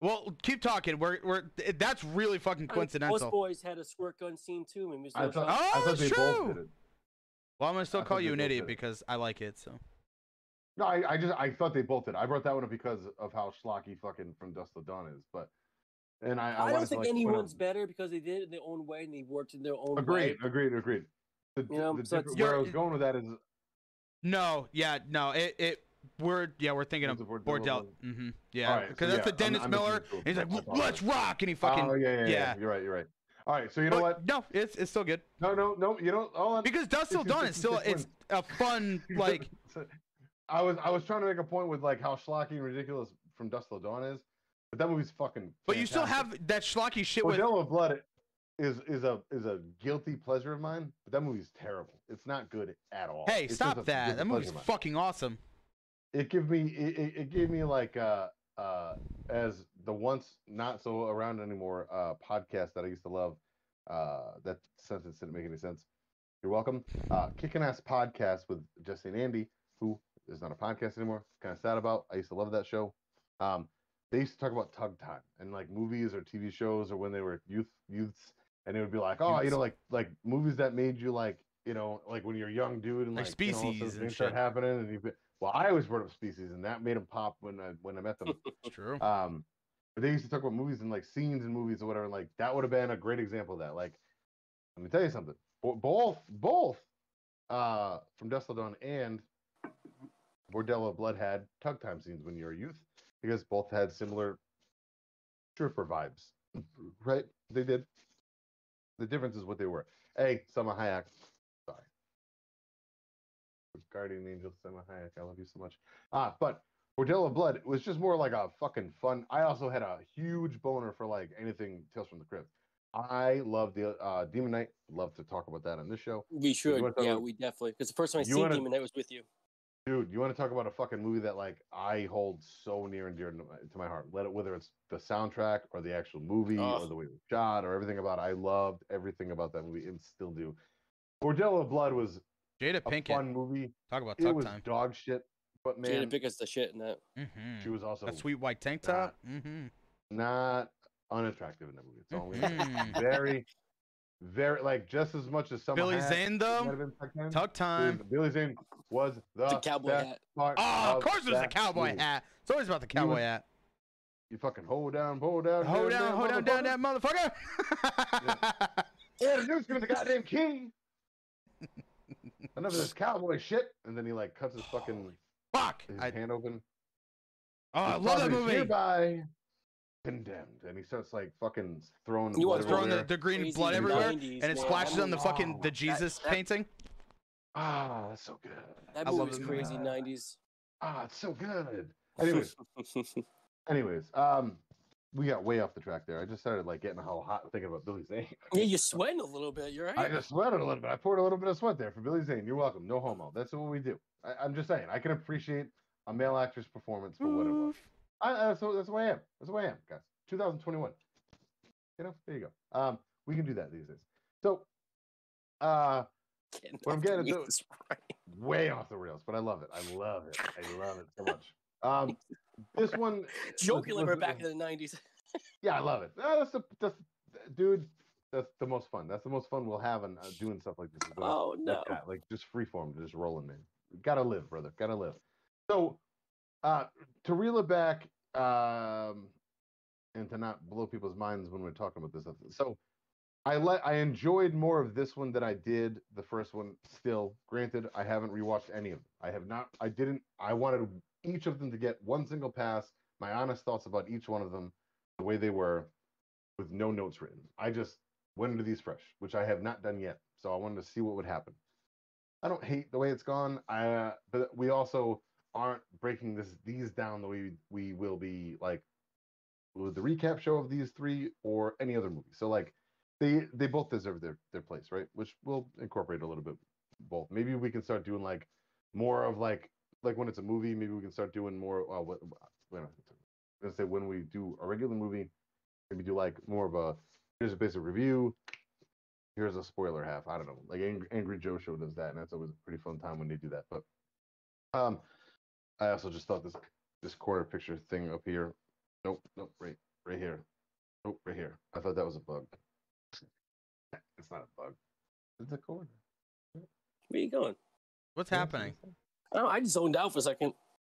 Speaker 2: Well, keep talking. We're we're that's really fucking coincidental.
Speaker 3: Lost Boys had a squirt gun scene too. Maybe
Speaker 1: I
Speaker 3: no
Speaker 1: thought.
Speaker 2: Oh,
Speaker 1: I thought they
Speaker 2: true.
Speaker 1: both did it.
Speaker 2: Well, I'm gonna still
Speaker 1: I
Speaker 2: call you an idiot because I like it. So
Speaker 1: No, I, I just I thought they both did. I brought that one up because of how schlocky fucking From Dusk Till Dawn is, but and I I,
Speaker 3: I, don't
Speaker 1: to,
Speaker 3: think
Speaker 1: like,
Speaker 3: anyone's better because they did it in their own way and they worked in their own
Speaker 1: Agreed,
Speaker 3: way.
Speaker 1: agreed, agreed. The,
Speaker 3: You know,
Speaker 1: the
Speaker 3: so
Speaker 1: where I was going with that is
Speaker 2: no, yeah, no, it it we're yeah we're thinking of
Speaker 1: Bordello
Speaker 2: Mm-hmm. Yeah,
Speaker 1: Alright, so
Speaker 2: because that's
Speaker 1: yeah,
Speaker 2: the
Speaker 1: I'm-
Speaker 2: Dennis
Speaker 1: I'm
Speaker 2: Miller. and he's like, let's rock, and he fucking
Speaker 1: oh yeah, yeah, yeah,
Speaker 2: yeah.
Speaker 1: You're right, you're right. All right, so you know
Speaker 2: But
Speaker 1: what?
Speaker 2: No, it's it's still good
Speaker 1: No, no, no. You know, hold on.
Speaker 2: because Dusk Till Dawn is still it's a fun like
Speaker 1: I was I was trying to make a point with like how schlocky and ridiculous From Dusk Till Dawn is, but that movie's fucking.
Speaker 2: But you still have that schlocky shit with.
Speaker 1: Bordello of Blood is is a is a guilty pleasure of mine, but that movie's terrible. It's not good at all.
Speaker 2: Hey,
Speaker 1: It's
Speaker 2: stop that! That movie's fucking awesome.
Speaker 1: It gave me it, it, it gave me like uh uh as the once not so around anymore uh podcast that I used to love. Uh, that sentence didn't make any sense. You're welcome. Uh, Kicking Ass Podcast with Jesse and Andy, who is not a podcast anymore. Kind of sad about. I used to love that show. Um, they used to talk about tug time and like movies or TV shows or when they were youth youths, and it would be like, oh, you know, like like movies that made you like, you know, like when you're a young dude and
Speaker 2: Like
Speaker 1: like, you know, all of a
Speaker 2: Species and
Speaker 1: things start
Speaker 2: shit.
Speaker 1: happening, and you. Well, I always brought up Species, and that made them pop when I when I met them.
Speaker 2: It's true.
Speaker 1: Um, but they used to talk about movies and like scenes in movies or whatever. And like that would have been a great example of that. Like, let me tell you something. Both, both, uh, from Dusk Till Dawn and Bordello Blood had tug time scenes when you were a youth because both had similar stripper vibes, right? They did. The difference is what they were. Hey, Salma Hayek. Sorry. Guardian Angel, Salma Hayek. I love you so much. Ah, but Bordello of Blood was just more like a fucking fun. I also had a huge boner for like anything Tales from the Crypt. I love the uh, Demon Knight. Love to talk about that on this show,
Speaker 3: We should. Yeah,
Speaker 1: about-
Speaker 3: we definitely. Because the first time I
Speaker 1: You
Speaker 3: seen
Speaker 1: wanna-
Speaker 3: Demon Knight was with you.
Speaker 1: Dude. You want to talk about a fucking movie that like I hold so near and dear to my, to my heart. Let it whether it's the soundtrack or the actual movie or the way it was shot or everything about. it. I loved everything about that movie and still do. Bordello of Blood was
Speaker 2: Jada
Speaker 1: a
Speaker 2: Pinkett.
Speaker 1: fun movie.
Speaker 2: Talk about
Speaker 1: It was
Speaker 2: time.
Speaker 1: dog shit, But
Speaker 3: Jada
Speaker 1: man,
Speaker 3: Pinkett's the shit in that.
Speaker 2: Mm-hmm.
Speaker 1: she was also
Speaker 2: That sweet white tank
Speaker 1: Nah.
Speaker 2: top. Mm-hmm.
Speaker 1: not unattractive in that movie. It's all
Speaker 2: Mhm.
Speaker 1: very, very like just as much as someone
Speaker 2: Billy Zane though. Tuck time.
Speaker 1: Billy Zane was the,
Speaker 3: The cowboy
Speaker 1: best
Speaker 3: hat.
Speaker 1: part
Speaker 2: Oh, of course there's a
Speaker 1: that
Speaker 2: cowboy
Speaker 1: movie.
Speaker 2: hat. It's always about the
Speaker 1: He was-
Speaker 2: cowboy hat.
Speaker 1: You fucking hold down, hold down,
Speaker 2: Hold down, hold down, down that motherfucker.
Speaker 1: Yeah, the dude's gonna the goddamn king. Enough of this cowboy shit. And then he like cuts his fucking
Speaker 2: Fuck.
Speaker 1: his
Speaker 2: I,
Speaker 1: hand open.
Speaker 2: oh, I love that
Speaker 1: father
Speaker 2: movie.
Speaker 1: Hereby condemned, and he starts like fucking throwing the
Speaker 3: You
Speaker 1: blood
Speaker 3: want
Speaker 2: Throwing the, the green
Speaker 3: Crazy
Speaker 2: blood everywhere,
Speaker 3: 90s,
Speaker 2: and it
Speaker 3: man.
Speaker 2: splashes
Speaker 3: That
Speaker 2: on the fucking the
Speaker 1: Oh,
Speaker 2: Jesus
Speaker 3: that-
Speaker 2: painting.
Speaker 1: Ah, that's so good.
Speaker 3: That
Speaker 2: I
Speaker 3: movie
Speaker 2: love
Speaker 3: was crazy
Speaker 1: movie.
Speaker 3: 90s.
Speaker 1: Ah, it's so good. Anyways, anyways, um, we got way off the track there. I just started like getting how hot thinking about Billy Zane.
Speaker 3: yeah, you're sweating a little bit. You're right.
Speaker 1: I just sweated a little bit. I poured a little bit of sweat there for Billy Zane. You're welcome. No homo. That's what we do. I, I'm just saying. I can appreciate a male actor's performance for what it was. I, that's, what- that's way I am. That's way I am, guys. 2021. You know, there you go. Um, we can do that these days. So, uh,
Speaker 3: Getting
Speaker 1: what I'm getting at,
Speaker 3: right.
Speaker 1: way off the rails, but I love it. I love it. I love it so much. Um, this one,
Speaker 3: we're back in the 90s.
Speaker 1: yeah, I love it. Uh, that's the that's dude. That's the most fun. That's the most fun we'll have in uh, doing stuff like this. is
Speaker 3: Oh,
Speaker 1: like
Speaker 3: no.
Speaker 1: that, like just freeform, just rolling, man. Gotta live, brother. Gotta live. So, uh, to reel it back, um, and to not blow people's minds when we're talking about this stuff. So, I let I enjoyed more of this one than I did the first one. Still, granted, I haven't rewatched any of them. I have not. I didn't. I wanted each of them to get one single pass. My honest thoughts about each one of them, the way they were, with no notes written. I just went into these fresh, which I have not done yet. So I wanted to see what would happen. I don't hate the way it's gone. I, uh, but we also aren't breaking this these down the way we will be like with the recap show of these three or any other movie. So like they they both deserve their their place, right? Which we'll incorporate a little bit both. Maybe we can start doing like more of like like when it's a movie. Maybe we can start doing more. Uh, what, what, I'm gonna say when we do a regular movie, maybe do like more of a here's a basic review. Here's a spoiler half. I don't know. Like Angry, Angry Joe Show does that, and that's always a pretty fun time when they do that. But um, I also just thought this this quarter picture thing up here. Nope, nope, right, right here. Nope, right here. I thought that was a bug. It's not a bug. It's a corner.
Speaker 3: Where are you going?
Speaker 2: What's happening?
Speaker 3: Oh, I just zoned out for a second.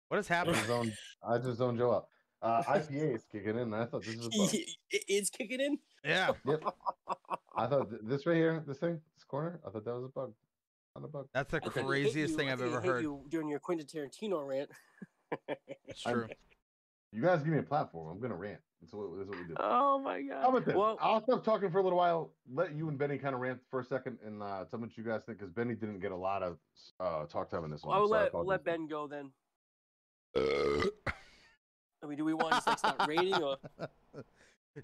Speaker 2: What is
Speaker 1: I
Speaker 2: happening?
Speaker 1: just zoned, I just zoned Joe out. Uh, IPA is kicking in. I thought this was a bug.
Speaker 3: It's kicking in.
Speaker 2: Yeah,
Speaker 1: Yep. I thought th- this right here, this thing, this corner. I thought that was a bug. Not a bug.
Speaker 2: that's the
Speaker 3: I think it hit
Speaker 2: craziest
Speaker 3: you-
Speaker 2: thing
Speaker 3: I
Speaker 2: I've ever
Speaker 3: hit
Speaker 2: heard.
Speaker 3: You during your Quentin Tarantino rant.
Speaker 2: It's
Speaker 1: I'm-
Speaker 2: true.
Speaker 1: You guys give me a platform. I'm gonna rant. That's what, that's what we do.
Speaker 3: oh my god.
Speaker 1: How about this?
Speaker 3: Well,
Speaker 1: I'll stop talking for a little while. Let you and Benny kind of rant for a second and uh, tell me what you guys think, because Benny didn't get a lot of uh, talk time in this one.
Speaker 3: I will
Speaker 1: so
Speaker 3: let we'll let. Ben go then. I mean, do we want to like start rating or?
Speaker 2: do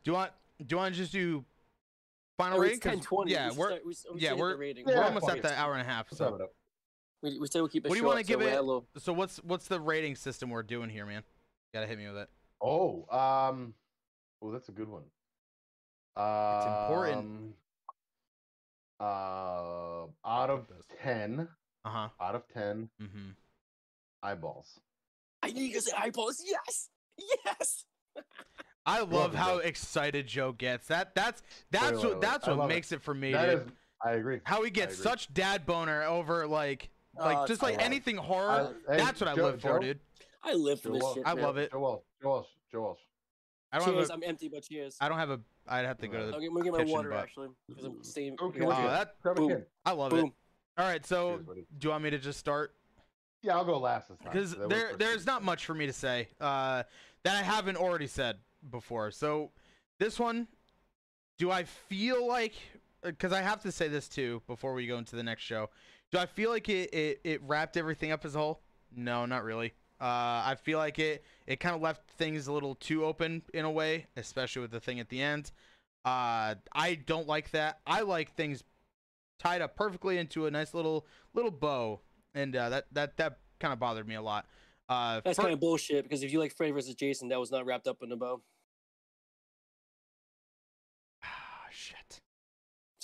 Speaker 2: you want do you want to just do final
Speaker 3: Oh,
Speaker 2: rating?
Speaker 3: it's
Speaker 2: 'Cause-
Speaker 3: 10, 20.
Speaker 2: Yeah,
Speaker 3: we
Speaker 2: we're
Speaker 3: start, we, we
Speaker 2: yeah, we're-
Speaker 3: rating.
Speaker 1: Yeah,
Speaker 2: we're
Speaker 3: We're
Speaker 2: almost at the hour and a half. So.
Speaker 3: We, we say we'll keep it
Speaker 2: What do you wanna give
Speaker 3: we
Speaker 2: it?
Speaker 3: little-
Speaker 2: so what's what's the rating system we're doing here, man? You gotta hit me with it.
Speaker 1: Oh, um, oh, that's a good one. Um, it's
Speaker 2: important.
Speaker 1: Uh, out of
Speaker 2: This.
Speaker 1: ten,
Speaker 2: Uh huh.
Speaker 1: out of ten
Speaker 2: Mm-hmm.
Speaker 1: eyeballs.
Speaker 3: I knew you could say eyeballs. Yes, yes.
Speaker 2: I love
Speaker 1: Love
Speaker 2: how
Speaker 1: Joe.
Speaker 2: excited Joe gets. That that's that's
Speaker 1: Wait, wait,
Speaker 2: what
Speaker 1: wait.
Speaker 2: that's
Speaker 1: I
Speaker 2: what
Speaker 1: love it.
Speaker 2: makes it for me,
Speaker 1: That
Speaker 2: dude.
Speaker 1: is, I agree.
Speaker 2: how he gets such dad boner over like like
Speaker 3: Oh,
Speaker 2: just
Speaker 3: I
Speaker 2: like
Speaker 3: love
Speaker 2: anything horror.
Speaker 1: I- hey,
Speaker 2: that's what I
Speaker 1: Joe-
Speaker 2: live for,
Speaker 1: Joe-
Speaker 2: dude.
Speaker 3: I live for
Speaker 1: Joe
Speaker 3: this shit.
Speaker 2: I love it.
Speaker 1: Joe Walsh, Joe Walsh, Joe Walsh.
Speaker 2: I don't
Speaker 3: Cheers.
Speaker 2: have
Speaker 3: I'm empty, but cheers.
Speaker 2: a, I don't have a. I'd have to go to
Speaker 3: I'll
Speaker 2: the.
Speaker 3: get, we'll get my
Speaker 2: kitchen,
Speaker 3: water
Speaker 2: but-
Speaker 3: actually because I'm staying.
Speaker 1: Okay,
Speaker 3: yeah,
Speaker 2: Oh, that
Speaker 1: Grab a
Speaker 3: boom.
Speaker 1: can.
Speaker 2: I love
Speaker 3: Boom.
Speaker 2: it. All right, so
Speaker 1: Cheers,
Speaker 2: do you want me to just start?
Speaker 1: Yeah, I'll go last this time.
Speaker 2: because there there's not much for me to say uh, that I haven't already said before. So this one, do I feel like? Because I have to say this too before we go into the next show. Do I feel like it it, it wrapped everything up as a whole? No, not really. Uh, I feel like it it kind of left things a little too open in a way, especially with the thing at the end. Uh, I don't like that. I like things tied up perfectly into a nice little little bow, and uh, that that that kind of bothered me a lot. Uh,
Speaker 3: That's kind of bullshit because if you like Freddy versus Jason, that was not wrapped up in a bow.
Speaker 2: Ah, shit.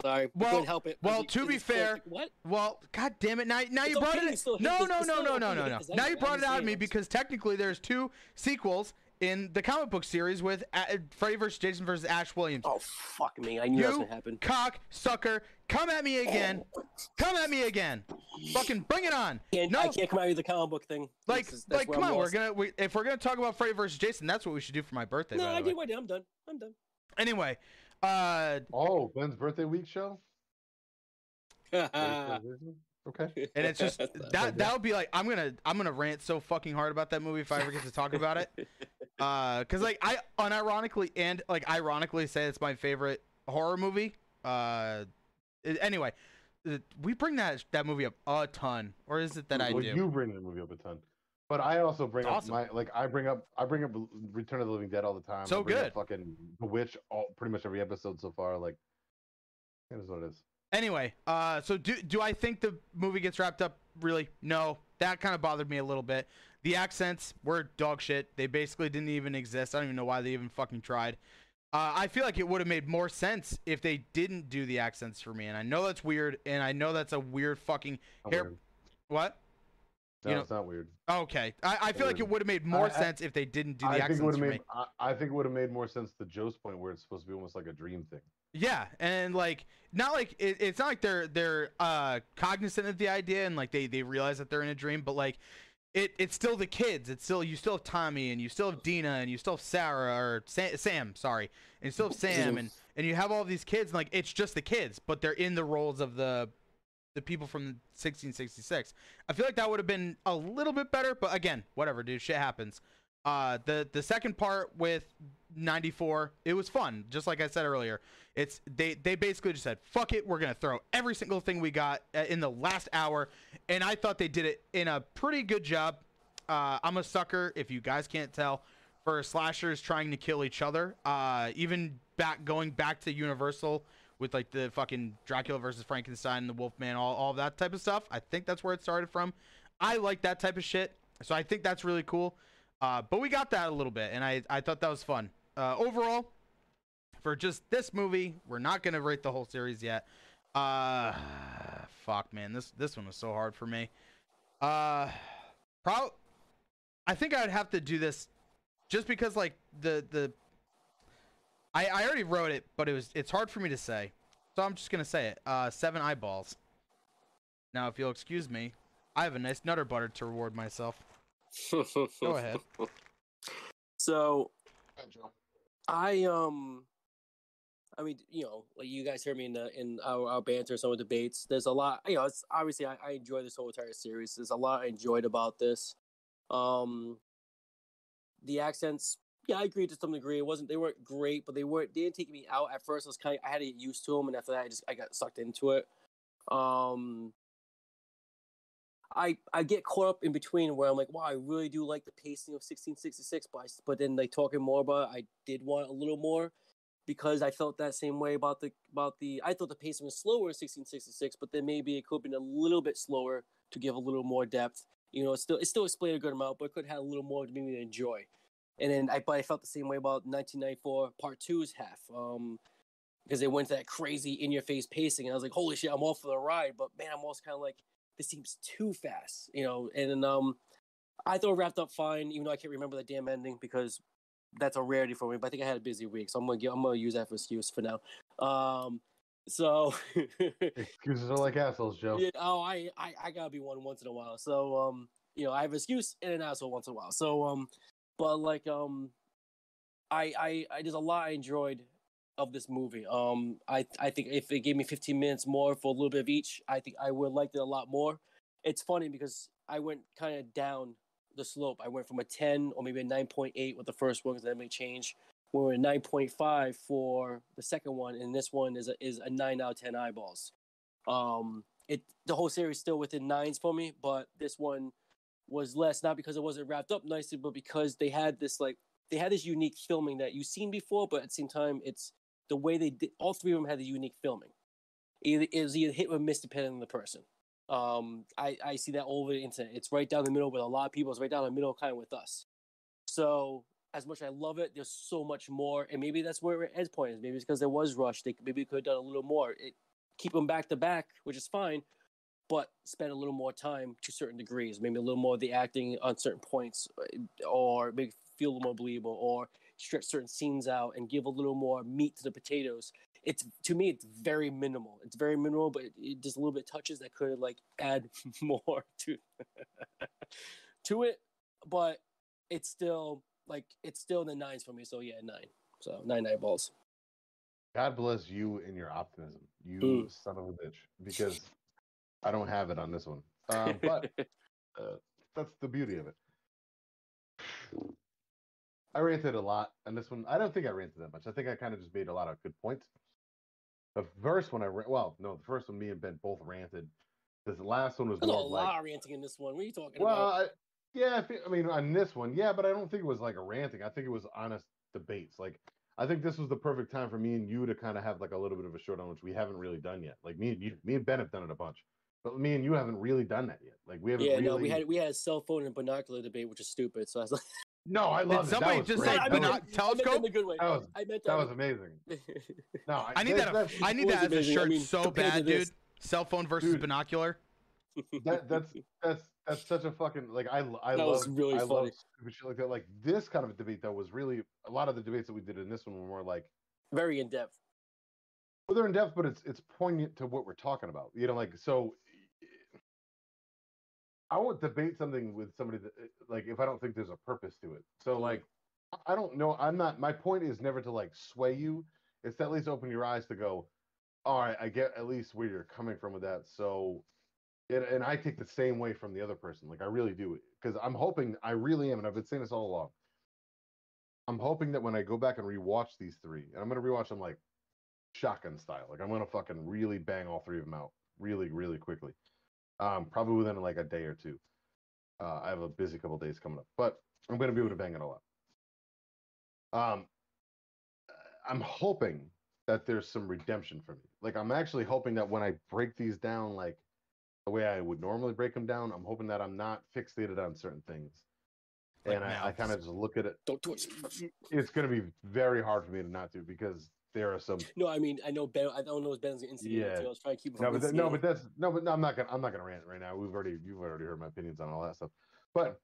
Speaker 3: Sorry,
Speaker 2: Well-
Speaker 3: couldn't help it.
Speaker 2: well, to be fair,
Speaker 3: what?
Speaker 2: Well, god damn it! Now, now you brought it. no, no, no, no, no, no, no. Now you brought it out of me because technically there's two sequels in the comic book series with uh, Freddy vs. Jason vs. Ash Williams.
Speaker 3: Oh fuck me! I knew that was
Speaker 2: You
Speaker 3: gonna happen.
Speaker 2: cock sucker, come at me again, come at me again. Fucking bring it on.
Speaker 3: Can't,
Speaker 2: No,
Speaker 3: I can't come out with the comic book thing.
Speaker 2: like,
Speaker 3: This is- that's
Speaker 2: like, come
Speaker 3: I'm
Speaker 2: on. We're gonna we, if we're gonna talk about Freddy vs. Jason, that's what we should do for my birthday.
Speaker 3: No,
Speaker 2: by
Speaker 3: I did what I did. I'm done. I'm done.
Speaker 2: Anyway, uh,
Speaker 1: Oh, Ben's birthday week show. Okay.
Speaker 2: and it's just that that would be like I'm gonna I'm gonna rant so fucking hard about that movie if I ever get to talk about it. Uh, cause like I unironically and like ironically say it's my favorite horror movie. Uh, anyway, we bring that that movie up a ton, or is it that I do?
Speaker 1: you bring the movie up a ton, but I also bring up my like I bring up I bring up Return of the Living Dead all the time.
Speaker 2: So
Speaker 1: I bring up
Speaker 2: good.
Speaker 1: Fucking The Witch, all pretty much every episode so far. Like, it is what it is.
Speaker 2: Anyway, uh, so do do I think the movie gets wrapped up? Really? No. That kind of bothered me a little bit. The accents were dog shit. They basically didn't even exist. I don't even know why they even fucking tried. Uh, I feel like it would have made more sense if they didn't do the accents for me. And I know that's weird, and I know that's a weird fucking
Speaker 1: Not
Speaker 2: hair.
Speaker 1: weird.
Speaker 2: What?
Speaker 1: No,
Speaker 2: you know-
Speaker 1: it's not weird.
Speaker 2: Okay, I, I feel like it would have made more
Speaker 1: I- I-
Speaker 2: sense if they didn't do the
Speaker 1: I think it would
Speaker 2: accents for
Speaker 1: made.
Speaker 2: me.
Speaker 1: I, I think it would have made more sense to Joe's point where it's supposed to be almost like a dream thing.
Speaker 2: Yeah, and like not like it, it's not like they're they're uh cognizant of the idea and like they they realize that they're in a dream, but like it it's still the kids. It's still you still have Tommy and you still have Deena and you still have Sarah or Sam, Sam sorry, and you still have Sam and and you have all these kids and like it's just the kids, but they're in the roles of the the people from 1666. I feel like that would have been a little bit better, but again, whatever, dude, shit happens. Uh, the the second part with 94, it was fun, just like I said earlier. It's they they basically just said, "Fuck it, we're gonna throw every single thing we got uh, in the last hour," and I thought they did it in a pretty good job. Uh, I'm a sucker, if you guys can't tell, for slashers trying to kill each other. Uh, even back going back to Universal with like the fucking Dracula versus Frankenstein the Wolfman, all all that type of stuff. I think that's where it started from. I like that type of shit, so I think that's really cool. Uh, but we got that a little bit, and I I thought that was fun. Uh, overall, for just this movie, we're not gonna rate the whole series yet. Uh, fuck, man, this this one was so hard for me. Uh, pro, I think I'd have to do this, just because like the the. I I already wrote it, but it was it's hard for me to say, so I'm just gonna say it. Uh, seven eyeballs. Now, if you'll excuse me, I have a nice nutter butter to reward myself. Go ahead.
Speaker 3: So I um I mean, you know, like you guys heard me in the in our, our banter, some of the debates. There's a lot, you know. It's obviously I, I enjoy this whole entire series. There's a lot I enjoyed about this. Um, the accents, yeah, I agree to some degree. It wasn't they weren't great, but they weren't. They didn't take me out at first. I was kind of I had to get used to them, and after that, I just I got sucked into it. Um, I I get caught up in between where I'm like, wow, I really do like the pacing of 1666, but I, but then like talking more about, it, I did want a little more because I felt that same way about the about the. I thought the pacing was slower in 1666, but then maybe it could have been a little bit slower to give a little more depth. You know, it still it still explained a good amount, but it could have had a little more to maybe enjoy. And then I but I felt the same way about 1994 Part Two's half. Um, because they went to that crazy in your face pacing. And I was like, holy shit, I'm all for the ride. But man, I'm also kind of like, this seems too fast, you know. And um, I thought it wrapped up fine, even though I can't remember the damn ending because that's a rarity for me. But I think I had a busy week, so I'm gonna get, I'm gonna use that for excuse for now. Um, so
Speaker 1: Excuses are like assholes, Joe.
Speaker 3: yeah, oh, I, I I gotta be one once in a while. So um, you know, I have an excuse and an asshole once in a while. So um, but like um, I I, I there's a lot I enjoyed of this movie. Um, I I think if it gave me 15 minutes more for a little bit of each, I think I would liked it a lot more. It's funny because I went kind of down the slope. I went from a 10 or maybe a 9.8 with the first one because that may change. We were a 9.5 for the second one, and this one is a, is a 9 out of 10 eyeballs. Um, it the whole series still within nines for me, but this one was less not because it wasn't wrapped up nicely, but because they had this like they had this unique filming that you've seen before, but at the same time, it's the way they did. All three of them had the unique filming. It was either hit or miss depending on the person. Um, I I see that all over the internet. It's right down the middle with a lot of people. It's right down the middle, kind of with us. So as much as I love it, there's so much more, and maybe that's where Ed's point is. Maybe it's because there was rush. They maybe could have done a little more. It keep them back to back, which is fine, but spend a little more time to certain degrees. Maybe a little more of the acting on certain points, uh, or it feel a more believable, or stretch certain scenes out and give a little more meat to the potatoes. It's to me, it's very minimal. It's very minimal, but it, it just a little bit touches that could like add more to to it. But it's still like it's still in the nines for me. So yeah, nine. So nine nine balls.
Speaker 1: God bless you and your optimism, you
Speaker 3: Mm.
Speaker 1: son of a bitch, because I don't have it on this one. Um, but uh, that's the beauty of it. I ranted a lot on this one. I don't think I ranted that much. I think I kind of just made a lot of good points. The first one I ran, well, no, the first one me and Ben both ranted. This last one was
Speaker 3: There's a
Speaker 1: more like,
Speaker 3: lot of ranting in this one. What are you talking
Speaker 1: well,
Speaker 3: about?
Speaker 1: I, yeah, I, I mean, on this one, yeah, but I don't think it was like a ranting. I think it was honest debates. Like, I think this was the perfect time for me and you to kind of have like a little bit of a showdown, which we haven't really done yet. Like me and you, me and Ben have done it a bunch, but me and you haven't really done that yet. Like we haven't.
Speaker 3: Yeah,
Speaker 1: really...
Speaker 3: no, we had we had a cell phone and binocular debate, which is stupid. So I was like,
Speaker 1: No, I love
Speaker 2: somebody just
Speaker 1: was
Speaker 2: say
Speaker 1: great.
Speaker 3: I
Speaker 1: That
Speaker 3: meant
Speaker 1: was-
Speaker 3: that-
Speaker 2: binoc-
Speaker 3: I meant in
Speaker 2: telescope?
Speaker 3: a good way.
Speaker 1: That was-
Speaker 3: I meant
Speaker 1: that was amazing. No,
Speaker 2: I need that.
Speaker 1: that.
Speaker 2: I need that as a
Speaker 3: amazing. I
Speaker 2: shirt
Speaker 3: mean,
Speaker 2: so bad, dude. Cell phone versus
Speaker 1: Dude.
Speaker 2: binocular.
Speaker 1: that that's that's that's such a fucking like I I
Speaker 3: That
Speaker 1: love
Speaker 3: was really
Speaker 1: I
Speaker 3: funny.
Speaker 1: love stupid shit like that. Like this kind of a debate though was really a lot of the debates that we did in this one were more like
Speaker 3: very in depth.
Speaker 1: well, they're in depth, but it's it's poignant to what we're talking about. You know, like so. I won't debate something with somebody that eh, like if I don't think there's a purpose to it. So like I don't know. I'm not. My point is never to like sway you. It's at least open your eyes to go. All right, I get at least where you're coming from with that. So, and, and I take the same way from the other person. Like I really do, because I'm hoping. I really am, and I've been saying this all along. I'm hoping that when I go back and rewatch these three, and I'm gonna rewatch them like shotgun style. Like I'm gonna fucking really bang all three of them out really, really quickly. Um, probably within like a day or two. Uh, I have a busy couple days coming up, but I'm gonna be able to bang it all out. Um, I'm hoping that there's some redemption for me. Like I'm actually hoping that when I break these down, like the way I would normally break them down, I'm hoping that I'm not fixated on certain things,
Speaker 2: Like
Speaker 1: and I, I kind of just look at it.
Speaker 3: Don't do it.
Speaker 1: It's gonna be very hard for me to not do because there are some
Speaker 3: No, I mean I know Ben. I don't know if Ben's gonna instigate it,
Speaker 1: Yeah.
Speaker 3: so I was trying to keep it
Speaker 1: No, but that, no, but that's no, but no, I'm not gonna I'm not gonna rant right now. We've already you've already heard my opinions on all that stuff. But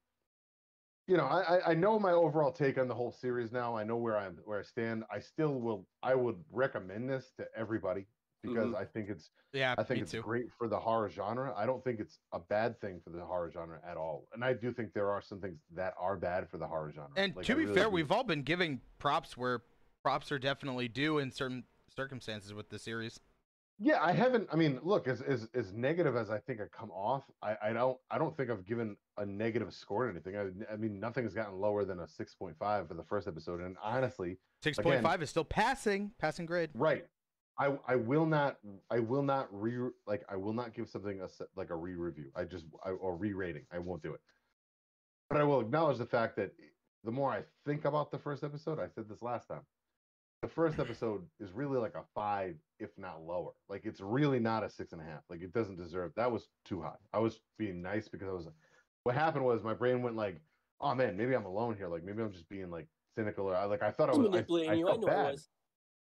Speaker 1: you know, I I- I know my overall take on the whole series now. I know where I'm where I stand. I still will I would recommend this to everybody because mm-hmm. I think it's
Speaker 2: Yeah,
Speaker 1: I think it's
Speaker 2: too.
Speaker 1: great for the horror genre. I don't think it's a bad thing for the horror genre at all. And I do think there are some things that are bad for the horror genre.
Speaker 2: And
Speaker 1: Like,
Speaker 2: to
Speaker 1: I
Speaker 2: be
Speaker 1: really
Speaker 2: fair,
Speaker 1: do.
Speaker 2: we've all been giving props where props are definitely due in certain circumstances with the series.
Speaker 1: Yeah, I haven't. I mean, look, as as as negative as I think I come off, I I don't I don't think I've given a negative score to anything. I, I mean, nothing has gotten lower than a six point five for the first episode, and honestly,
Speaker 2: Six point five is still passing, passing grade.
Speaker 1: right, I I will not I will not re like I will not give something a like a re review. I just I, or re rating. I won't do it. But I will acknowledge the fact that the more I think about the first episode, I said this last time. The first episode is really like a five, if not lower. Like it's really not a six and a half. Like it doesn't deserve. That was too high. I was being nice because I was. What happened was my brain went like, "Oh man, maybe I'm alone here. Like maybe I'm just being like cynical or I like I thought I
Speaker 3: I was
Speaker 1: was. I, I
Speaker 3: you. I
Speaker 1: felt
Speaker 3: know
Speaker 1: bad
Speaker 3: I was.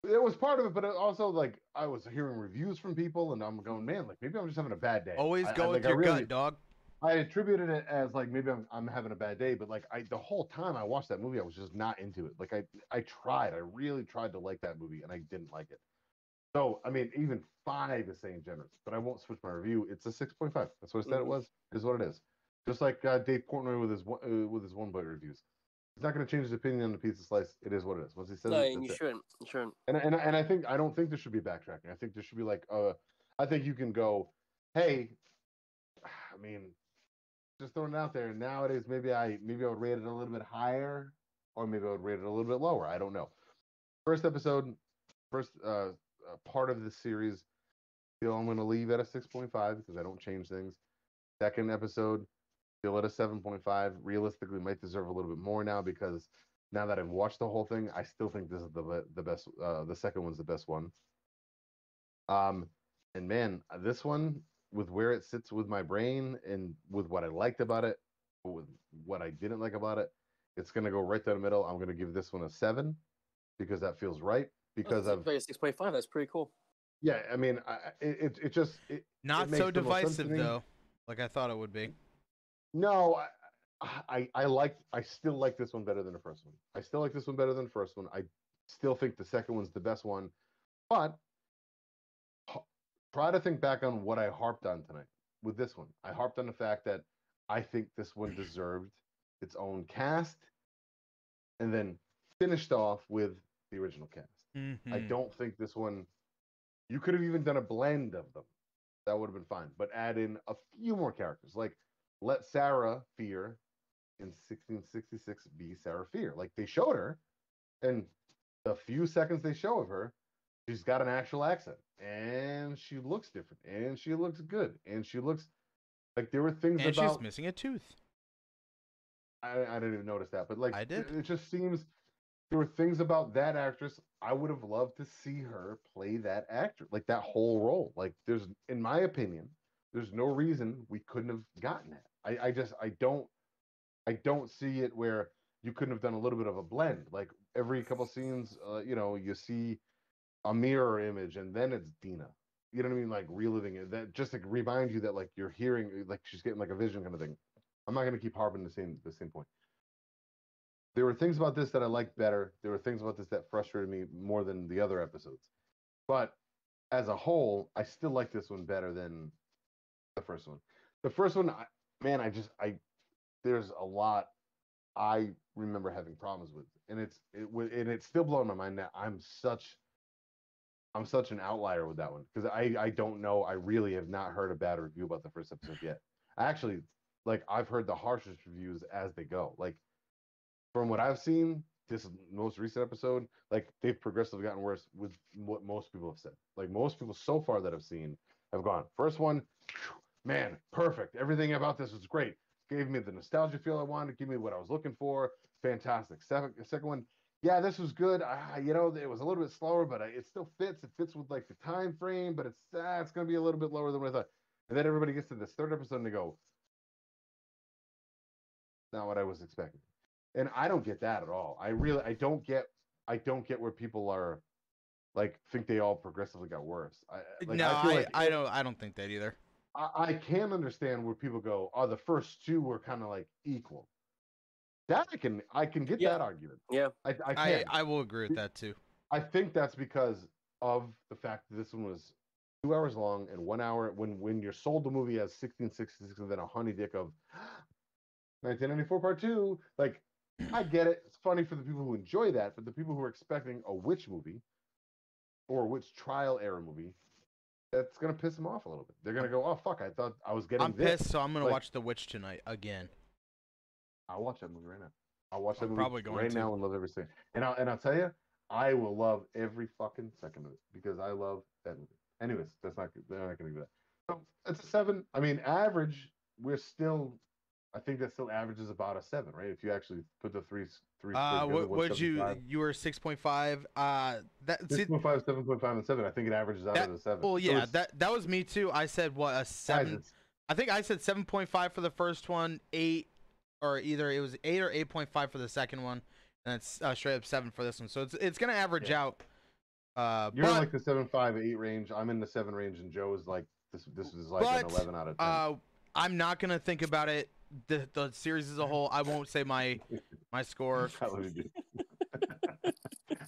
Speaker 1: it was part of it, but it also like I was hearing reviews from people, and I'm going, man, like maybe I'm just having a bad day.
Speaker 2: Always
Speaker 1: I- I,
Speaker 2: go
Speaker 1: like,
Speaker 2: with
Speaker 1: I
Speaker 2: your
Speaker 1: really-
Speaker 2: gut, dog.
Speaker 1: I attributed it as like maybe I'm I'm having a bad day, but like I the whole time I watched that movie, I was just not into it. Like I I tried, I really tried to like that movie, and I didn't like it. So I mean, even five is saying generous, but I won't switch my review. It's a six point five. That's what I said it
Speaker 3: Mhm.
Speaker 1: was. Is what it is. Just like uh, Dave Portnoy with his one- uh, with his one bite reviews. He's not going to change his opinion on the pizza slice. It is what it is. Once he says
Speaker 3: No,
Speaker 1: it,
Speaker 3: and you shouldn't. You shouldn't.
Speaker 1: And and and I think I don't think there should be backtracking. I think there should be like uh I think you can go, hey, I mean, just throwing it out there. Nowadays, maybe I maybe I would rate it a little bit higher, or maybe I would rate it a little bit lower. I don't know. First episode, first uh, uh part of the series, still I'm going to leave at a six point five because I don't change things. Second episode, still at a seven point five. Realistically, might deserve a little bit more now because now that I've watched the whole thing, I still think this is the the best. Uh, the second one's the best one. Um, and man, this one with where it sits with my brain and with what I liked about it, with what I didn't like about it, it's gonna go right down the middle. I'm gonna give this one a seven because that feels right. Oh, because
Speaker 3: oh,
Speaker 1: of
Speaker 3: like a six point five. That's pretty cool.
Speaker 1: Yeah, I mean, I, I- it it, it just it,
Speaker 2: Not
Speaker 1: makes
Speaker 2: so
Speaker 1: the most sense to
Speaker 2: divisive though, like I thought it would be.
Speaker 1: no, I, I I like I still like this one better than the first one. I still like this one better than the first one. I still think the second one's the best one, but h- try to think back on what I harped on tonight with this one. I harped on the fact that I think this one deserved its own cast, and then finished off with the original cast. I
Speaker 2: Mhm.
Speaker 1: don't think this one. You could have even done a blend of them. That would have been fine. But add in a few more characters. Like let Sarah Fier in 1666 be Sarah Fier. Like they showed her, and the few seconds they show of her, she's got an actual accent, and she looks different, and she looks good, and she looks like there were things
Speaker 2: And
Speaker 1: about
Speaker 2: she's missing a tooth.
Speaker 1: I, I didn't even notice that, but like
Speaker 2: I did.
Speaker 1: It, it just seems there were things about that actress I would have loved to see her play that actor, like that whole role. Like there's, in my opinion, there's no reason we couldn't have gotten that. I, I just I don't I don't see it where you couldn't have done a little bit of a blend. Like every couple scenes, uh, you know, you see a mirror image and then it's Deena. You know what I mean? Like reliving it. That just like remind you that like you're hearing like she's getting like a vision kind of thing. I'm not gonna keep harping the same the same point. There were things about this that I liked better. There were things about this that frustrated me more than the other episodes. But as a whole, I still like this one better than the first one. The first one, I, man, I just I there's a lot I remember having problems with, and it's it and it's still blowing my mind that I'm such I'm such an outlier with that one because I I don't know I really have not heard a bad review about the first episode yet. I actually like I've heard the harshest reviews as they go. Like from what I've seen, this most recent episode, like they've progressively gotten worse with what most people have said. Like most people so far that I've seen have gone first one, man, perfect. Everything about this was great. Gave me the nostalgia feel I wanted. Give me what I was looking for. Fantastic. Second, second one, yeah, this was good. I, you know, it was a little bit slower, but I, it still fits. It fits with like the time frame, but it's uh, it's going to be a little bit lower than what I thought. And then everybody gets to this third episode and they go, not what I was expecting. And I don't get that at all. I really, I don't get, I don't get where people are, like, think they all progressively got worse. I, like,
Speaker 2: no,
Speaker 1: I,
Speaker 2: I,
Speaker 1: feel
Speaker 2: I,
Speaker 1: like
Speaker 2: don't. I don't think that either.
Speaker 1: I, I can understand where people go, oh, the first two were kind of like equal. That I can, I can get
Speaker 3: Yeah.
Speaker 1: that argument.
Speaker 3: Yeah.
Speaker 1: I, I
Speaker 2: I,
Speaker 1: can.
Speaker 2: I will agree with that too.
Speaker 1: I think that's because of the fact that this one was two hours long and one hour. When when you're sold the movie as 1666 and then a honey dick of 1994 part two, like I get it. It's funny for the people who enjoy that, but the people who are expecting a witch movie or a witch trial era movie, that's gonna piss them off a little bit. They're gonna go, "Oh fuck! I thought I was getting
Speaker 2: I'm
Speaker 1: this."
Speaker 2: pissed, so I'm gonna
Speaker 1: like-
Speaker 2: watch The Witch tonight again.
Speaker 1: I'll watch that movie right now. I'll watch that
Speaker 2: I'm
Speaker 1: movie
Speaker 2: probably going
Speaker 1: right
Speaker 2: to.
Speaker 1: now and love every second. And I'll and I'll tell you, I will love every fucking second of it because I love that movie. Anyways, that's not good. They're not gonna do that. So it's a seven. I mean, average. We're still. I think that still averages about a seven, right? If you actually put the three three.
Speaker 2: Uh, what would you? You were six point five. Uh, that see,
Speaker 1: 6.5, 7.5, and 7. I think it averages out
Speaker 2: That-
Speaker 1: as a 7.
Speaker 2: well, yeah,
Speaker 1: it's-
Speaker 2: that that was me too. I said what a seven. I think I said seven point five for the first one, eight, or either it was eight or eight point five for the second one, and it's uh, straight up seven for this one. So it's it's gonna average
Speaker 1: Yeah.
Speaker 2: out. Uh,
Speaker 1: You're in like the 7, 5, 8 range. I'm in the 7 range, and Joe is like, this This is like
Speaker 2: But,
Speaker 1: an 11 out of 10.
Speaker 2: uh, I'm not gonna think about it. The the series as a whole. I won't say my my score.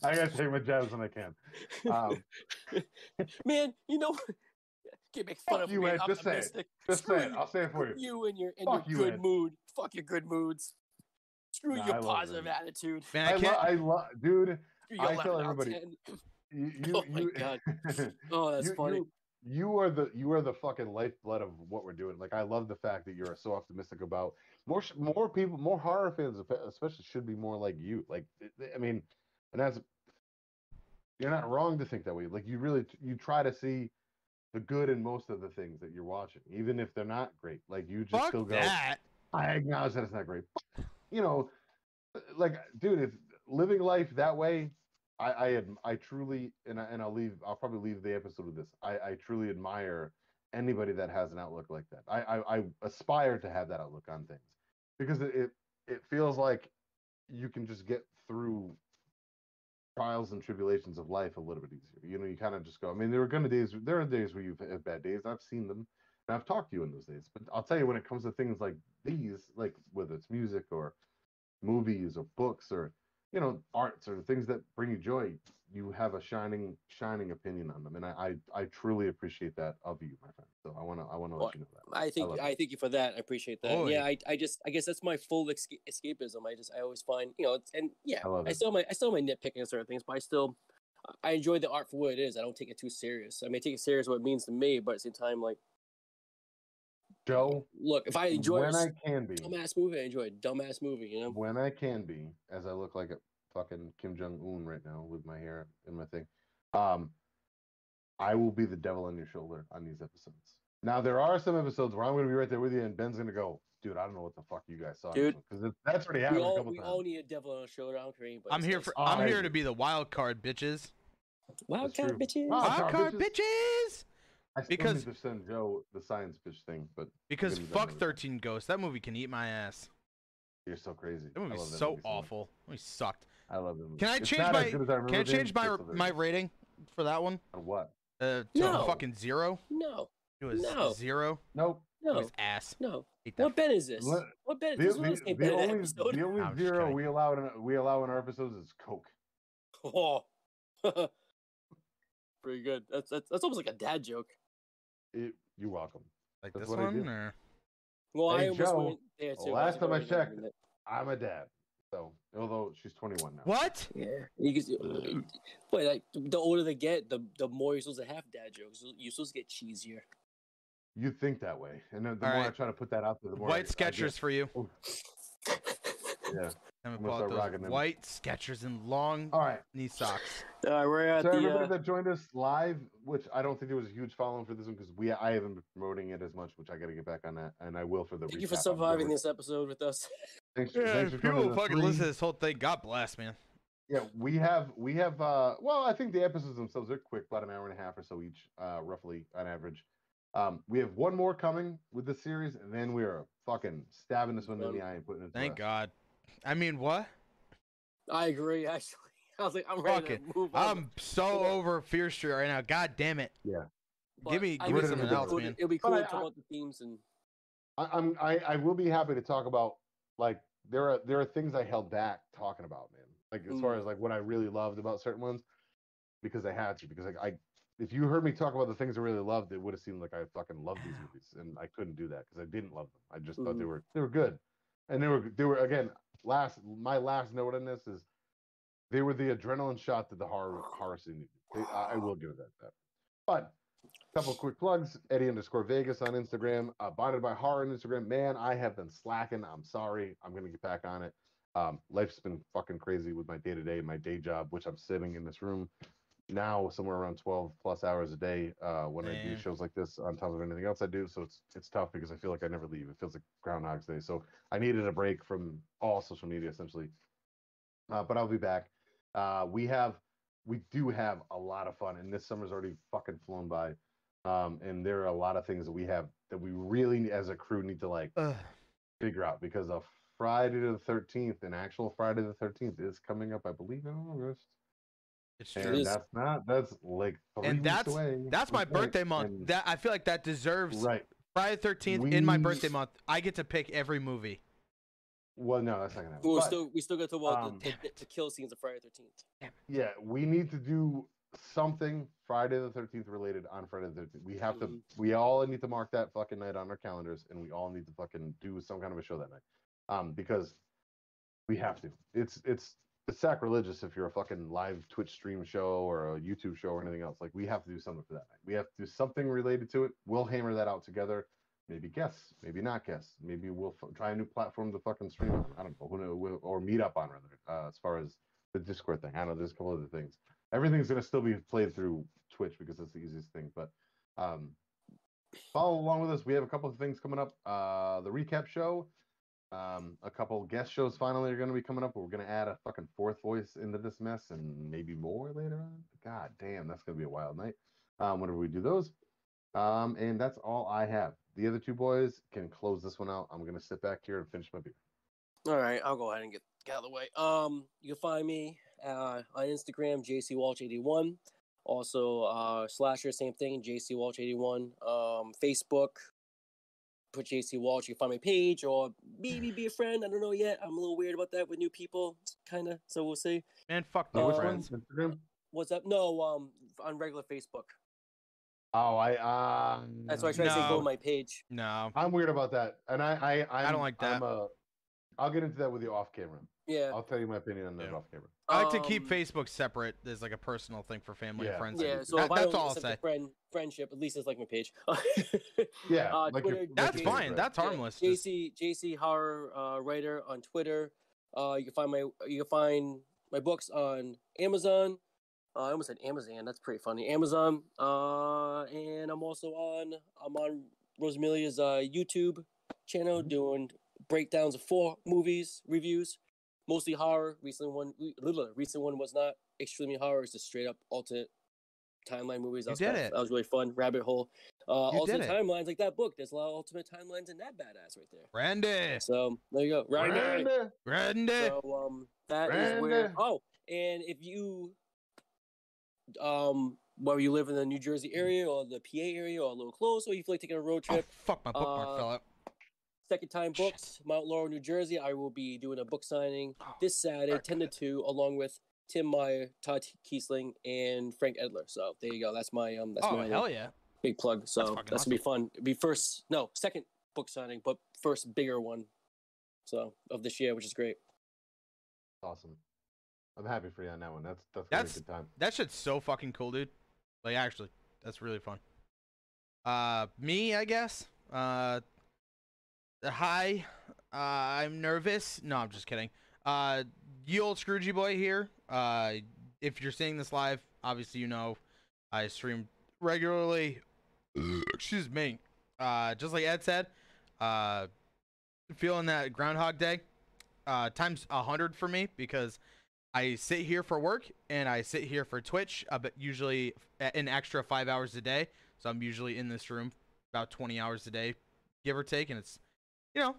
Speaker 1: I gotta take my jabs when I can. Um,
Speaker 3: Man, you know, can't make fun
Speaker 1: Fuck
Speaker 3: of
Speaker 1: you,
Speaker 3: me.
Speaker 1: Ed, just say it. just
Speaker 3: Screw
Speaker 1: say it.
Speaker 3: you.
Speaker 1: I'll say it for you.
Speaker 3: you and your and
Speaker 1: Fuck
Speaker 3: your
Speaker 1: you,
Speaker 3: good
Speaker 1: Ed.
Speaker 3: mood. Fuck your good moods. Screw
Speaker 1: Nah, I
Speaker 3: your
Speaker 1: love
Speaker 3: positive
Speaker 1: Ed.
Speaker 3: attitude.
Speaker 2: Man,
Speaker 1: I,
Speaker 2: I
Speaker 1: lo-
Speaker 2: can't.
Speaker 1: I love, dude.
Speaker 3: Screw your
Speaker 1: I tell
Speaker 3: out of
Speaker 1: everybody-
Speaker 3: 10.
Speaker 1: You, you,
Speaker 3: Oh my
Speaker 1: you,
Speaker 3: God. Oh, that's
Speaker 1: you,
Speaker 3: funny.
Speaker 1: You, you are the you are the fucking lifeblood of what we're doing. Like I love the fact that you're so optimistic about more sh- more people, more horror fans, especially should be more like you. Like it- I mean, and that's you're not wrong to think that way. Like you really you try to see the good in most of the things that you're watching, even if they're not great. Like you just
Speaker 2: Fuck
Speaker 1: still go.
Speaker 2: that.
Speaker 1: I acknowledge that it's not great. You know, uh, like, dude, if living life that way, I, I, adm- I truly, and I, and I'll leave. I'll probably leave the episode with this. I, I truly admire anybody that has an outlook like that. I, I, I aspire to have that outlook on things because it, it, it feels like you can just get through trials and tribulations of life a little bit easier. You know, you kind of just go. I mean, there are gonna days. There are days where you've had bad days. I've seen them, and I've talked to you in those days. But I'll tell you, when it comes to things like these, like whether it's music or movies or books or you know arts or things that bring you joy, you have a shining, shining opinion on them, and I, I, I truly appreciate that of you, my friend. So I wanna, I wanna
Speaker 3: Well,
Speaker 1: let you know that.
Speaker 3: I think
Speaker 1: love
Speaker 3: I,
Speaker 1: it.
Speaker 3: thank you for that. I appreciate that.
Speaker 2: Boy.
Speaker 3: Yeah, I, I just I guess that's my full esca- escapism. I just I always find you know it's, and yeah
Speaker 1: I love
Speaker 3: I still have my I still have my nitpicking on certain things, but I still I enjoy the art for what it is. I don't take it too serious. I may take it serious what it means to me, but at the same time, like
Speaker 1: Joe,
Speaker 3: look, if I enjoy
Speaker 1: when
Speaker 3: a
Speaker 1: I can be,
Speaker 3: dumbass movie, I enjoy a dumbass movie. You know,
Speaker 1: when I can be, as I look like a fucking Kim Jong Un right now with my hair and my thing, um, I will be the devil on your shoulder on these episodes. Now there are some episodes where I'm going to be right there with you, and Ben's going to go, "Dude, I don't know what the fuck you guys saw."
Speaker 3: Dude.
Speaker 1: because that's already happened a
Speaker 3: all
Speaker 1: couple
Speaker 3: we
Speaker 1: times.
Speaker 3: all need a devil on our shoulder. I don't care anybody
Speaker 2: I'm here for. I'm
Speaker 1: I
Speaker 2: here to be the wild card, bitches.
Speaker 3: wild card bitches.
Speaker 1: Wow.
Speaker 2: Wild
Speaker 1: card,
Speaker 2: card,
Speaker 1: bitches.
Speaker 2: bitches.
Speaker 1: I still
Speaker 2: because-
Speaker 1: need to send Joe the science fish thing, but
Speaker 2: Because
Speaker 1: gonna be done
Speaker 2: fuck 13 Ghosts. That movie can eat my ass.
Speaker 1: you're so crazy.
Speaker 2: That
Speaker 1: I
Speaker 2: movie's
Speaker 1: love that
Speaker 2: so
Speaker 1: movie much.
Speaker 2: awful. That movie sucked.
Speaker 1: I love that movie.
Speaker 2: Can I
Speaker 1: It's
Speaker 2: change my-
Speaker 1: as as I
Speaker 2: Can I change my
Speaker 1: but it's still
Speaker 2: my rating for that one?
Speaker 1: On what?
Speaker 2: Uh, to
Speaker 3: No.
Speaker 2: a fucking zero.
Speaker 3: No,
Speaker 2: It was
Speaker 3: No.
Speaker 2: zero.
Speaker 1: Nope.
Speaker 2: It
Speaker 3: no,
Speaker 2: was ass.
Speaker 3: no.
Speaker 2: Hate that
Speaker 3: What Ben is this?
Speaker 1: Let-
Speaker 3: What Ben?
Speaker 1: The,
Speaker 3: This
Speaker 1: the,
Speaker 3: was
Speaker 1: the, only,
Speaker 3: episode.
Speaker 1: the only
Speaker 2: I'm
Speaker 1: zero we allow in we allow in our episodes is Coke.
Speaker 3: Oh, pretty good. That's, that's that's almost like a dad joke.
Speaker 1: It, you're welcome.
Speaker 2: Like
Speaker 1: That's
Speaker 2: this
Speaker 1: what I do.
Speaker 2: one, or
Speaker 3: Well, I
Speaker 1: Hey,
Speaker 3: almost
Speaker 1: Joe,
Speaker 3: went there too.
Speaker 1: last time I checked-
Speaker 3: it.
Speaker 1: I'm a dad. So although she's 21 now.
Speaker 2: what?
Speaker 3: Yeah, you can, wait, like the older they get, the the more you're supposed to have dad jokes. You're supposed to get cheesier.
Speaker 1: You think that way, and then the
Speaker 2: All
Speaker 1: more I try to put that out there, the more
Speaker 2: White
Speaker 1: I, I get-
Speaker 2: Skechers for you. Oh.
Speaker 1: Yeah.
Speaker 2: I'm
Speaker 1: I'm
Speaker 2: gonna
Speaker 1: gonna
Speaker 2: pull out
Speaker 1: start
Speaker 2: those
Speaker 1: rocking them.
Speaker 2: white Skechers and long
Speaker 1: All right.
Speaker 2: knee socks.
Speaker 3: All right, we're at
Speaker 1: So
Speaker 3: the.
Speaker 1: everybody
Speaker 3: Uh,
Speaker 1: that joined us live, which I don't think there was a huge following for this one because we I haven't been promoting it as much, which I got to get back on that, and I will for the.
Speaker 3: thank you for surviving this episode with us.
Speaker 1: Thanks,
Speaker 2: Yeah,
Speaker 1: thanks for coming
Speaker 2: people
Speaker 1: to the
Speaker 2: fucking
Speaker 1: three.
Speaker 2: listen to this whole thing, God bless, man.
Speaker 1: Yeah, we have we have uh well, I think the episodes themselves are quick, about an hour and a half or so each, uh roughly on average. Um we have one more coming with the series, and then we are fucking stabbing this one in the eye and putting it
Speaker 2: Thank
Speaker 1: rest.
Speaker 2: God. I mean, what?
Speaker 3: I agree. Actually, I was like, I'm ready
Speaker 2: Fuck
Speaker 3: to move on.
Speaker 2: I'm so
Speaker 3: Yeah.
Speaker 2: over Fear Street right now. God damn it.
Speaker 3: but
Speaker 2: give me-
Speaker 3: I
Speaker 2: give me
Speaker 3: think
Speaker 1: something
Speaker 3: it'll be
Speaker 1: else,
Speaker 3: cool-
Speaker 2: man.
Speaker 3: It'll be cool
Speaker 1: I-
Speaker 3: to talk about the themes and
Speaker 1: I, I'm I, I will be happy to talk about like there are there are things I held back talking about, man. Like as far
Speaker 3: Mm.
Speaker 1: as like what I really loved about certain ones, because I had to. Because like I, if you heard me talk about the things I really loved, it would have seemed like I fucking loved these movies, and I couldn't do that because I didn't love them. I just thought they
Speaker 3: Mhm.
Speaker 1: were they were good, and they were they were again last my last note on this is they were the adrenaline shot that the horror horror scene needed. They, I, I will give it that. that. But couple quick plugs eddie underscore vegas on instagram uh, bonded by horror on instagram man i have been slacking i'm sorry i'm gonna get back on it um, life's been fucking crazy with my day-to-day my day job which i'm sitting in this room now somewhere around 12 plus hours a day uh, when i do shows like this on top of anything else i do. So it's it's tough because i feel like i never leave. It feels like groundhog's day. So i needed a break from all social media essentially. Uh, but i'll be back. Uh, we have we do have a lot of fun and this summer's already fucking flown by. Um, and there are a lot of things that we have that we really as a crew need to like
Speaker 2: Ugh.
Speaker 1: figure out because a friday the 13th an actual friday the 13th is coming up i believe in august
Speaker 2: It's
Speaker 3: It
Speaker 2: true.
Speaker 1: and that's not that's like three
Speaker 2: And
Speaker 1: weeks
Speaker 2: that's-
Speaker 1: away
Speaker 2: That's my birthday month.
Speaker 1: And-
Speaker 2: That I feel like that deserves
Speaker 1: right
Speaker 2: Friday 13th in my birthday month. I get to pick every movie.
Speaker 1: well no that's not gonna happen
Speaker 3: we'll
Speaker 1: But-
Speaker 3: still we still got to watch
Speaker 1: um,
Speaker 3: the, the, the kill scenes of Friday Thirteenth.
Speaker 1: yeah we need to do something friday the 13th related on friday the 13th we have to
Speaker 3: Mhm.
Speaker 1: we all need to mark that fucking night on our calendars and we all need to fucking do some kind of a show that night um because we have to it's it's it's sacrilegious if you're a fucking live twitch stream show or a youtube show or anything else. Like we have to do something for that night. We have to do something related to it. We'll hammer that out together. Maybe guests maybe not guests maybe we'll f- try a new platform to fucking stream on. I don't know. Who or meet up on rather uh, as far as the discord thing. I know. There's a couple other things. Everything's going to still be played through twitch because that's the easiest thing but um follow along with us. We have a couple of things coming up. Uh the recap show um a couple guest shows finally are going to be coming up. We're going to add a fucking fourth voice into this mess and maybe more later on. God damn that's going to be a wild night. Um whenever we do those. Um and that's all i have. The other two boys can close this one out. I'm going to sit back here and finish my beer.
Speaker 3: All right, I'll go ahead and get, out of the way. Um, you can find me uh, on Instagram, JCWalsh81. Also, uh, Slasher, same thing, JCWalsh81. Um, Facebook, put JC Walsh. You can find my page or maybe be a friend. I don't know yet. I'm a little weird about that with new people, kind of. So we'll see.
Speaker 2: Man, fuck
Speaker 3: Uh,
Speaker 2: no
Speaker 1: Which
Speaker 2: friends.
Speaker 3: What's up? No, um, on regular Facebook.
Speaker 1: Oh, I um.
Speaker 3: That's why I try to say go to my page.
Speaker 2: No.
Speaker 1: I'm weird about that, and I I I'm,
Speaker 2: don't like that.
Speaker 1: I'm a, I'll get into that with you off camera.
Speaker 3: Yeah.
Speaker 1: I'll tell you my opinion on that
Speaker 2: Yeah.
Speaker 1: off camera.
Speaker 2: I like to keep
Speaker 3: Um,
Speaker 2: Facebook separate. There's like a personal thing for family
Speaker 1: Yeah.
Speaker 2: and friends.
Speaker 3: Yeah, so
Speaker 2: That-
Speaker 3: if I
Speaker 2: that's
Speaker 3: don't
Speaker 2: all I'll say.
Speaker 3: friend friendship, at least it's like my page.
Speaker 1: Yeah,
Speaker 3: Uh,
Speaker 1: like
Speaker 3: Twitter,
Speaker 1: your, like
Speaker 2: That's
Speaker 3: JC
Speaker 2: fine.
Speaker 1: favorite.
Speaker 2: That's
Speaker 3: Yeah,
Speaker 2: harmless. Just-
Speaker 3: JC JC horror uh, writer on Twitter. Uh, you can find my you can find my books on Amazon. Uh, I almost said Amazon. That's pretty funny. Amazon. Uh, and I'm also on I'm on Rosamelia's uh, YouTube channel
Speaker 1: Mhm.
Speaker 3: doing breakdowns of four movies reviews, mostly horror. Recent one, little recent one was not extremely horror. It's just straight up alternate timeline movies. That
Speaker 2: You
Speaker 3: was
Speaker 2: did
Speaker 3: kinda-
Speaker 2: it.
Speaker 3: That was really fun. Rabbit hole. Uh,
Speaker 2: You
Speaker 3: alternate
Speaker 2: did it.
Speaker 3: timelines like that book. There's a lot of alternate timelines in that badass right there.
Speaker 2: Randy.
Speaker 3: So there you go. Right there.
Speaker 1: Randy.
Speaker 2: Randy.
Speaker 3: So um, that is where. Oh, and if you, um, whether you live in the New Jersey area or the PA area or a little close, or you feel like taking a road
Speaker 2: Oh,
Speaker 3: trip,
Speaker 2: fuck, my bookmark
Speaker 3: uh,
Speaker 2: fell out.
Speaker 3: Second time books, Mount Laurel, New Jersey. I will be doing a book signing
Speaker 2: Oh,
Speaker 3: this Saturday,
Speaker 2: fuck.
Speaker 3: ten to two, along with Tim Meyer, Todd Keisling, and Frank Edler. So there you go. That's my um. That's
Speaker 2: Oh,
Speaker 3: my
Speaker 2: hell yeah.
Speaker 3: big plug. So
Speaker 2: fucking
Speaker 3: that's, gonna be fun. It'll be first, no, second book signing, but first bigger one. So of this year, which is great.
Speaker 1: Awesome. I'm happy for you on that one. That's that's,
Speaker 2: That's-
Speaker 1: a good time.
Speaker 2: That shit's so fucking cool, dude. Like, actually, that's really fun. Uh, me, I guess. Uh, hi. Uh, I'm nervous. No, I'm just kidding. Uh, you old Scroogey boy here. Uh, if you're seeing this live, obviously you know I stream regularly. Excuse me. Uh, just like Ed said, uh, feeling that Groundhog Day. Uh, times a hundred for me because I sit here for work and I sit here for Twitch, uh, but usually an extra five hours a day. So I'm usually in this room about 20 hours a day, give or take, and it's, you know,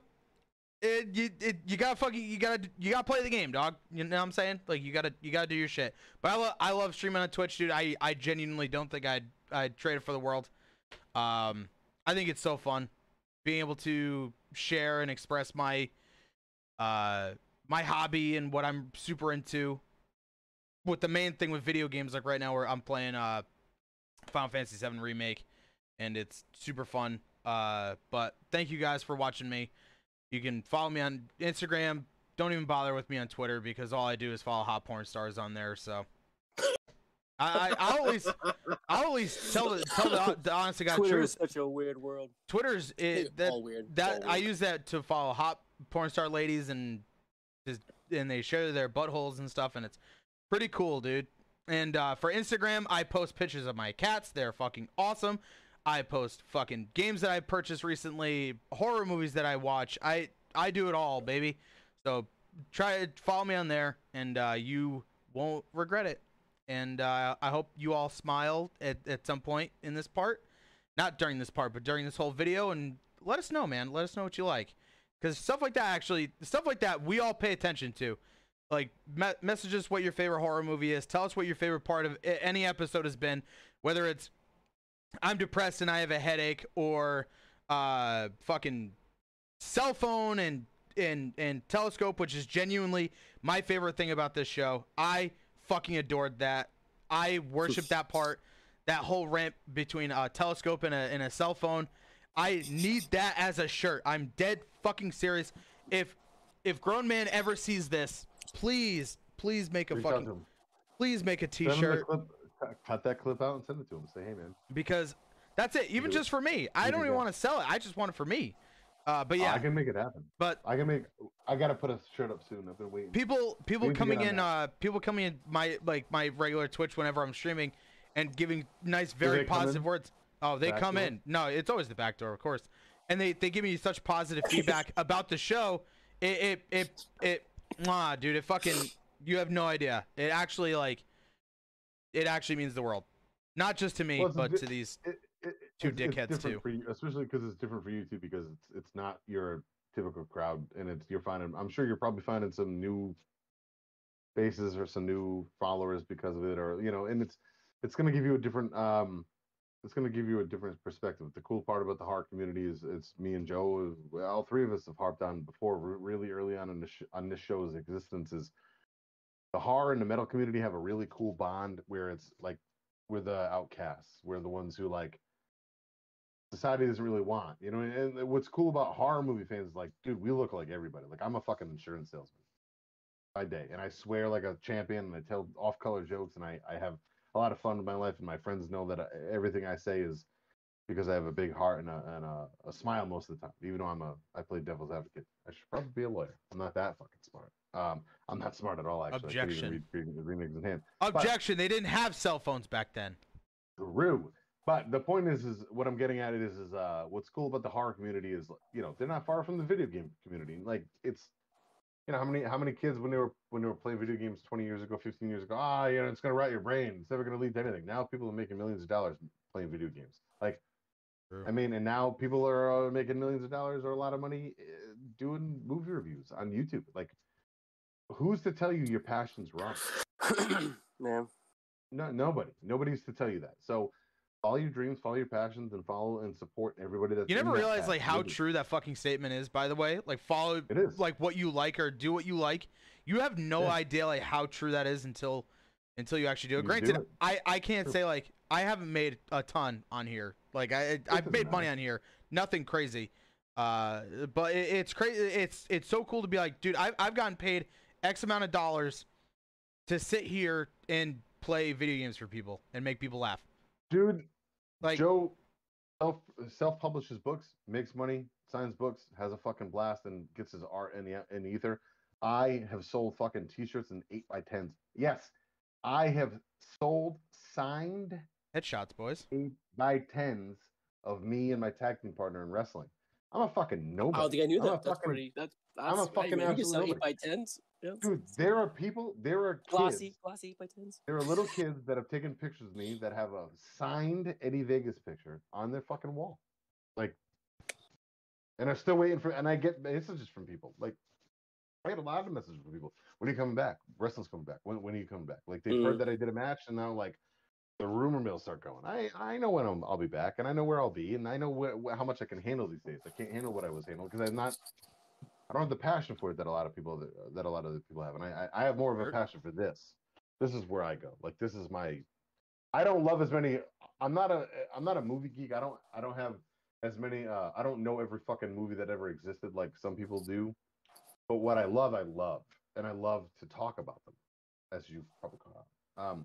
Speaker 2: it, you it, you gotta fucking you gotta you gotta play the game, dog. You know what I'm saying? Like you gotta you gotta do your shit. But I love I love streaming on Twitch, dude. I I genuinely don't think I'd I'd trade it for the world. Um, I think it's so fun being able to share and express my uh my hobby and what I'm super into. With the main thing with video games, like right now, where I'm playing uh Final Fantasy VII remake, and it's super fun. Uh, but thank you guys for watching me. You can follow me on Instagram. Don't even bother with me on Twitter because all I do is follow hot porn stars on there. So I, I I'll always I'll always tell the tell the, the honest to God
Speaker 3: Twitter
Speaker 2: truth.
Speaker 3: is such a weird world.
Speaker 2: Twitter's it, that
Speaker 3: all weird.
Speaker 2: That
Speaker 3: all
Speaker 2: I
Speaker 3: weird.
Speaker 2: use that to follow hot porn star ladies and just and they show their buttholes and stuff and it's pretty cool, dude. And uh, for Instagram, I post pictures of my cats. They're fucking awesome. I post fucking games that I purchased recently, horror movies that I watch. I I do it all, baby. So try follow me on there, and uh, you won't regret it. And uh, I hope you all smile at, at some point in this part. Not during this part, but during this whole video. And let us know, man. Let us know what you like. Because stuff like that, actually, stuff like that, we all pay attention to. Like, me- message us what your favorite horror movie is. Tell us what your favorite part of any episode has been. Whether it's I'm depressed and I have a headache, or uh, fucking cell phone and and and telescope, which is genuinely my favorite thing about this show. I fucking adored that. I worship that part. That whole rant between a telescope and a and a cell phone. I need that as a shirt. I'm dead fucking serious. If if grown man ever sees this, please please make a
Speaker 1: Reach
Speaker 2: fucking please make a
Speaker 1: Send him
Speaker 2: t-shirt
Speaker 1: cut- that clip out and send it to him. Say, hey man,
Speaker 2: because that's it. Even just for me, I don't even want to sell it. I just want it for me. Uh, but yeah,
Speaker 1: I can make it happen.
Speaker 2: but
Speaker 1: I can make. I gotta put a shirt up soon. I've been waiting.
Speaker 2: people people
Speaker 1: We need to
Speaker 2: coming in uh people coming in my like my regular twitch whenever i'm streaming and giving nice very positive words oh they
Speaker 1: Back
Speaker 2: come
Speaker 1: door?
Speaker 2: in no it's always the back door of course and they they give me such positive feedback about the show it it it, it mwah, dude it fucking you have no idea it actually like it actually means the world not just to me
Speaker 1: Well,
Speaker 2: but
Speaker 1: di-
Speaker 2: to these
Speaker 1: It- it-
Speaker 2: Two
Speaker 1: it's- it's
Speaker 2: dickheads,
Speaker 1: different
Speaker 2: too.
Speaker 1: You, especially because it's different for you too, because it's it's not your typical crowd, and it's you're finding. I'm sure you're probably finding some new faces or some new followers because of it, or you know, and it's it's going to give you a different um, it's going to give you a different perspective. The cool part about the horror community is it's me and Joe. All three of us have harped on before, really early on in the sh- on this show's existence. Is the horror and the metal community have a really cool bond where it's like we're the outcasts, we're the ones who like society doesn't really want. You know, and what's cool about horror movie fans is like, dude, we look like everybody. Like I'm a fucking insurance salesman by day, and I swear like a champion, and I tell off-color jokes, and I I have a lot of fun with my life, and my friends know that I, everything I say is because I have a big heart and, a, and a, a, smile most of the time. Even though I'm a I play devil's advocate, I should probably be a lawyer. I'm not that fucking smart. Um, I'm not smart at all. Actually,
Speaker 2: objection.
Speaker 1: Read, read, read in hand.
Speaker 2: Objection. But, they didn't have cell phones back then.
Speaker 1: True. But the point is, is what I'm getting at it is, is uh, what's cool about the horror community is, you know, they're not far from the video game community. Like it's, you know, how many how many kids when they were when they were playing video games 20 years ago, 15 years ago, ah, you know, it's gonna rot your brain. It's never gonna lead to anything. Now people are making millions of dollars playing video games. Like, True. I mean, and now people are uh, making millions of dollars or a lot of money uh, doing movie reviews on YouTube. Like, who's to tell you your passion's wrong?
Speaker 3: Man,
Speaker 1: no, nobody. Nobody's to tell you that. So follow your dreams, follow your passions, and follow and support everybody that's.
Speaker 2: You never realize like how true that fucking statement is. By the way, like follow
Speaker 1: it is
Speaker 2: like what you like or do what you like. You have no yeah. idea like how true that is until until you actually do it. You Granted, do it. I I can't true. say like I haven't made a ton on here. Like I I've made matter. money on here. Nothing crazy. Uh, but it, it's crazy. It's it's so cool to be like, dude, I've I've gotten paid X amount of dollars to sit here and play video games for people and make people laugh.
Speaker 1: Dude, like Joe self self publishes books, makes money, signs books, has a fucking blast, and gets his art in the in the ether. I have sold fucking t-shirts and eight by tens. Yes, I have sold signed
Speaker 2: headshots, boys.
Speaker 1: Eight by tens of me and my tag team partner in wrestling. I'm a fucking nobody.
Speaker 3: I don't think I knew that. That's fucking, pretty. That's, that's I'm a fucking hey, absolute eight by tens.
Speaker 1: Dude, there are people. There are
Speaker 3: glossy, kids, glossy eight by tens.
Speaker 1: There are little kids that have taken pictures of me that have a signed Eddie Vegas picture on their fucking wall, like, and I'm still waiting for. And I get messages from people. Like, I get a lot of messages from people. When are you coming back? Wrestling's coming back. When when are you coming back? Like they've mm. heard that I did a match, and now like the rumor mills start going. I I know when i will be back, and I know where I'll be, and I know wh- how much I can handle these days. I can't handle what I was handling because I'm not. I don't have the passion for it that a lot of people that, that a lot of people have, and I I have more of a passion for this. This is where I go. Like this is my. I don't love as many. I'm not a I'm not a movie geek. I don't I don't have as many. Uh, I don't know every fucking movie that ever existed like some people do. But what I love, I love, and I love to talk about them, as you've probably caught on. Um,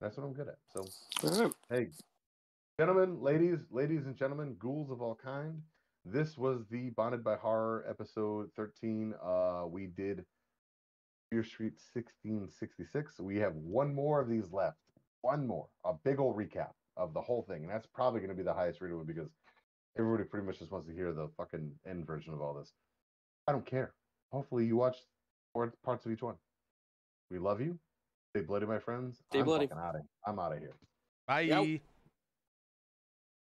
Speaker 1: that's what I'm good at. So, hey, gentlemen, ladies, ladies and gentlemen, ghouls of all kind. This was the Bonded by Horror episode 13. Uh, we did Fear Street 1666. We have one more of these left. One more, a big old recap of the whole thing, and that's probably going to be the highest rated one because everybody pretty much just wants to hear the fucking end version of all this. I don't care. Hopefully, you watch parts of each one. We love you. Stay bloody, my friends.
Speaker 3: Stay
Speaker 1: I'm
Speaker 3: bloody.
Speaker 1: Out of, I'm out of here.
Speaker 2: Bye. Yep.